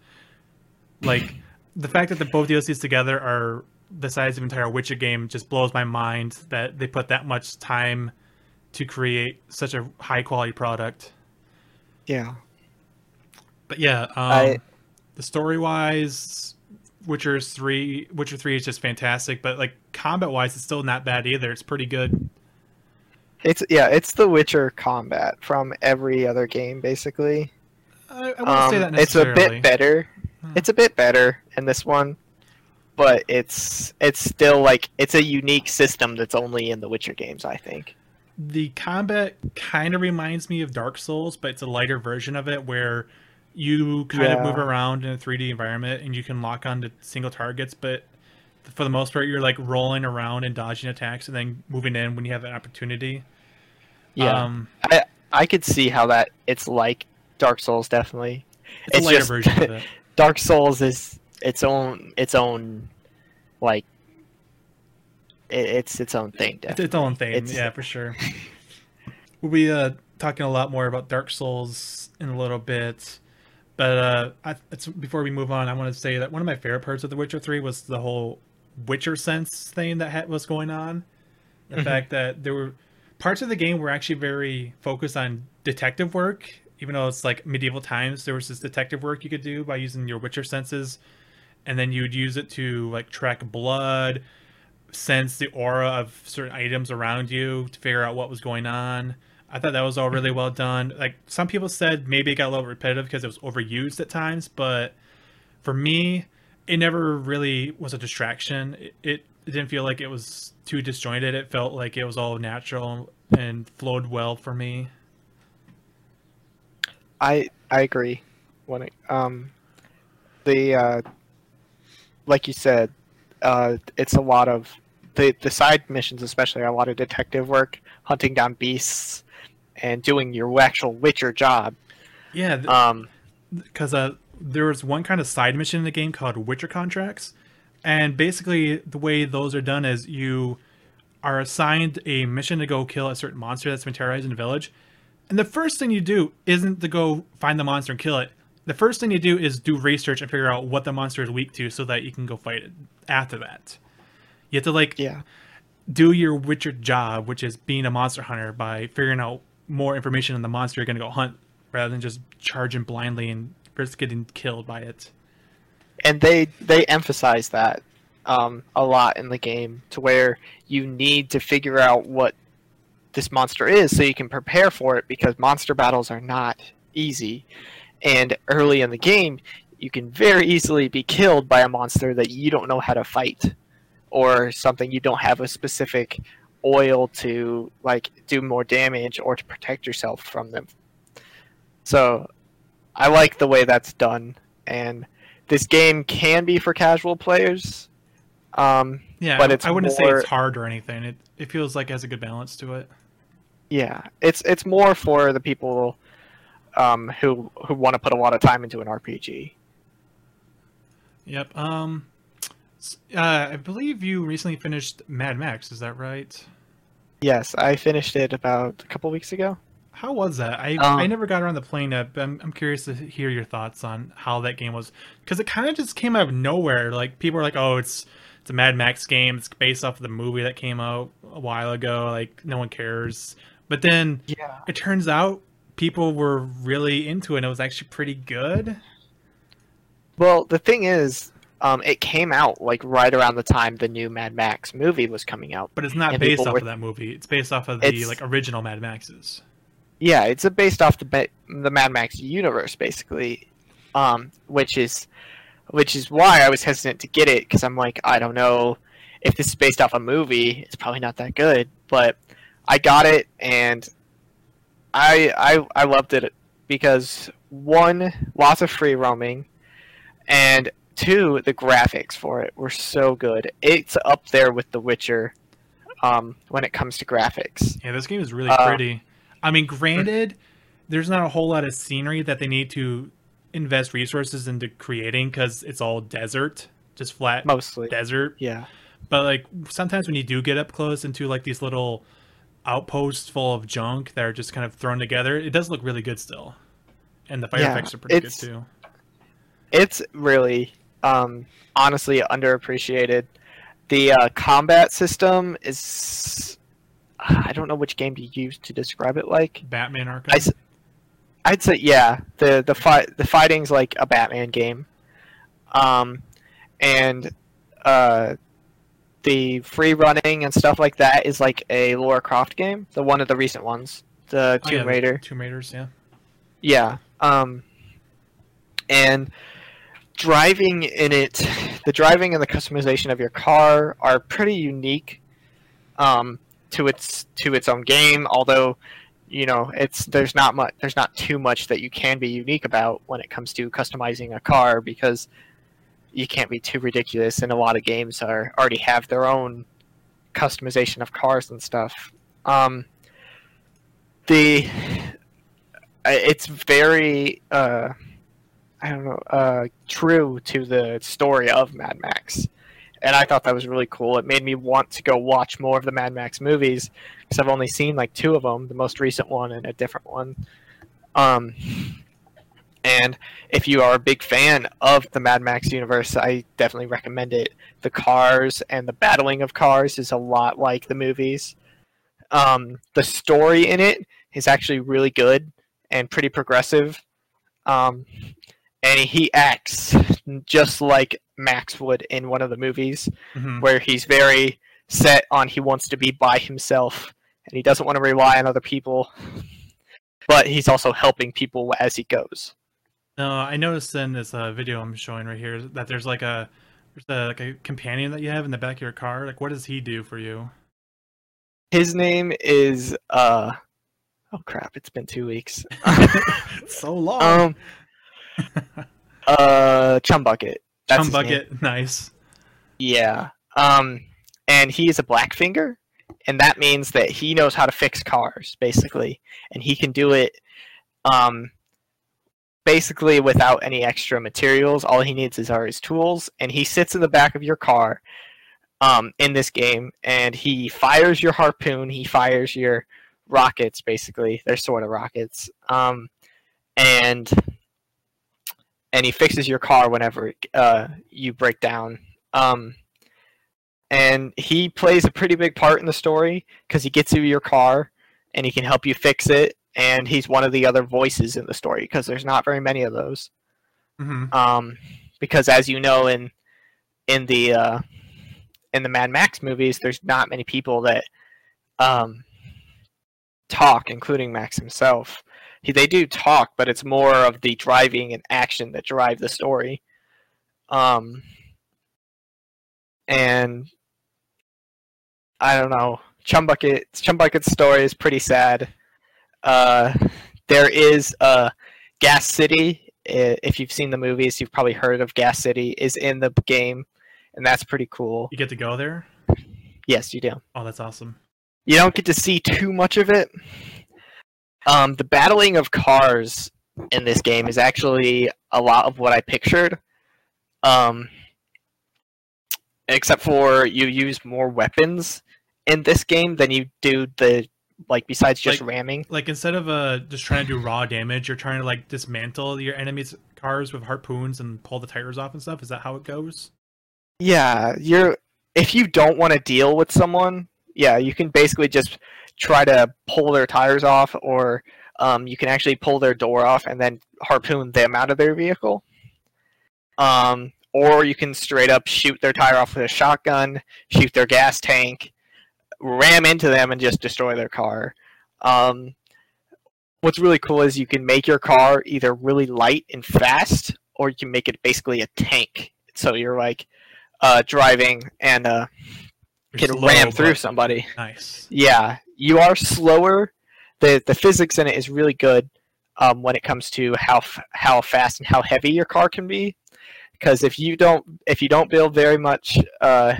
Like the fact that the both DLCs together are the size of an entire Witcher game just blows my mind that they put that much time to create such a high quality product. Yeah. But yeah, um, I- the story wise, Witcher's three, Witcher three is just fantastic. But like combat wise, it's still not bad either. It's pretty good. It's yeah, it's the Witcher combat from every other game basically. I, I wouldn't Um, say that necessarily. it's a bit better. Hmm. It's a bit better in this one, but it's it's still like it's a unique system that's only in the Witcher games. I think. The combat kind of reminds me of Dark Souls, but it's a lighter version of it where you kind of move around in a 3D environment and you can lock on to single targets, but for the most part, you're like rolling around and dodging attacks and then moving in when you have an opportunity. Yeah, Um, I I could see how that it's like Dark Souls definitely. it's, It's a lighter just- version of it. [laughs] Dark Souls is its own its own like it, it's its own thing. It's Definitely. its own thing, It's- yeah, for sure. [laughs] We'll be uh, talking a lot more about Dark Souls in a little bit, but uh, I, it's, before we move on, I want to say that one of my favorite parts of The Witcher Three was the whole Witcher sense thing that ha- was going on. The Mhm. fact that there were parts of the game were actually very focused on detective work, even though it's like medieval times. There was this detective work you could do by using your Witcher senses, and then you'd use it to like track blood, sense the aura of certain items around you to figure out what was going on. I thought that was all really well done. Like some people said, maybe it got a little repetitive because it was overused at times, but for me, it never really was a distraction. It, it, it didn't feel like it was too disjointed. It felt like it was all natural and flowed well for me. I I agree. When it, um the uh like you said, uh it's a lot of the the side missions especially a lot of detective work, hunting down beasts and doing your actual Witcher job. Yeah, th- Um because uh, there was one kind of side mission in the game called Witcher contracts, and basically the way those are done is you are assigned a mission to go kill a certain monster that's been terrorizing the village, and the first thing you do isn't to go find the monster and kill it. The first thing you do is do research and figure out what the monster is weak to, so that you can go fight it. After that, you have to like yeah. do your Witcher job, which is being a monster hunter by figuring out more information on the monster you're going to go hunt, rather than just charging blindly and risk getting killed by it. and they they emphasize that um, a lot in the game to where you need to figure out what this monster is so you can prepare for it because monster battles are not easy and early in the game you can very easily be killed by a monster that you don't know how to fight or something you don't have a specific oil to like do more damage or to protect yourself from them so i like the way that's done and this game can be for casual players. Um, Yeah, But it's I wouldn't say it's hard or anything. It it feels like it has a good balance to it. yeah, it's it's more for the people um, who who want to put a lot of time into an RPG. Yep. Um, uh, I believe you recently finished Mad Max. Is that right? Yes, I finished it about a couple weeks ago. How was that? I Um, I never got around the playing it, but I'm, I'm curious to hear your thoughts on how that game was because it kind of just came out of nowhere. Like people were like, "Oh, it's it's a Mad Max game. It's based off of the movie that came out a while ago. Like no one cares." But then Yeah. it turns out people were really into it. and It was actually pretty good. Well, the thing is, um, it came out like right around the time the new Mad Max movie was coming out. But it's not based off were- of that movie. It's based off of the It's- like original Mad Maxes. Yeah, it's a based off the the Mad Max universe, basically, um, which is which is why I was hesitant to get it because I'm like, I don't know if this is based off a movie. It's probably not that good, but I got it and I I I loved it because one, lots of free roaming, and two, the graphics for it were so good. It's up there with The Witcher um, when it comes to graphics. Yeah, this game is really Uh, pretty. I mean, granted, [laughs] there's not a whole lot of scenery that they need to invest resources into creating because it's all desert, just flat Mostly. desert. Yeah. But like sometimes when you do get up close into like these little outposts full of junk that are just kind of thrown together, it does look really good still. And the fire Yeah, effects are pretty good too. It's really, um, honestly, underappreciated. The uh, combat system is. I don't know which game to use to describe it like. Batman Arkham. I I'd say yeah. The the fight the fighting's like a Batman game, um, and uh, the free running and stuff like that is like a Laura Croft game. The one of the recent ones, the Oh, Tomb yeah, the Raider. Tomb Raiders, yeah. Yeah. Um, and driving in it, the driving and the customization of your car are pretty unique um, to its to its own game. Although, you know, it's there's not much there's not too much that you can be unique about when it comes to customizing a car because you can't be too ridiculous. And a lot of games are already have their own customization of cars and stuff. Um, the it's very uh, I don't know uh, true to the story of Mad Max, and I thought that was really cool. It made me want to go watch more of the Mad Max movies because I've only seen like two of them, the most recent one and a different one. Um, and if you are a big fan of the Mad Max universe, I definitely recommend it. The cars and the battling of cars is a lot like the movies. Um, the story in it is actually really good and pretty progressive. Um, and he acts just like Max would in one of the movies, Mhm. where he's very set on he wants to be by himself and he doesn't want to rely on other people, but he's also helping people as he goes. No, I noticed in this uh, video I'm showing right here that there's like a there's a, like a companion that you have in the back of your car. Like, what does he do for you? His name is uh oh crap, it's been two weeks. [laughs] so long. [laughs] um [laughs] uh Chumbucket. That's Chum his name. bucket, nice. Yeah. Um, and he is a blackfinger, and that means that he knows how to fix cars, basically, and he can do it, um, basically without any extra materials. All he needs is are his tools, and he sits in the back of your car, um, in this game, and he fires your harpoon. He fires your rockets, basically. They're sort of rockets. Um, and and he fixes your car whenever uh, you break down. Um, and he plays a pretty big part in the story because he gets you your car and he can help you fix it. And he's one of the other voices in the story because there's not very many of those. hmm Um, because as you know in in the uh, in the Mad Max movies, there's not many people that um, talk, including Max himself. He, they do talk, but it's more of the driving and action that drive the story. Um, and I don't know. Chumbucket Chumbucket's story is pretty sad. Uh, there is a Gas City. If you've seen the movies, you've probably heard of Gas City. Is in the game, and that's pretty cool. You get to go there. Yes, you do. Oh, that's awesome. You don't get to see too much of it. Um, the battling of cars in this game is actually a lot of what I pictured. Um, except for you use more weapons in this game than you do the like besides just Like- ramming. Like instead of uh just trying to do raw damage, you're trying to like dismantle your enemies' cars with harpoons and pull the tires off and stuff. Is that how it goes? Yeah, you're if you don't want to deal with someone, yeah, you can basically just try to pull their tires off, or um, you can actually pull their door off and then harpoon them out of their vehicle. Um, or you can straight up shoot their tire off with a shotgun, shoot their gas tank, ram into them, and just destroy their car. Um, what's really cool is you can make your car either really light and fast, or you can make it basically a tank. So you're like uh, driving and uh, can slow, ram through somebody. Nice. Yeah, you are slower. the The physics in it is really good um, when it comes to how f- how fast and how heavy your car can be. because if you don't if you don't build very much uh,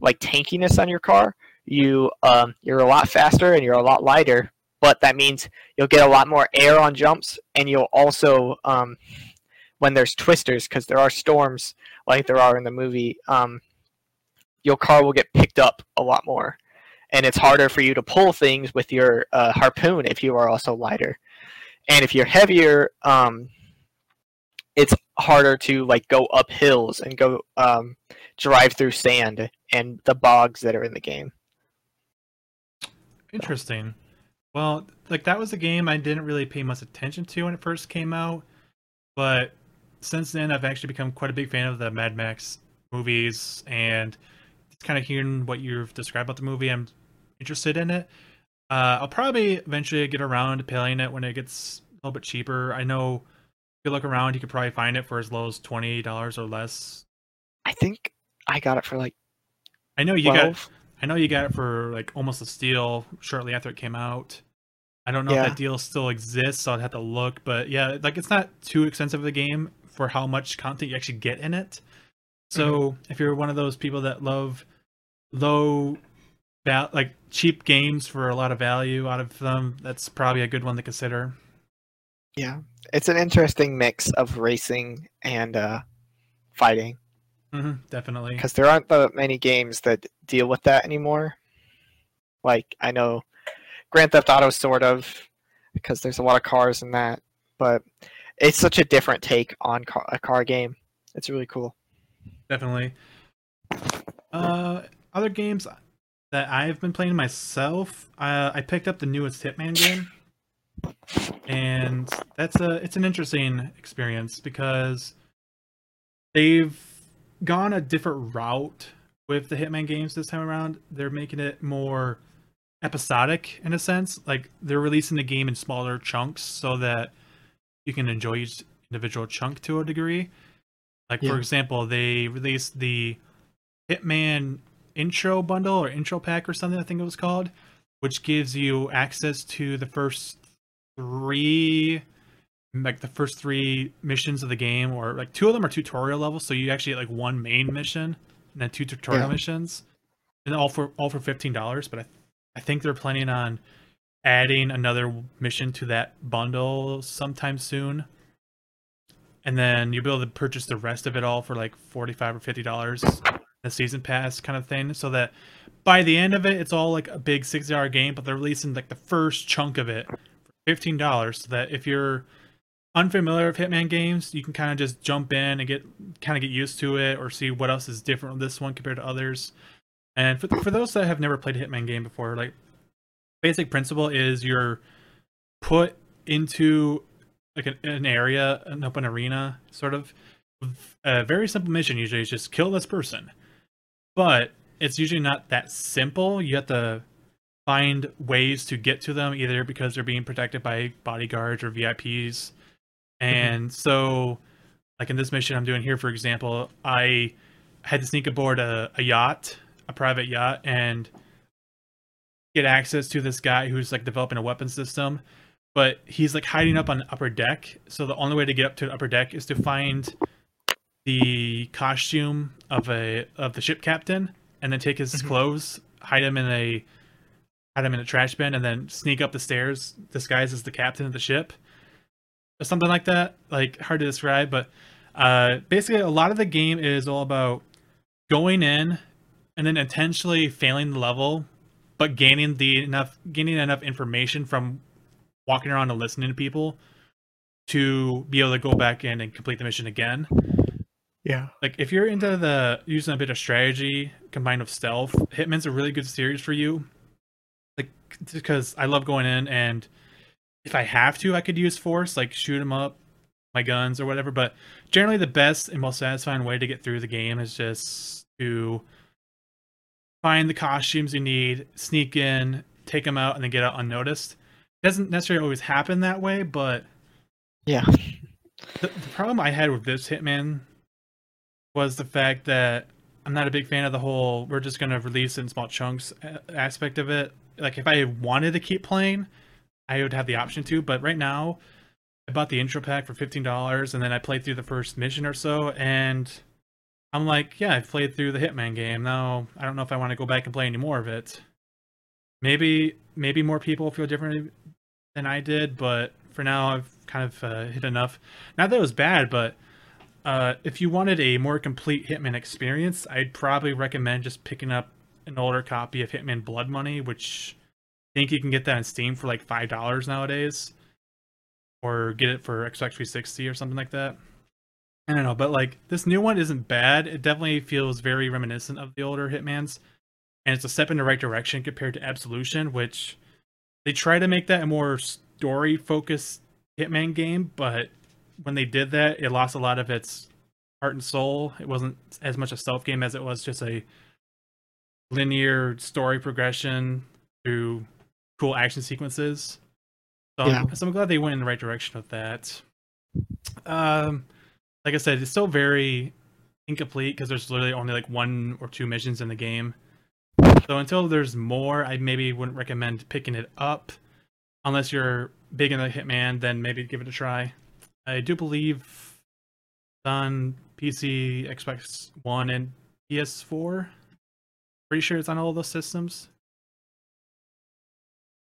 like tankiness on your car, you um, you're a lot faster and you're a lot lighter. But that means you'll get a lot more air on jumps, and you'll also um, when there's twisters because there are storms like there are in the movie. Um, your car will get picked up a lot more, and it's harder for you to pull things with your uh, harpoon if you are also lighter. And if you're heavier, um, it's harder to like go up hills and go um, drive through sand and the bogs that are in the game. Interesting. Well, like that was a game I didn't really pay much attention to when it first came out, but since then I've actually become quite a big fan of the Mad Max movies and just kind of hearing what you've described about the movie. I'm interested in it. Uh, I'll probably eventually get around to playing it when it gets a little bit cheaper. I know if you look around, you could probably find it for as low as twenty dollars or less. I think I got it for like I know you 12. got I know you got it for like almost a steal shortly after it came out. I don't know Yeah. if that deal still exists, so I'd have to look. But yeah, like it's not too expensive of a game for how much content you actually get in it. So if you're one of those people that love low, val- like cheap games for a lot of value out of them, that's probably a good one to consider. Yeah, it's an interesting mix of racing and uh, fighting hmm definitely. because there aren't that many games that deal with that anymore. Like I know Grand Theft Auto sort of because there's a lot of cars in that, but it's such a different take on car- a car game. It's really cool. definitely. Uh, other games that I've been playing myself, uh, I picked up the newest Hitman game, and that's a it's an interesting experience because they've gone a different route with the Hitman games this time around. They're making it more episodic in a sense, like they're releasing the game in smaller chunks so that you can enjoy each individual chunk to a degree. Like Yeah. for example, they released the Hitman intro bundle or intro pack or something I think it was called, which gives you access to the first three like the first three missions of the game or like two of them are tutorial levels so you actually get like one main mission and then two tutorial Yeah. missions and all for all for $15 but I, I think they're planning on adding another mission to that bundle sometime soon and then you'll be able to purchase the rest of it all for like 45 or 50 dollars the season pass kind of thing so that by the end of it it's all like a big 60 hour game but they're releasing like the first chunk of it for 15 dollars so that if you're unfamiliar with hitman games you can kind of just jump in and get kind of get used to it or see what else is different with this one compared to others. And for, for those that have never played a hitman game before like basic principle is you're put into like an, an area an open arena sort of. A very simple mission usually is just kill this person. But it's usually not that simple. You have to find ways to get to them either because they're being protected by bodyguards or vips and so like in this mission i'm doing here for example i had to sneak aboard a, a yacht a private yacht and get access to this guy who's like developing a weapon system. But he's like hiding up on the upper deck. So the only way to get up to the upper deck is to find the costume of a of the ship captain and then take his Mhm. clothes hide him in a hide him in a trash bin and then sneak up the stairs disguised as the captain of the ship something like that like hard to describe but uh basically a lot of the game is all about going in and then intentionally failing the level but gaining the enough gaining enough information from walking around and listening to people to be able to go back in and complete the mission again Yeah. like if you're into the using a bit of strategy combined with stealth hitman's a really good series for you like because i love going in and if i have to i could use force like shoot them up my guns or whatever but generally the best and most satisfying way to get through the game is just to find the costumes you need sneak in take them out and then get out unnoticed it doesn't necessarily always happen that way but Yeah. the, the problem I had with this Hitman was the fact that I'm not a big fan of the whole we're just going to release it in small chunks aspect of it. Like if I wanted to keep playing, I would have the option to, but right now I bought the intro pack for fifteen dollars, and then I played through the first mission or so, and I'm like, yeah, I've played through the Hitman game. Now I don't know if I want to go back and play any more of it. Maybe maybe more people feel differently than I did, but for now I've kind of uh, hit enough. Not that it was bad, but uh, if you wanted a more complete Hitman experience, I'd probably recommend just picking up an older copy of Hitman Blood Money, which think you can get that on Steam for like five dollars nowadays, or get it for Xbox 360 or something like that. I don't know, but like this new one isn't bad. It definitely feels very reminiscent of the older Hitman's, and it's a step in the right direction compared to Absolution, which they try to make that a more story focused Hitman game, but when they did that, it lost a lot of its heart and soul. It wasn't as much a stealth game as it was just a linear story progression through cool action sequences. So, Yeah. I'm, so I'm glad they went in the right direction with that. Um, like I said, it's still very incomplete because there's literally only like one or two missions in the game. So until there's more, I maybe wouldn't recommend picking it up unless you're big into Hitman. Then maybe give it a try. I do believe on PC, Xbox One, and PS4. Pretty sure it's on all those systems.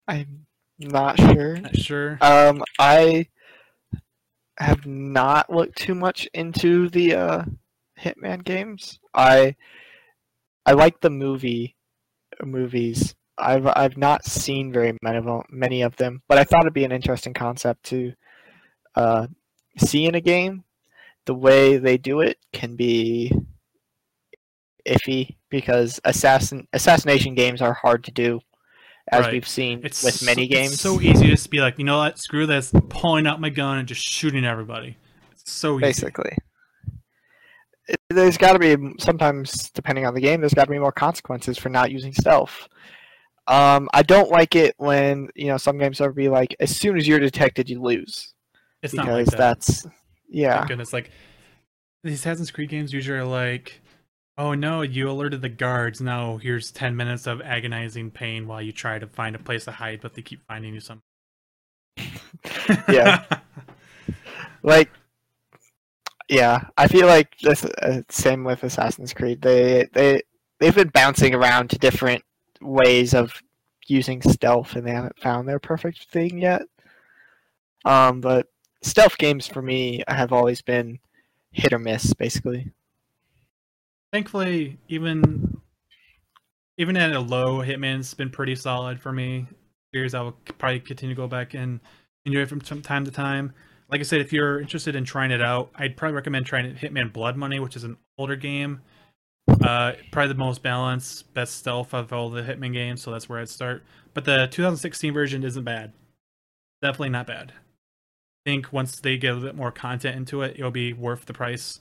I'm not sure. Not sure. Um, I have not looked too much into the uh, Hitman games. I I like the movie movies. I've I've not seen very many of them, many of them, but I thought it'd be an interesting concept to uh, see in a game. The way they do it can be iffy because assassin assassination games are hard to do, as Right. we've seen It's with many so, games. It's so easy to just be like, you know what? Screw this. Pulling out my gun and just shooting everybody. It's so easy. basically. It, there's got to be sometimes, depending on the game, there's got to be more consequences for not using stealth. Um, I don't like it when you know some games are be like, as soon as you're detected, you lose It's because not like that. that's yeah, Thank goodness. Like these Assassin's Creed games usually are like, oh no, you alerted the guards. Now here's ten minutes of agonizing pain while you try to find a place to hide, but they keep finding you some. [laughs] Yeah. [laughs] like yeah. I feel like this uh, same with Assassin's Creed. They they they've been bouncing around to different ways of using stealth, and they haven't found their perfect thing yet. Um, but stealth games for me have always been hit or miss, basically. Thankfully, even even at a low, Hitman's been pretty solid for me. Years I will probably continue to go back and enjoy it from time to time. Like I said, if you're interested in trying it out, I'd probably recommend trying Hitman Blood Money, which is an older game. Uh, probably the most balanced, best stealth of all the Hitman games, so that's where I'd start. But the 2016 version isn't bad. Definitely not bad. I think once they get a bit more content into it, it'll be worth the price.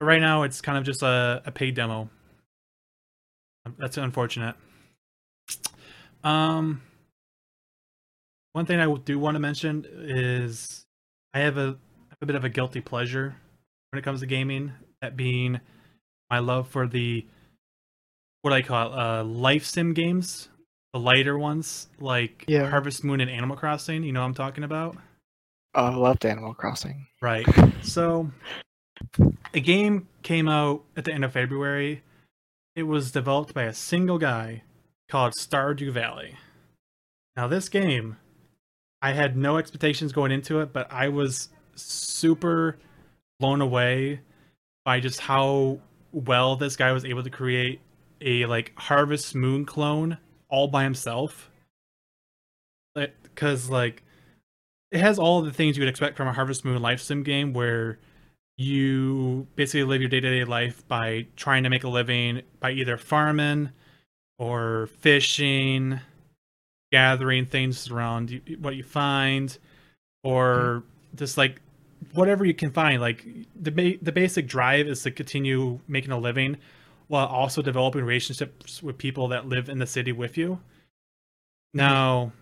But right now, it's kind of just a, a paid demo. Um, That's unfortunate. Um, one thing I do want to mention is I have a, a bit of a guilty pleasure when it comes to gaming. That being my love for the what I call it, uh, life sim games, the lighter ones like Yeah. Harvest Moon and Animal Crossing. You know what I'm talking about? Oh, I loved Animal Crossing. Right. [laughs] So, a game came out at the end of February. It was developed by a single guy called Stardew Valley. Now, this game, I had no expectations going into it, but I was super blown away by just how well this guy was able to create a like Harvest Moon clone all by himself. Because like it has all the things you would expect from a Harvest Moon life sim game where you basically live your day-to-day life by trying to make a living by either farming or fishing, gathering things around you, what you find, or hmm. just like whatever you can find. Like the ba- the basic drive is to continue making a living while also developing relationships with people that live in the city with you. Hmm. Now,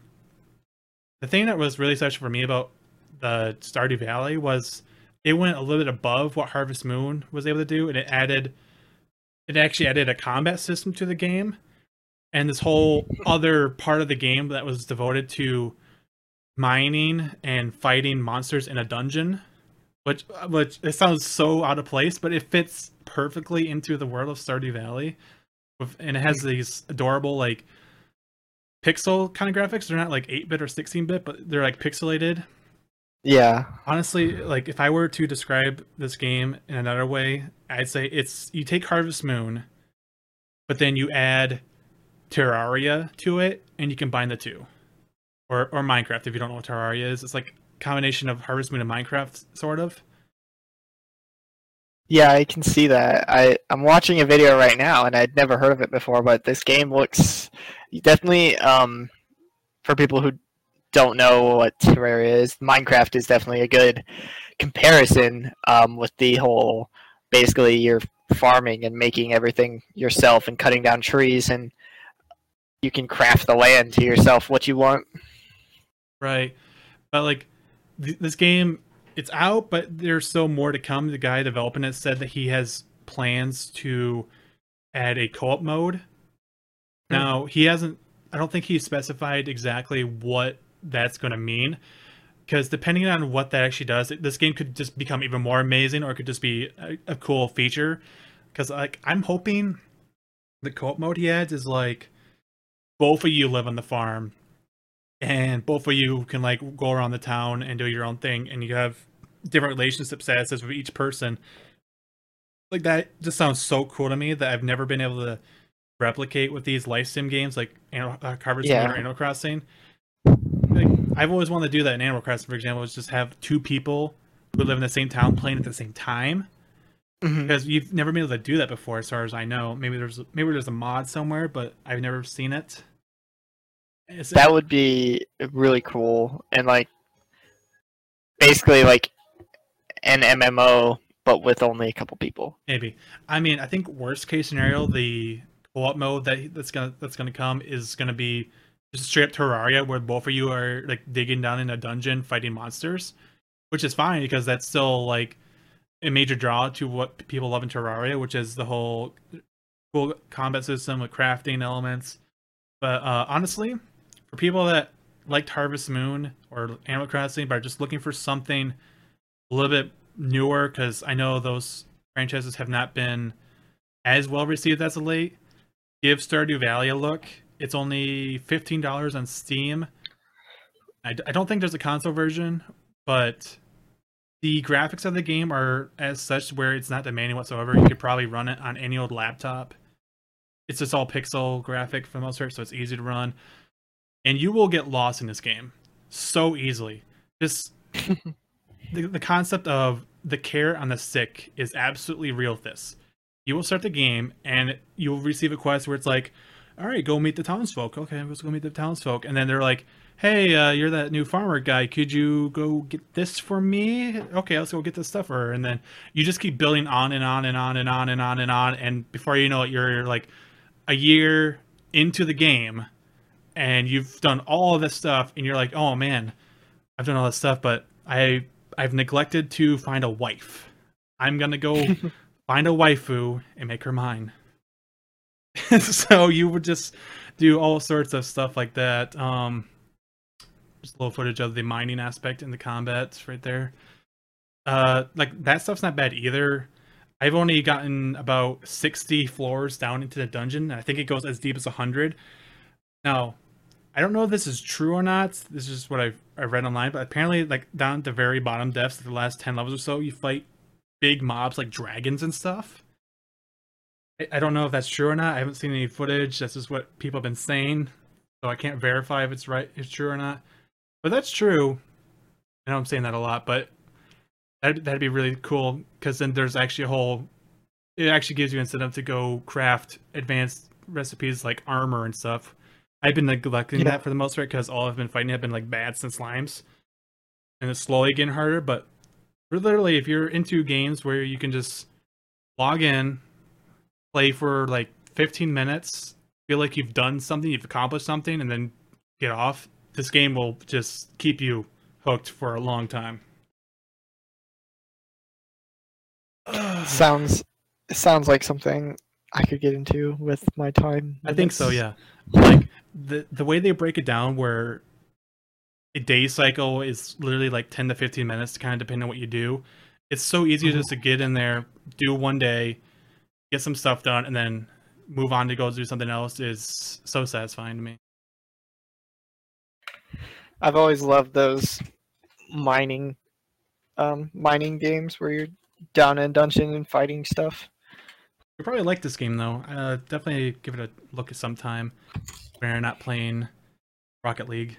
the thing that was really special for me about the Stardew Valley was it went a little bit above what Harvest Moon was able to do, and it added, it actually added a combat system to the game, and this whole other part of the game that was devoted to mining and fighting monsters in a dungeon, which which it sounds so out of place, but it fits perfectly into the world of Stardew Valley. With, and it has these adorable like pixel kind of graphics. They're not like 8-bit or 16-bit, but they're like pixelated. Yeah. Honestly, like if I were to describe this game in another way, I'd say it's you take Harvest Moon, but then you add Terraria to it, and you combine the two, or or Minecraft if you don't know what Terraria is. It's like a combination of Harvest Moon and Minecraft, sort of. Yeah, I can see that. I I'm watching a video right now, and I'd never heard of it before. But this game looks definitely um, for people who don't know what Terraria is. Minecraft is definitely a good comparison um, with the whole. Basically, you're farming and making everything yourself and cutting down trees, and you can craft the land to yourself what you want. Right, but like th- this game, it's out, but there's still more to come. The guy developing it said that he has plans to add a co-op mode. Now he hasn't. I don't think he specified exactly what that's going to mean. Because depending on what that actually does this game could just become even more amazing or it could just be a, a cool feature. Because like i'm hoping the co-op mode he adds is like both of you live on the farm and both of you can like go around the town and do your own thing and you have different relationship statuses with each person. Like that just sounds so cool to me that i've never been able to replicate with these life sim games like Animal, uh, Harvest Yeah. or Animal Crossing I've always wanted to do that in Animal Crossing, for example, is just have two people who live in the same town playing at the same time. Mhm. Because you've never been able to do that before, as far as I know. Maybe there's maybe there's a mod somewhere, but I've never seen it. It's- That would be really cool, and like basically like an MMO, but with only a couple people. maybe. I mean, I think worst case scenario, the co-op mode that that's gonna that's gonna come is gonna be straight up Terraria, where both of you are like digging down in a dungeon fighting monsters, which is fine because that's still like a major draw to what people love in Terraria, which is the whole cool combat system with crafting elements. But uh, honestly, for people that liked Harvest Moon or Animal Crossing, but are just looking for something a little bit newer, because I know those franchises have not been as well received as of late, give Stardew Valley a look. It's only fifteen dollars on Steam. I don't think there's a console version, but the graphics of the game are as such where it's not demanding whatsoever. You could probably run it on any old laptop. It's just all pixel graphic for the most part, so it's easy to run. And you will get lost in this game so easily. Just [laughs] the, the concept of the care on the sick is absolutely real with this. You will start the game and you'll receive a quest where it's like, all right, go meet the townsfolk. Okay, let's go meet the townsfolk. And then they're like, hey, uh, you're that new farmer guy. Could you go get this for me? Okay, let's go get this stuff for her. And then you just keep building on and on and on and on and on and on. And before you know it, you're like a year into the game and you've done all of this stuff and you're like, oh man, I've done all this stuff, but I I've neglected to find a wife. I'm gonna go [laughs] find a waifu and make her mine. [laughs] so you would just do all sorts of stuff like that. Um, just a little footage of the mining aspect in the combat right there. Uh, like that stuff's not bad either. I've only gotten about 60 floors down into the dungeon, and I think it goes as deep as 100. Now, I don't know if this is true or not. This is what I've, I've read online, but apparently, like down at the very bottom depths, the last 10 levels or so, you fight big mobs like dragons and stuff. I, don't know if that's true or not. I haven't seen any footage. That's just what people have been saying, so I can't verify if it's right, if it's true or not. But that's true. I know I'm saying that a lot, but that'd, that'd be really cool because then there's actually a whole. It actually gives you incentive to go craft advanced recipes like armor and stuff. I've been neglecting Yeah. that for the most part because all I've been fighting have been like bats and slimes, and it's slowly getting harder. But literally, if you're into games where you can just log in, play for like 15 minutes, feel like you've done something, you've accomplished something, and then get off, this game will just keep you hooked for a long time. [sighs] sounds sounds like something I could get into with my time. I think so, yeah. Like the the way they break it down where a day cycle is literally like 10 to 15 minutes, kind of depending on what you do. It's so easy Mhm. just to get in there, do one day, get some stuff done, and then move on to go do something else is so satisfying to me. I've always loved those mining um mining games where you're down in dungeon and fighting stuff. You probably like this game though. Uh, definitely give it a look at some time when you're not playing Rocket League.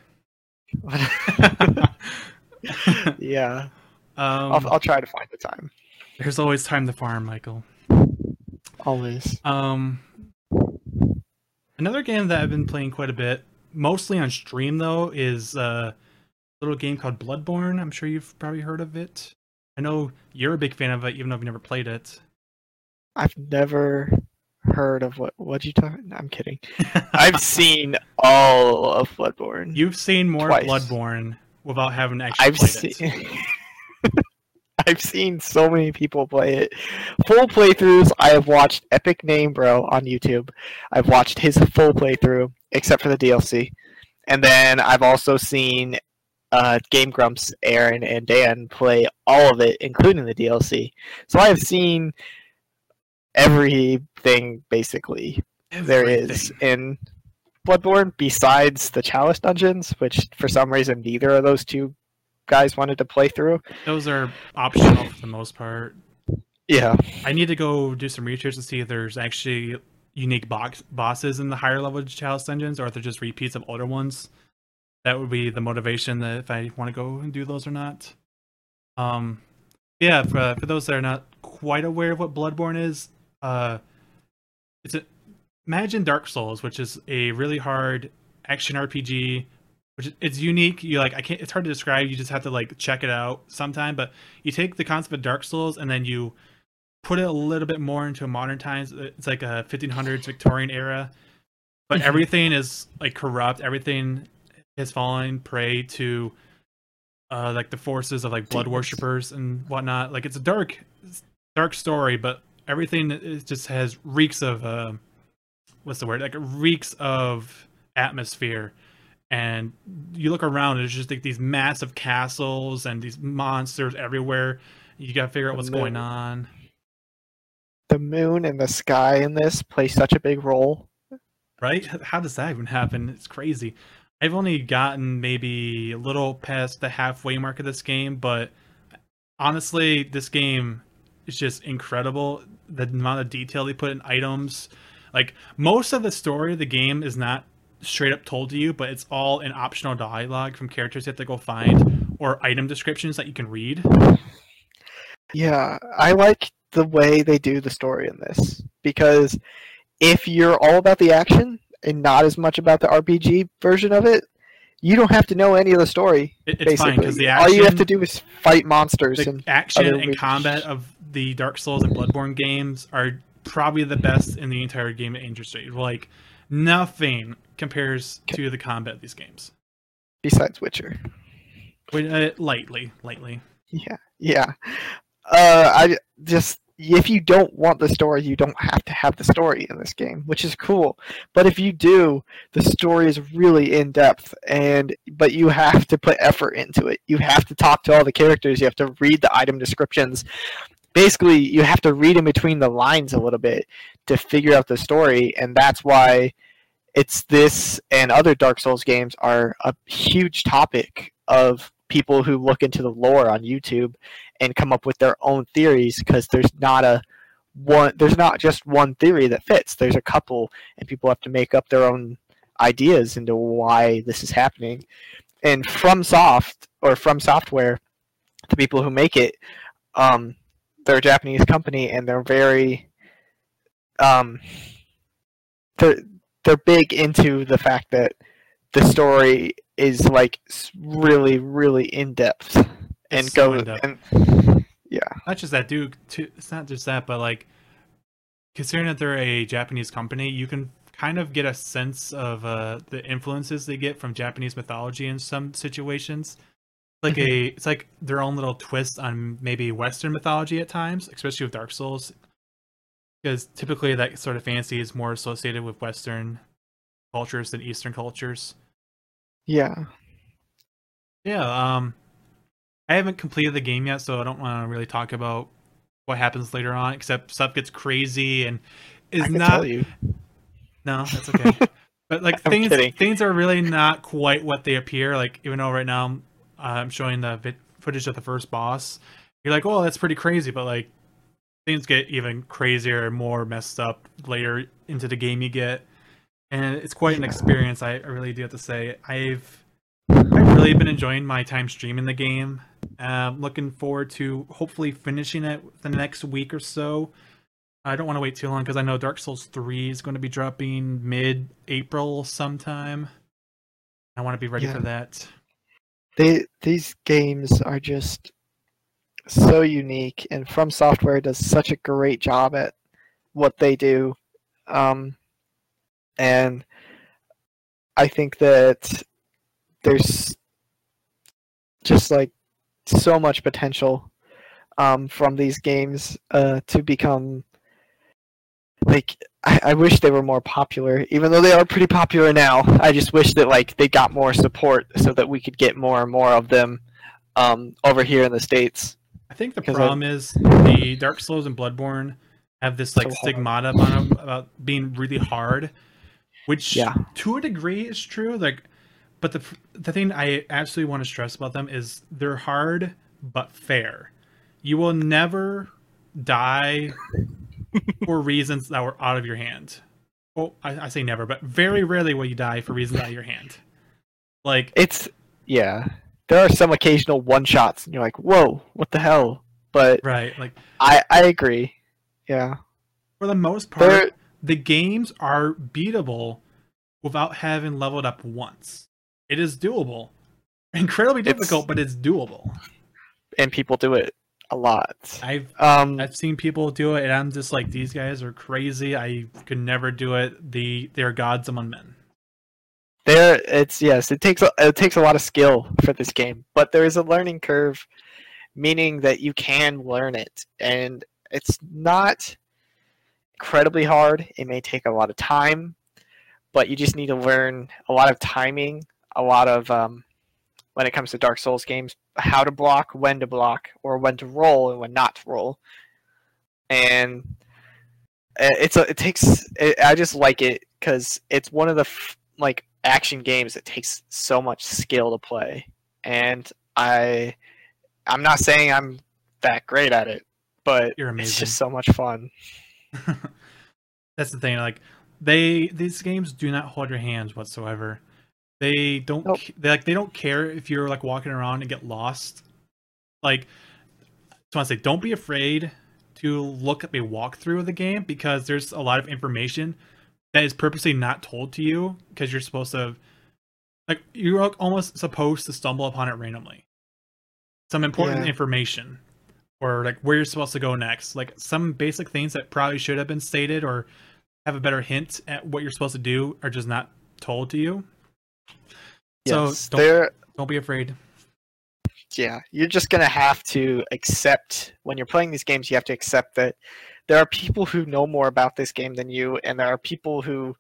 [laughs] [laughs] yeah, um, I'll, I'll try to find the time. there's always time to farm, Michael. Always. Um, another game that I've been playing quite a bit, mostly on stream though, is uh, a little game called Bloodborne. I'm sure you've probably heard of it. I know you're a big fan of it, even though you've never played it. I've never heard of what what you talking. I'm kidding. [laughs] I've seen all of Bloodborne. You've seen more Twice. Bloodborne without having actually I've played it. [laughs] [laughs] I've seen so many people play it. Full playthroughs. I have watched Epic Name Bro on YouTube. I've watched his full playthrough, except for the DLC. And then I've also seen uh, Game Grumps, Arin, and Dan play all of it, including the DLC. So I have seen everything basically there is in Bloodborne besides the Chalice dungeons, which for some reason neither of those two guys wanted to play through. Those are optional for the most part. Yeah. I need to go do some research to see if there's actually unique box bosses in the higher level Chalice dungeons, or if they're just repeats of older ones. That would be the motivation that if I want to go and do those or not. Um, yeah. For, for those that are not quite aware of what Bloodborne is, uh, it's a imagine Dark Souls, which is a really hard action RPG. Which it's unique. You like I can't. It's hard to describe. You just have to like check it out sometime. But you take the concept of Dark Souls and then you put it a little bit more into modern times. It's like a 1500s Victorian era, but Mhm. everything is like corrupt. Everything has fallen prey to uh like the forces of like blood worshippers and whatnot. Like it's a dark, dark story, but everything is just has reeks of uh, what's the word? Like reeks of atmosphere. And you look around, and it's just like these massive castles and these monsters everywhere. You gotta figure out what's going on. The moon and the sky in this play such a big role. right? How does that even happen? It's crazy. I've only gotten maybe a little past the halfway mark of this game, but honestly, this game is just incredible. The amount of detail they put in items. Like most of the story of the game is not straight up told to you, but it's all in optional dialogue from characters you have to go find or item descriptions that you can read. Yeah, I like the way they do the story in this because if you're all about the action and not as much about the RPG version of it, you don't have to know any of the story. It, it's fine because the all you have to do is fight monsters the and action and combat of the Dark Souls and Bloodborne games are probably the best in the entire game industry. Like nothing compares to the combat of these games. besides Witcher. Wait, uh, lightly, lightly. Yeah, yeah. Uh, I just if you don't want the story, you don't have to have the story in this game, which is cool. But if you do, the story is really in depth, and but you have to put effort into it. You have to talk to all the characters. You have to read the item descriptions. Basically, you have to read in between the lines a little bit to figure out the story, and that's why it's this and other Dark Souls games are a huge topic of people who look into the lore on YouTube and come up with their own theories because there's not a one there's not just one theory that fits. There's a couple and people have to make up their own ideas into why this is happening. And from soft or from software the people who make it um they're a japanese company and they're very um they're they're big into the fact that the story is like really really in depth and so in-depth. and Not just that, dude. Too, it's not just that, but like considering that they're a Japanese company, you can kind of get a sense of uh, the influences they get from Japanese mythology in some situations. Like a, it's like their own little twist on maybe Western mythology at times, especially with Dark Souls, because typically that sort of fantasy is more associated with Western cultures than Eastern cultures. yeah Yeah, um I haven't completed the game yet, so I don't want to really talk about what happens later on, except stuff gets crazy and is not tell you. No, that's okay. [laughs] but like I'm things kidding. things are really not quite what they appear. Like even though right now uh, I'm showing the vid- footage of the first boss, you're like, oh, that's pretty crazy. But like things get even crazier and more messed up later into the game you get, and it's quite an experience. I, really do have to say I've I've really been enjoying my time streaming the game. Um, looking forward to hopefully finishing it the next week or so. I don't want to wait too long because I know Dark Souls 3 is going to be dropping mid April sometime. I want to be ready Yeah. for that. They these games are just so unique, and From Software does such a great job at what they do. Um, and I think that there's just like so much potential um, from these games uh, to become like I, I wish they were more popular even though they are pretty popular now i just wish that like they got more support so that we could get more and more of them um, over here in the states I think the Because I- problem is the Dark Souls and Bloodborne have this like So stigmata about about being really hard, which Yeah. to a degree is true. Like, but the the thing I absolutely want to stress about them is they're hard but fair. You will never die [laughs] for reasons that were out of your hand. Well, I, I say never, but very rarely will you die for reasons out of your hand. Like, it's yeah there are some occasional one shots and you're like whoa what the hell but right, like i i agree yeah for the most part, there the games are beatable without having leveled up once. It is doable. Incredibly It's- difficult, but it's doable. and people do it a lot I've um I've seen people do it, and I'm just like, these guys are crazy. I could never do it. The they are gods among men. There it's yes it takes a, it takes a lot of skill for this game but there is a learning curve meaning that you can learn it and it's not incredibly hard. It may take a lot of time but you just need to learn a lot of timing a lot of um, when it comes to dark souls games how to block when to block or when to roll and when not to roll. And uh, it's a, it takes it, i just like it because it's one of the f- like action games that takes so much skill to play and i i'm not saying i'm that great at it but You're amazing. it's just so much fun [laughs] That's the thing. Like they these games do not hold your hands whatsoever. They don't nope. they like they don't care if you're like walking around and get lost. Like I just want to say don't be afraid to look up a walkthrough of the game because there's a lot of information that is purposely not told to you because you're supposed to like you're almost supposed to stumble upon it randomly. Some important Yeah. information or like where you're supposed to go next. Like some basic things that probably should have been stated or have a better hint at what you're supposed to do are just not told to you. So yes don't, there don't be afraid. yeah you're just gonna have to accept when you're playing these games you have to accept that there are people who know more about this game than you and there are people who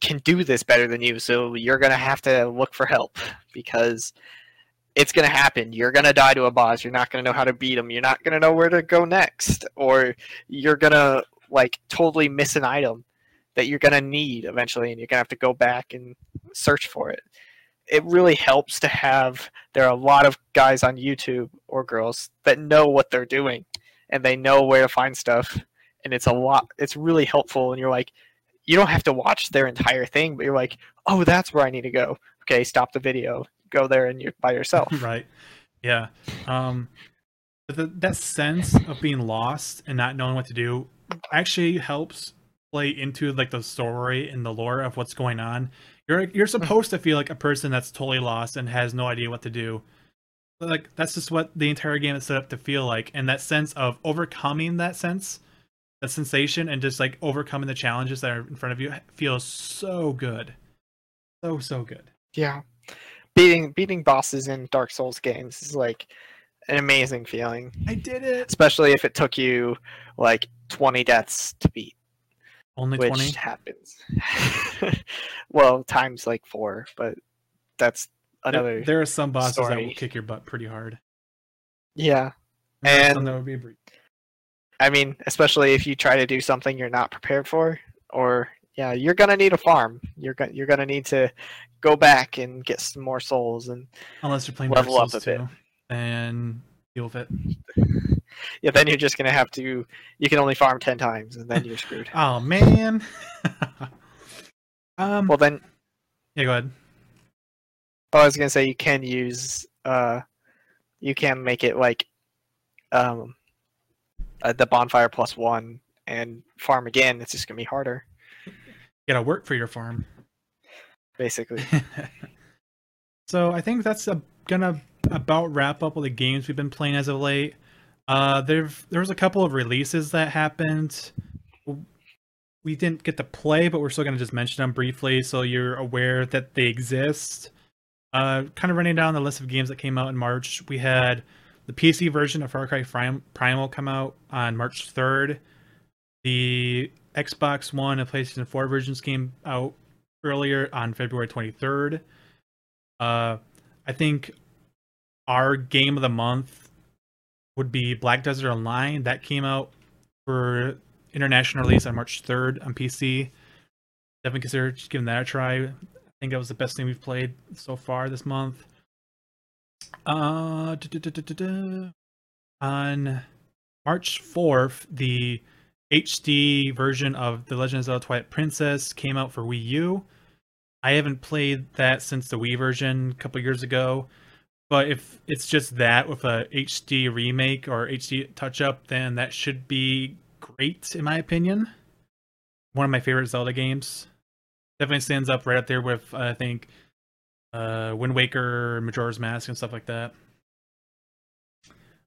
can do this better than you so you're gonna have to look for help because it's gonna happen. You're gonna die to a boss. You're not gonna know how to beat him you're not gonna know where to go next or you're gonna like totally miss an item that you're gonna need eventually and you're gonna have to go back and search for it. It really helps to have there are a lot of guys on YouTube or girls that know what they're doing and they know where to find stuff and it's a lot it's really helpful and you're like you don't have to watch their entire thing but you're like oh that's where I need to go okay stop the video go there and you're by yourself [laughs] right. Yeah. Um but the, that sense of being lost and not knowing what to do actually helps play into like the story and the lore of what's going on. You're you're supposed to feel like a person that's totally lost and has no idea what to do. Like that's just what the entire game is set up to feel like and that sense of overcoming that sense that sensation and just like overcoming the challenges that are in front of you feels so good. So so good. Yeah. Beating beating bosses in Dark Souls games is like an amazing feeling. I did it. Especially if it took you like 20 deaths to beat. Only which 20 happens. [laughs] well, times like four, but that's another. There, there are some bosses that will kick your butt pretty hard. yeah, There are some And- that would be a breeze. I mean, especially if you try to do something you're not prepared for, or yeah, you're gonna need a farm. You're gonna you're gonna need to go back and get some more souls, and unless you're playing level Dark up Souls a bit. and deal with it. [laughs] yeah, then you're just gonna have to. You can only farm ten times, and then you're [laughs] screwed. Oh man. [laughs] um. well, then yeah, go ahead. Oh, I was gonna say you can use uh, you can make it like um, uh, the bonfire plus one and farm again. It's just gonna be harder, You gotta work for your farm. basically. [laughs] so I think that's a, gonna about wrap up all the games we've been playing as of late. Uh, there there was a couple of releases that happened. We didn't get to play, but we're still gonna just mention them briefly, so you're aware that they exist. Uh, kind of running down the list of games that came out in March. We had the PC version of Far Cry Prim- Primal come out on March 3rd. The Xbox One and PlayStation 4 versions came out earlier on February 23rd. Uh, I think our game of the month would be Black Desert Online. That came out for international release on March 3rd on PC. Definitely consider just giving that a try. I think that was the best thing we've played so far this month. Uh, on March 4th, the HD version of The Legend of Zelda Twilight Princess came out for Wii U. I haven't played that since the Wii version a couple years ago, but if it's just that with a HD remake or HD touch up, then that should be great in my opinion. One of my favorite Zelda games. Definitely stands up right up there with I think uh Wind Waker, Majora's Mask, and stuff like that.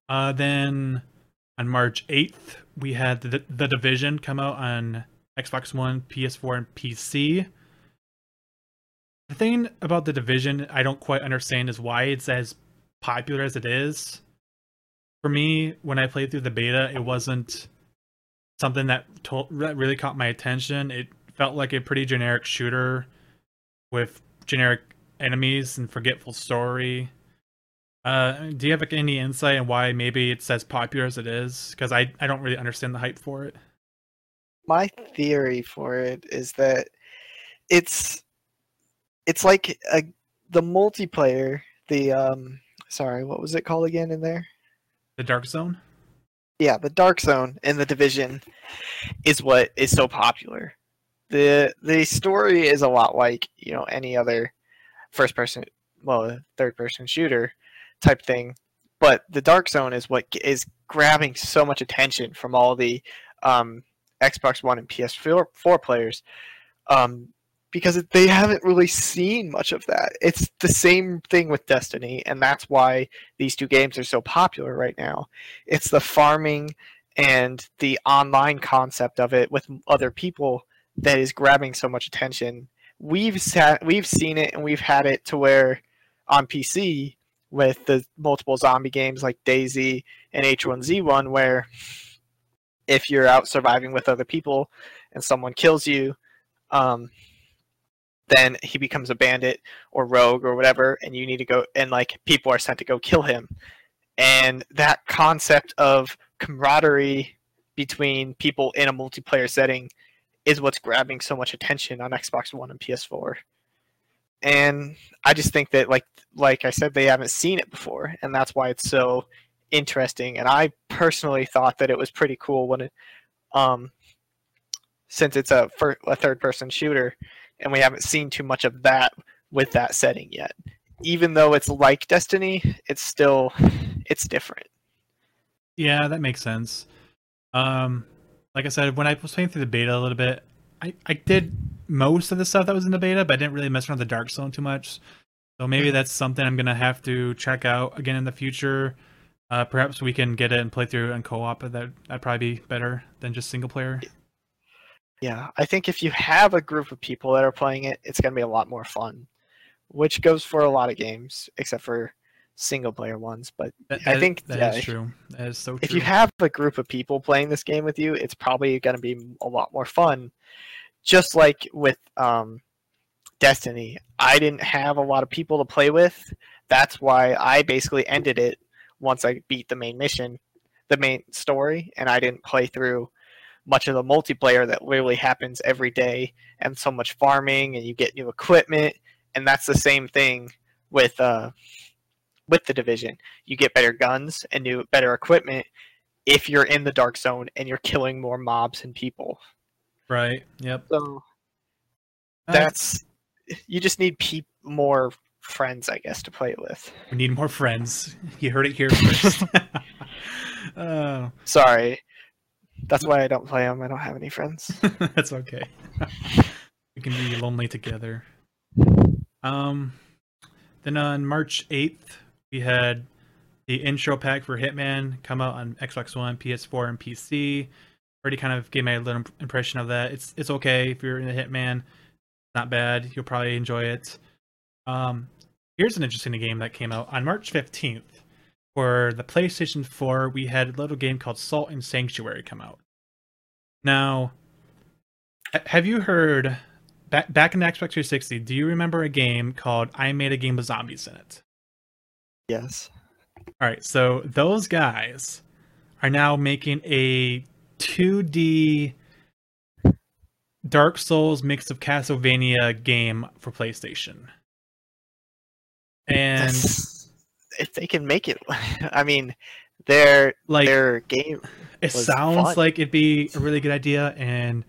Uh, then on March 8th, we had the, the Division come out on Xbox One, PS4, and PC. The thing about the Division I don't quite understand is why it's as popular as it is. For me, when I played through the beta, it wasn't something that, to- that really caught my attention. It felt like a pretty generic shooter with generic enemies and forgetful story. Uh, do you have like, any insight on why maybe it's as popular as it is? Because I, I don't really understand the hype for it. My theory for it is that it's it's like a the multiplayer. The um, sorry, what was it called again in there? The Dark Zone. yeah, the Dark Zone in the Division is what is so popular. The The story is a lot like you know any other first person, well, third person shooter type thing, but the Dark Zone is what is grabbing so much attention from all the um, Xbox One and PS4 four players. Um, because they haven't really seen much of that. It's the same thing with Destiny, and that's why these two games are so popular right now. It's the farming and the online concept of it with other people that is grabbing so much attention. We've sat, we've seen it and we've had it to where on PC with the multiple zombie games like DayZ and H1Z1 where if you're out surviving with other people and someone kills you, um, then he becomes a bandit or rogue or whatever, and you need to go and like people are sent to go kill him. And that concept of camaraderie between people in a multiplayer setting is what's grabbing so much attention on Xbox One and PS4. And I just think that like like I said, they haven't seen it before, and that's why it's so interesting. And I personally thought that it was pretty cool when it um since it's a, fir- a third person shooter and we haven't seen too much of that with that setting yet. Even though it's like Destiny, it's still it's different. Yeah, that makes sense. Um, like I said, when I was playing through the beta a little bit, I, I did most of the stuff that was in the beta, but I didn't really mess around with the Dark Zone too much. So maybe that's something I'm gonna have to check out again in the future. Uh, perhaps we can get it and play through and co-op. That that'd probably be better than just single player. Yeah, I think if you have a group of people that are playing it, it's going to be a lot more fun, which goes for a lot of games, except for single player ones. But That, I think that yeah, is true. That is so true. if you have a group of people playing this game with you, it's probably going to be a lot more fun. Just like with um, Destiny, I didn't have a lot of people to play with. That's why I basically ended it once I beat the main mission, the main story, and I didn't play through much of the multiplayer that literally happens every day and so much farming and you get new equipment and that's the same thing with uh with the division you get better guns and new better equipment if you're in the dark zone and you're killing more mobs and people Right. Yep. so that's you just need peop more friends i guess to play with we need more friends. You heard it here first. uh, [laughs] sorry that's why i don't play them i don't have any friends [laughs] that's okay. we can be lonely together. Um, then on March eighth, we had the intro pack for Hitman come out on Xbox One, PS4, and PC. Already kind of gave my little impression of that. It's it's okay if you're in a Hitman. Not bad. You'll probably enjoy it. Um, here's an interesting game that came out on March fifteenth. For the PlayStation 4, we had a little game called Salt and Sanctuary come out. Now, have you heard back back in the Xbox 360? Do you remember a game called I Made a Game with Zombies in it? Yes All right, so those guys are now making a 2D Dark Souls mix of Castlevania game for PlayStation. And That's- if they can make it [laughs] i mean their like their game it sounds fun. like it'd be a really good idea and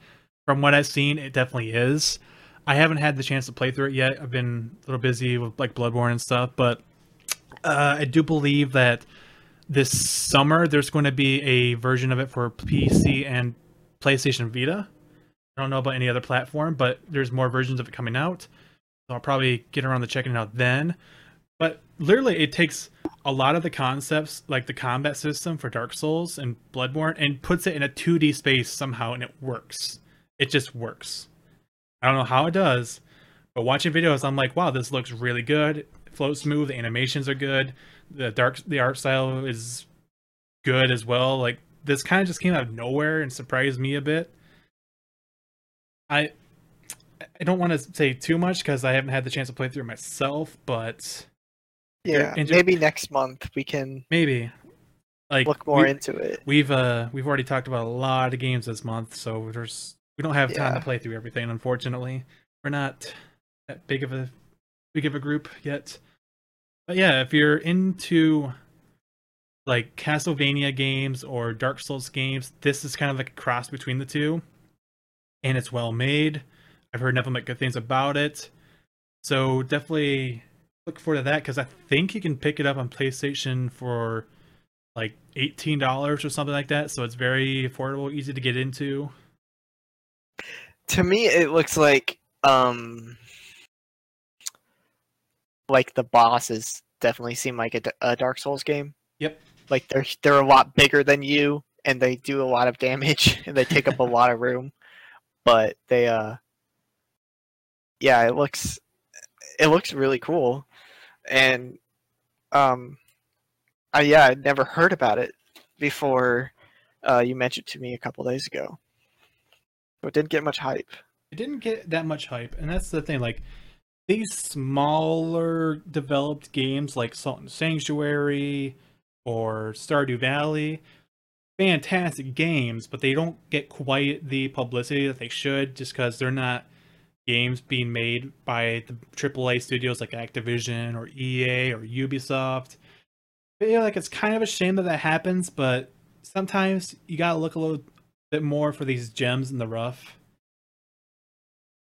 from what I've seen it definitely is. I haven't had the chance to play through it yet. I've been a little busy with like Bloodborne and stuff, but uh, I do believe that this summer there's going to be a version of it for PC and PlayStation Vita. I don't know about any other platform, but there's more versions of it coming out. So I'll probably get around to checking it out then. But literally, it takes a lot of the concepts, like the combat system for Dark Souls and Bloodborne, and puts it in a 2D space somehow, and it works. It just works. I don't know how it does, but watching videos, I'm like, wow, this looks really good. Flows smooth. The animations are good. The dark, the art style is good as well. Like this kind of just came out of nowhere and surprised me a bit. I I don't want to say too much because I haven't had the chance to play through it myself, but yeah maybe next month we can maybe like look more we, into it we've uh we've already talked about a lot of games this month, so there's we don't have time Yeah. to play through everything. Unfortunately, we're not that big of a big of a group yet. But yeah, if you're into like Castlevania games or Dark Souls games, this is kind of like a cross between the two, and it's well made. I've heard nothing but good things about it, so definitely look forward to that because I think you can pick it up on PlayStation for like eighteen dollars or something like that. So it's very affordable, easy to get into. to me it looks like um like the bosses definitely seem like a dark souls game Yep. like they're they're a lot bigger than you and they do a lot of damage [laughs] and they take up a lot of room but they uh yeah it looks it looks really cool and um I yeah I'd never heard about it before uh you mentioned to me a couple days ago so it didn't get much hype It didn't get that much hype, and that's the thing. Like these smaller developed games, like Salt and Sanctuary or Stardew Valley, fantastic games, but they don't get quite the publicity that they should, just because they're not games being made by the AAA studios like Activision or EA or Ubisoft. I feel like it's kind of a shame that that happens, but sometimes you gotta look a little bit more for these gems in the rough.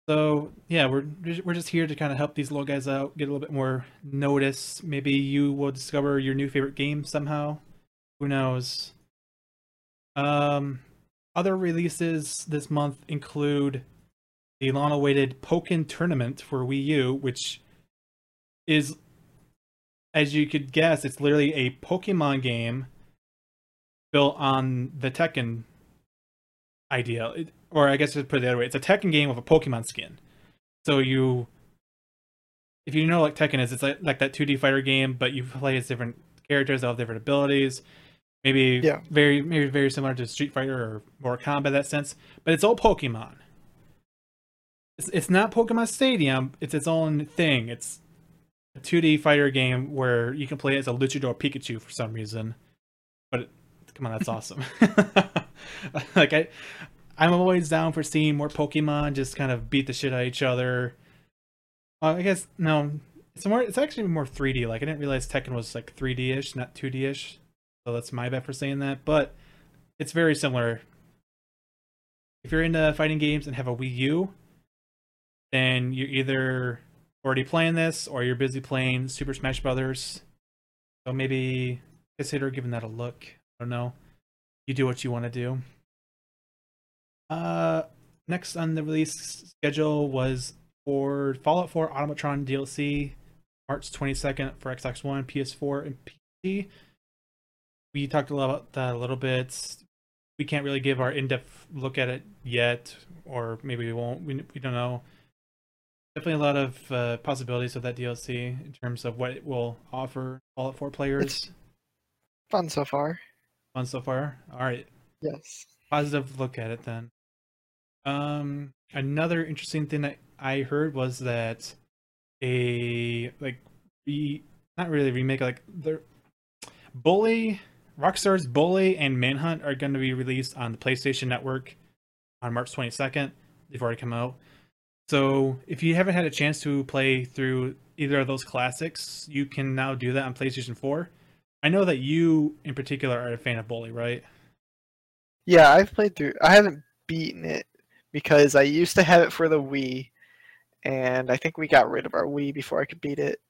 So yeah, we're we're just here to kind of help these little guys out, get a little bit more notice. Maybe you will discover your new favorite game somehow. Who knows? Um, other releases this month include the long-awaited Pokken Tournament for Wii U, which is, as you could guess, it's literally a Pokemon game built on the Tekken idea. It, or I guess to put it the other way, it's a Tekken game with a Pokemon skin. So you, if you know like Tekken is, it's like, like that 2D fighter game, but you play as different characters that have different abilities. Maybe Yeah. very maybe very similar to Street Fighter or Mortal Kombat in that sense, but it's all Pokemon. it's, it's not Pokemon Stadium. It's its own thing. It's a 2D fighter game where you can play as a Luchador Pikachu for some reason. But it, come on, that's [laughs] awesome. [laughs] like I, I'm always down for seeing more Pokemon just kind of beat the shit out of each other. Uh, I guess no, it's more. It's actually more 3D. Like I didn't realize Tekken was like 3D ish, not 2D ish. So that's my bad for saying that. But it's very similar. If you're into fighting games and have a Wii U, then you're either already playing this or you're busy playing Super Smash Brothers. So maybe consider giving that a look. I don't know. You do what you want to do. Uh, next on the release schedule was for Fallout 4 Automatron DLC, March 22nd for Xbox One, PS4, and PC. We talked a lot about that a little bit. We can't really give our in-depth look at it yet, or maybe we won't. We, we don't know. Definitely a lot of uh, possibilities of that DLC in terms of what it will offer Fallout 4 players. It's fun so far. Fun so far. All right, Yes. positive look at it then. Um, another interesting thing that I heard was that a like re, not really remake like the Bully, Rockstar's Bully and Manhunt are going to be released on the PlayStation Network on March 22nd. They've already come out. So if you haven't had a chance to play through either of those classics, you can now do that on PlayStation 4. I know that you in particular are a fan of Bully, right? Yeah, I've played through. I haven't beaten it because I used to have it for the Wii, and I think we got rid of our Wii before I could beat it.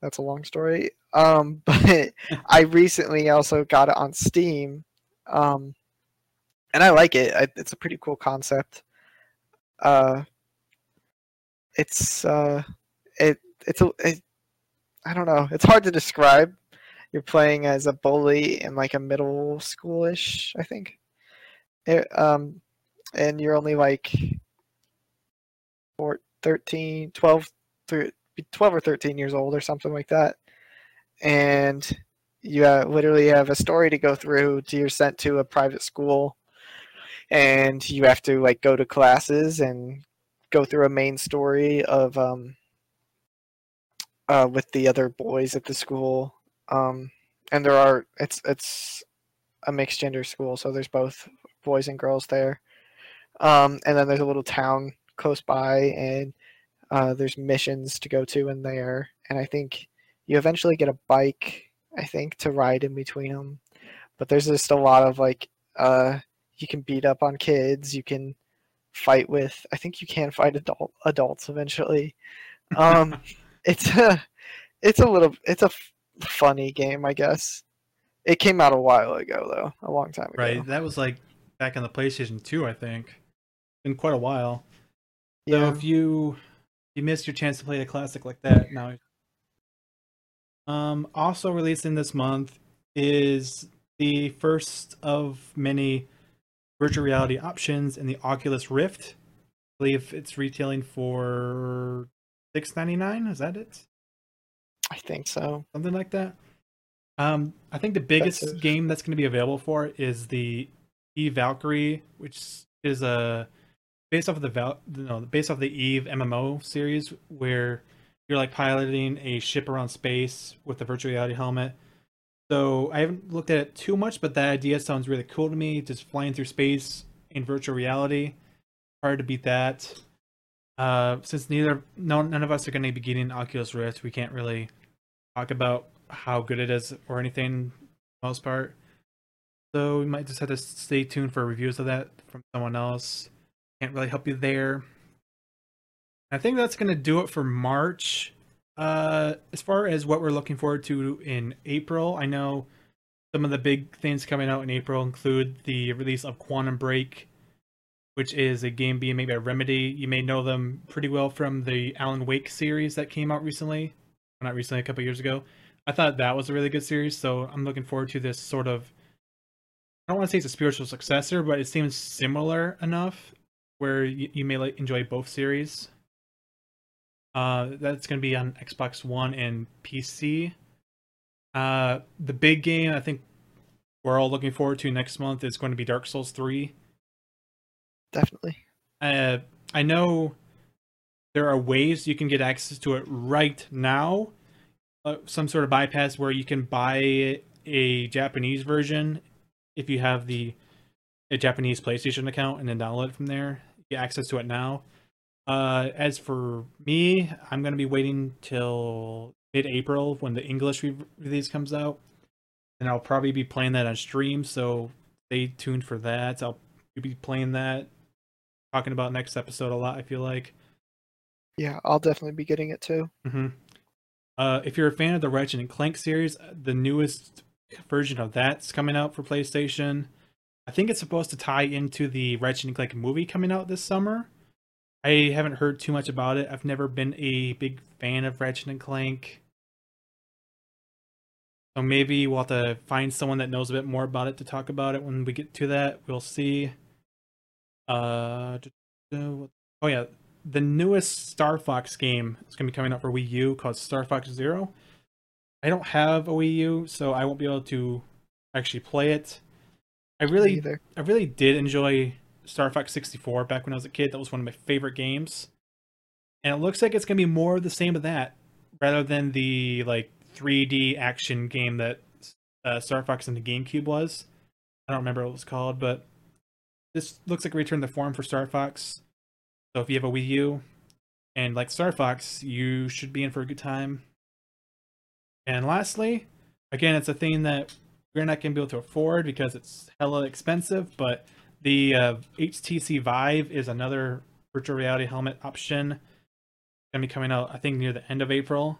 That's a long story. Um, [laughs] but I recently also got it on Steam, um, and I like it. I, it's a pretty cool concept. Uh, it's uh, it it's a it, I don't know. It's hard to describe. You're playing as a bully in like a middle schoolish, I think. It, um, and you're only like four, 13, 12, thir- 12 or 13 years old or something like that. And you literally have a story to go through. To you're sent to a private school, and you have to like go to classes and go through a main story of um, uh, with the other boys at the school. Um, and there are it's it's a mixed gender school, so there's both boys and girls there. Um, and then there's a little town close by, and uh, there's missions to go to in there. And I think you eventually get a bike, I think, to ride in between them. But there's just a lot of like, uh, you can beat up on kids. You can fight with. I think you can fight adult adults eventually. Um, [laughs] it's a, it's a little, it's a f- funny game, I guess. It came out a while ago, though, a long time ago. Right. That was like back on the PlayStation 2, I think. Been quite a while. So Yeah. if you you missed your chance to play a classic like that, now um also releasing this month is the first of many virtual reality options in the Oculus Rift. I believe it's retailing for six ninety nine. Is that it? I think so. something like that. Um, I think the biggest Expensive. game that's going to be available for is the E Valkyrie, which is a based off of the Val, no, based off the Eve MMO series, where you're like piloting a ship around space with a virtual reality helmet. So I haven't looked at it too much, but that idea sounds really cool to me. Just flying through space in virtual reality, hard to beat that. Uh, since neither no none of us are going to be getting Oculus Rift, we can't really talk about how good it is or anything most part. So we might just have to stay tuned for reviews of that from someone else. Can't really help you there. I think that's gonna do it for March. Uh, as far as what we're looking forward to in April, I know some of the big things coming out in April include the release of Quantum Break, which is a game being made by Remedy. You may know them pretty well from the Alan Wake series that came out recently. Not recently, a couple years ago. I thought that was a really good series, so I'm looking forward to this sort of. I don't want to say it's a spiritual successor, but it seems similar enough where you, you may like enjoy both series. Uh, that's going to be on Xbox One and PC. Uh, the big game I think we're all looking forward to next month is going to be Dark Souls 3. Definitely. Uh, I know there are ways you can get access to it right now. Uh, some sort of bypass where you can buy a Japanese version if you have the a Japanese PlayStation account and then download it from there. Access to it now. Uh, as for me, I'm gonna be waiting till mid-April when the English re- release comes out, and I'll probably be playing that on stream. So stay tuned for that. I'll be playing that, talking about next episode a lot. I feel like. Yeah, I'll definitely be getting it too. hmm Uh, if you're a fan of the Ratchet and Clank series, the newest version of that's coming out for PlayStation. I think it's supposed to tie into the Ratchet and Clank movie coming out this summer. I haven't heard too much about it. I've never been a big fan of Ratchet and Clank. So maybe we'll have to find someone that knows a bit more about it to talk about it when we get to that. We'll see. Uh, oh yeah, the newest Star Fox game is going to be coming out for Wii U called Star Fox Zero. I don't have a Wii U, so I won't be able to actually play it. I really, either. I really did enjoy Star Fox 64 back when I was a kid. That was one of my favorite games. And it looks like it's going to be more of the same of that rather than the like 3D action game that uh, Star Fox and the GameCube was. I don't remember what it was called, but this looks like a return to form for Star Fox. So if you have a Wii U and like Star Fox, you should be in for a good time. And lastly, again, it's a thing that we're not going to be able to afford because it's hella expensive, but the uh, HTC Vive is another virtual reality helmet option. Going to be coming out, I think, near the end of April.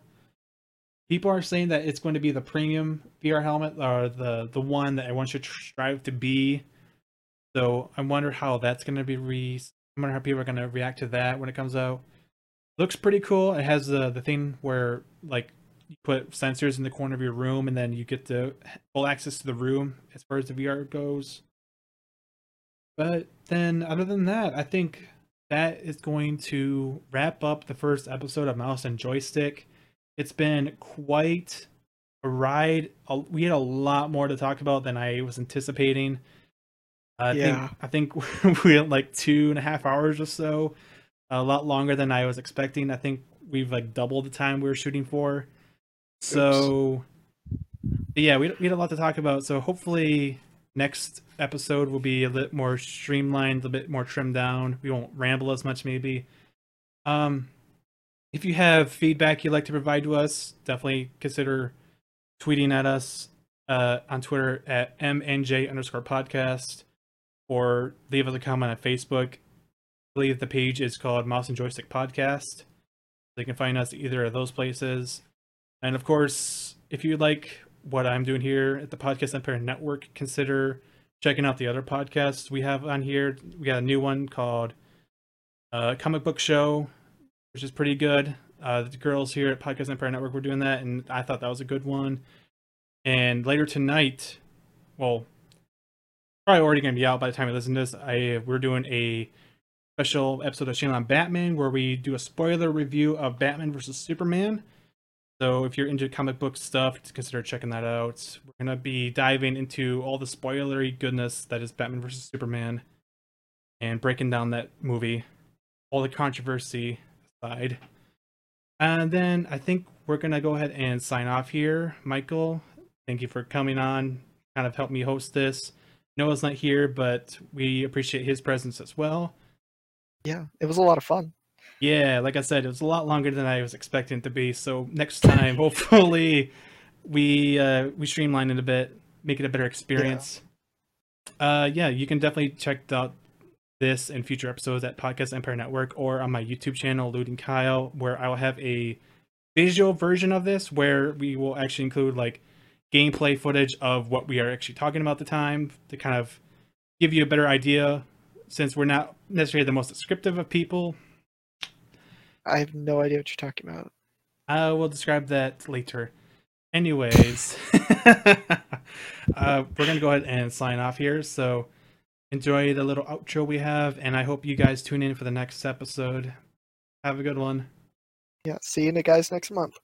People are saying that it's going to be the premium VR helmet or the the one that everyone should strive to be. So I wonder how that's going to be re. I wonder how people are going to react to that when it comes out. Looks pretty cool. It has the the thing where like you put sensors in the corner of your room and then you get the full access to the room as far as the VR goes. But then, other than that, I think that is going to wrap up the first episode of Mouse and Joystick. It's been quite a ride. We had a lot more to talk about than I was anticipating. I Yeah. think I think [laughs] we had like two and a half hours or so, a lot longer than I was expecting. I think we've like doubled the time we were shooting for. So, yeah, we, we had a lot to talk about. So hopefully next episode will be a bit more streamlined, a bit more trimmed down. We won't ramble as much, maybe. Um, if you have feedback you'd like to provide to us, definitely consider tweeting at us uh, on Twitter at mnj underscore podcast or leave us a comment on Facebook. I believe the page is called Mouse and Joystick Podcast. So you can find us either of those places. And of course, if you like what I'm doing here at the Podcast Empire Network, consider checking out the other podcasts we have on here. We got a new one called uh, Comic Book Show, which is pretty good. Uh, the girls here at Podcast Empire Network were doing that, and I thought that was a good one. And later tonight, well, probably already going to be out by the time you listen to this. I we're doing a special episode of Channel on Batman where we do a spoiler review of Batman versus Superman. So if you're into comic book stuff, consider checking that out. We're gonna be diving into all the spoilery goodness that is Batman versus Superman, and breaking down that movie, all the controversy aside. And then I think we're gonna go ahead and sign off here. Michael, thank you for coming on, kind of helped me host this. Noah's not here, but we appreciate his presence as well. Yeah, it was a lot of fun. Yeah, like I said, it was a lot longer than I was expecting it to be. So next time, [laughs] hopefully, we uh, we streamline it a bit, make it a better experience. Uh, yeah, you can definitely check out this and future episodes at Podcast Empire Network or on my YouTube channel, Looting Kyle, where I will have a visual version of this where we will actually include like gameplay footage of what we are actually talking about at the time to kind of give you a better idea since we're not necessarily the most descriptive of people I have no idea what you're talking about. I will describe that later. Anyways, [laughs] uh, we're gonna go ahead and sign off here. So enjoy the little outro we have, and I hope you guys tune in for the next episode. Have a good one. Yeah, see you guys next month.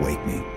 Wake me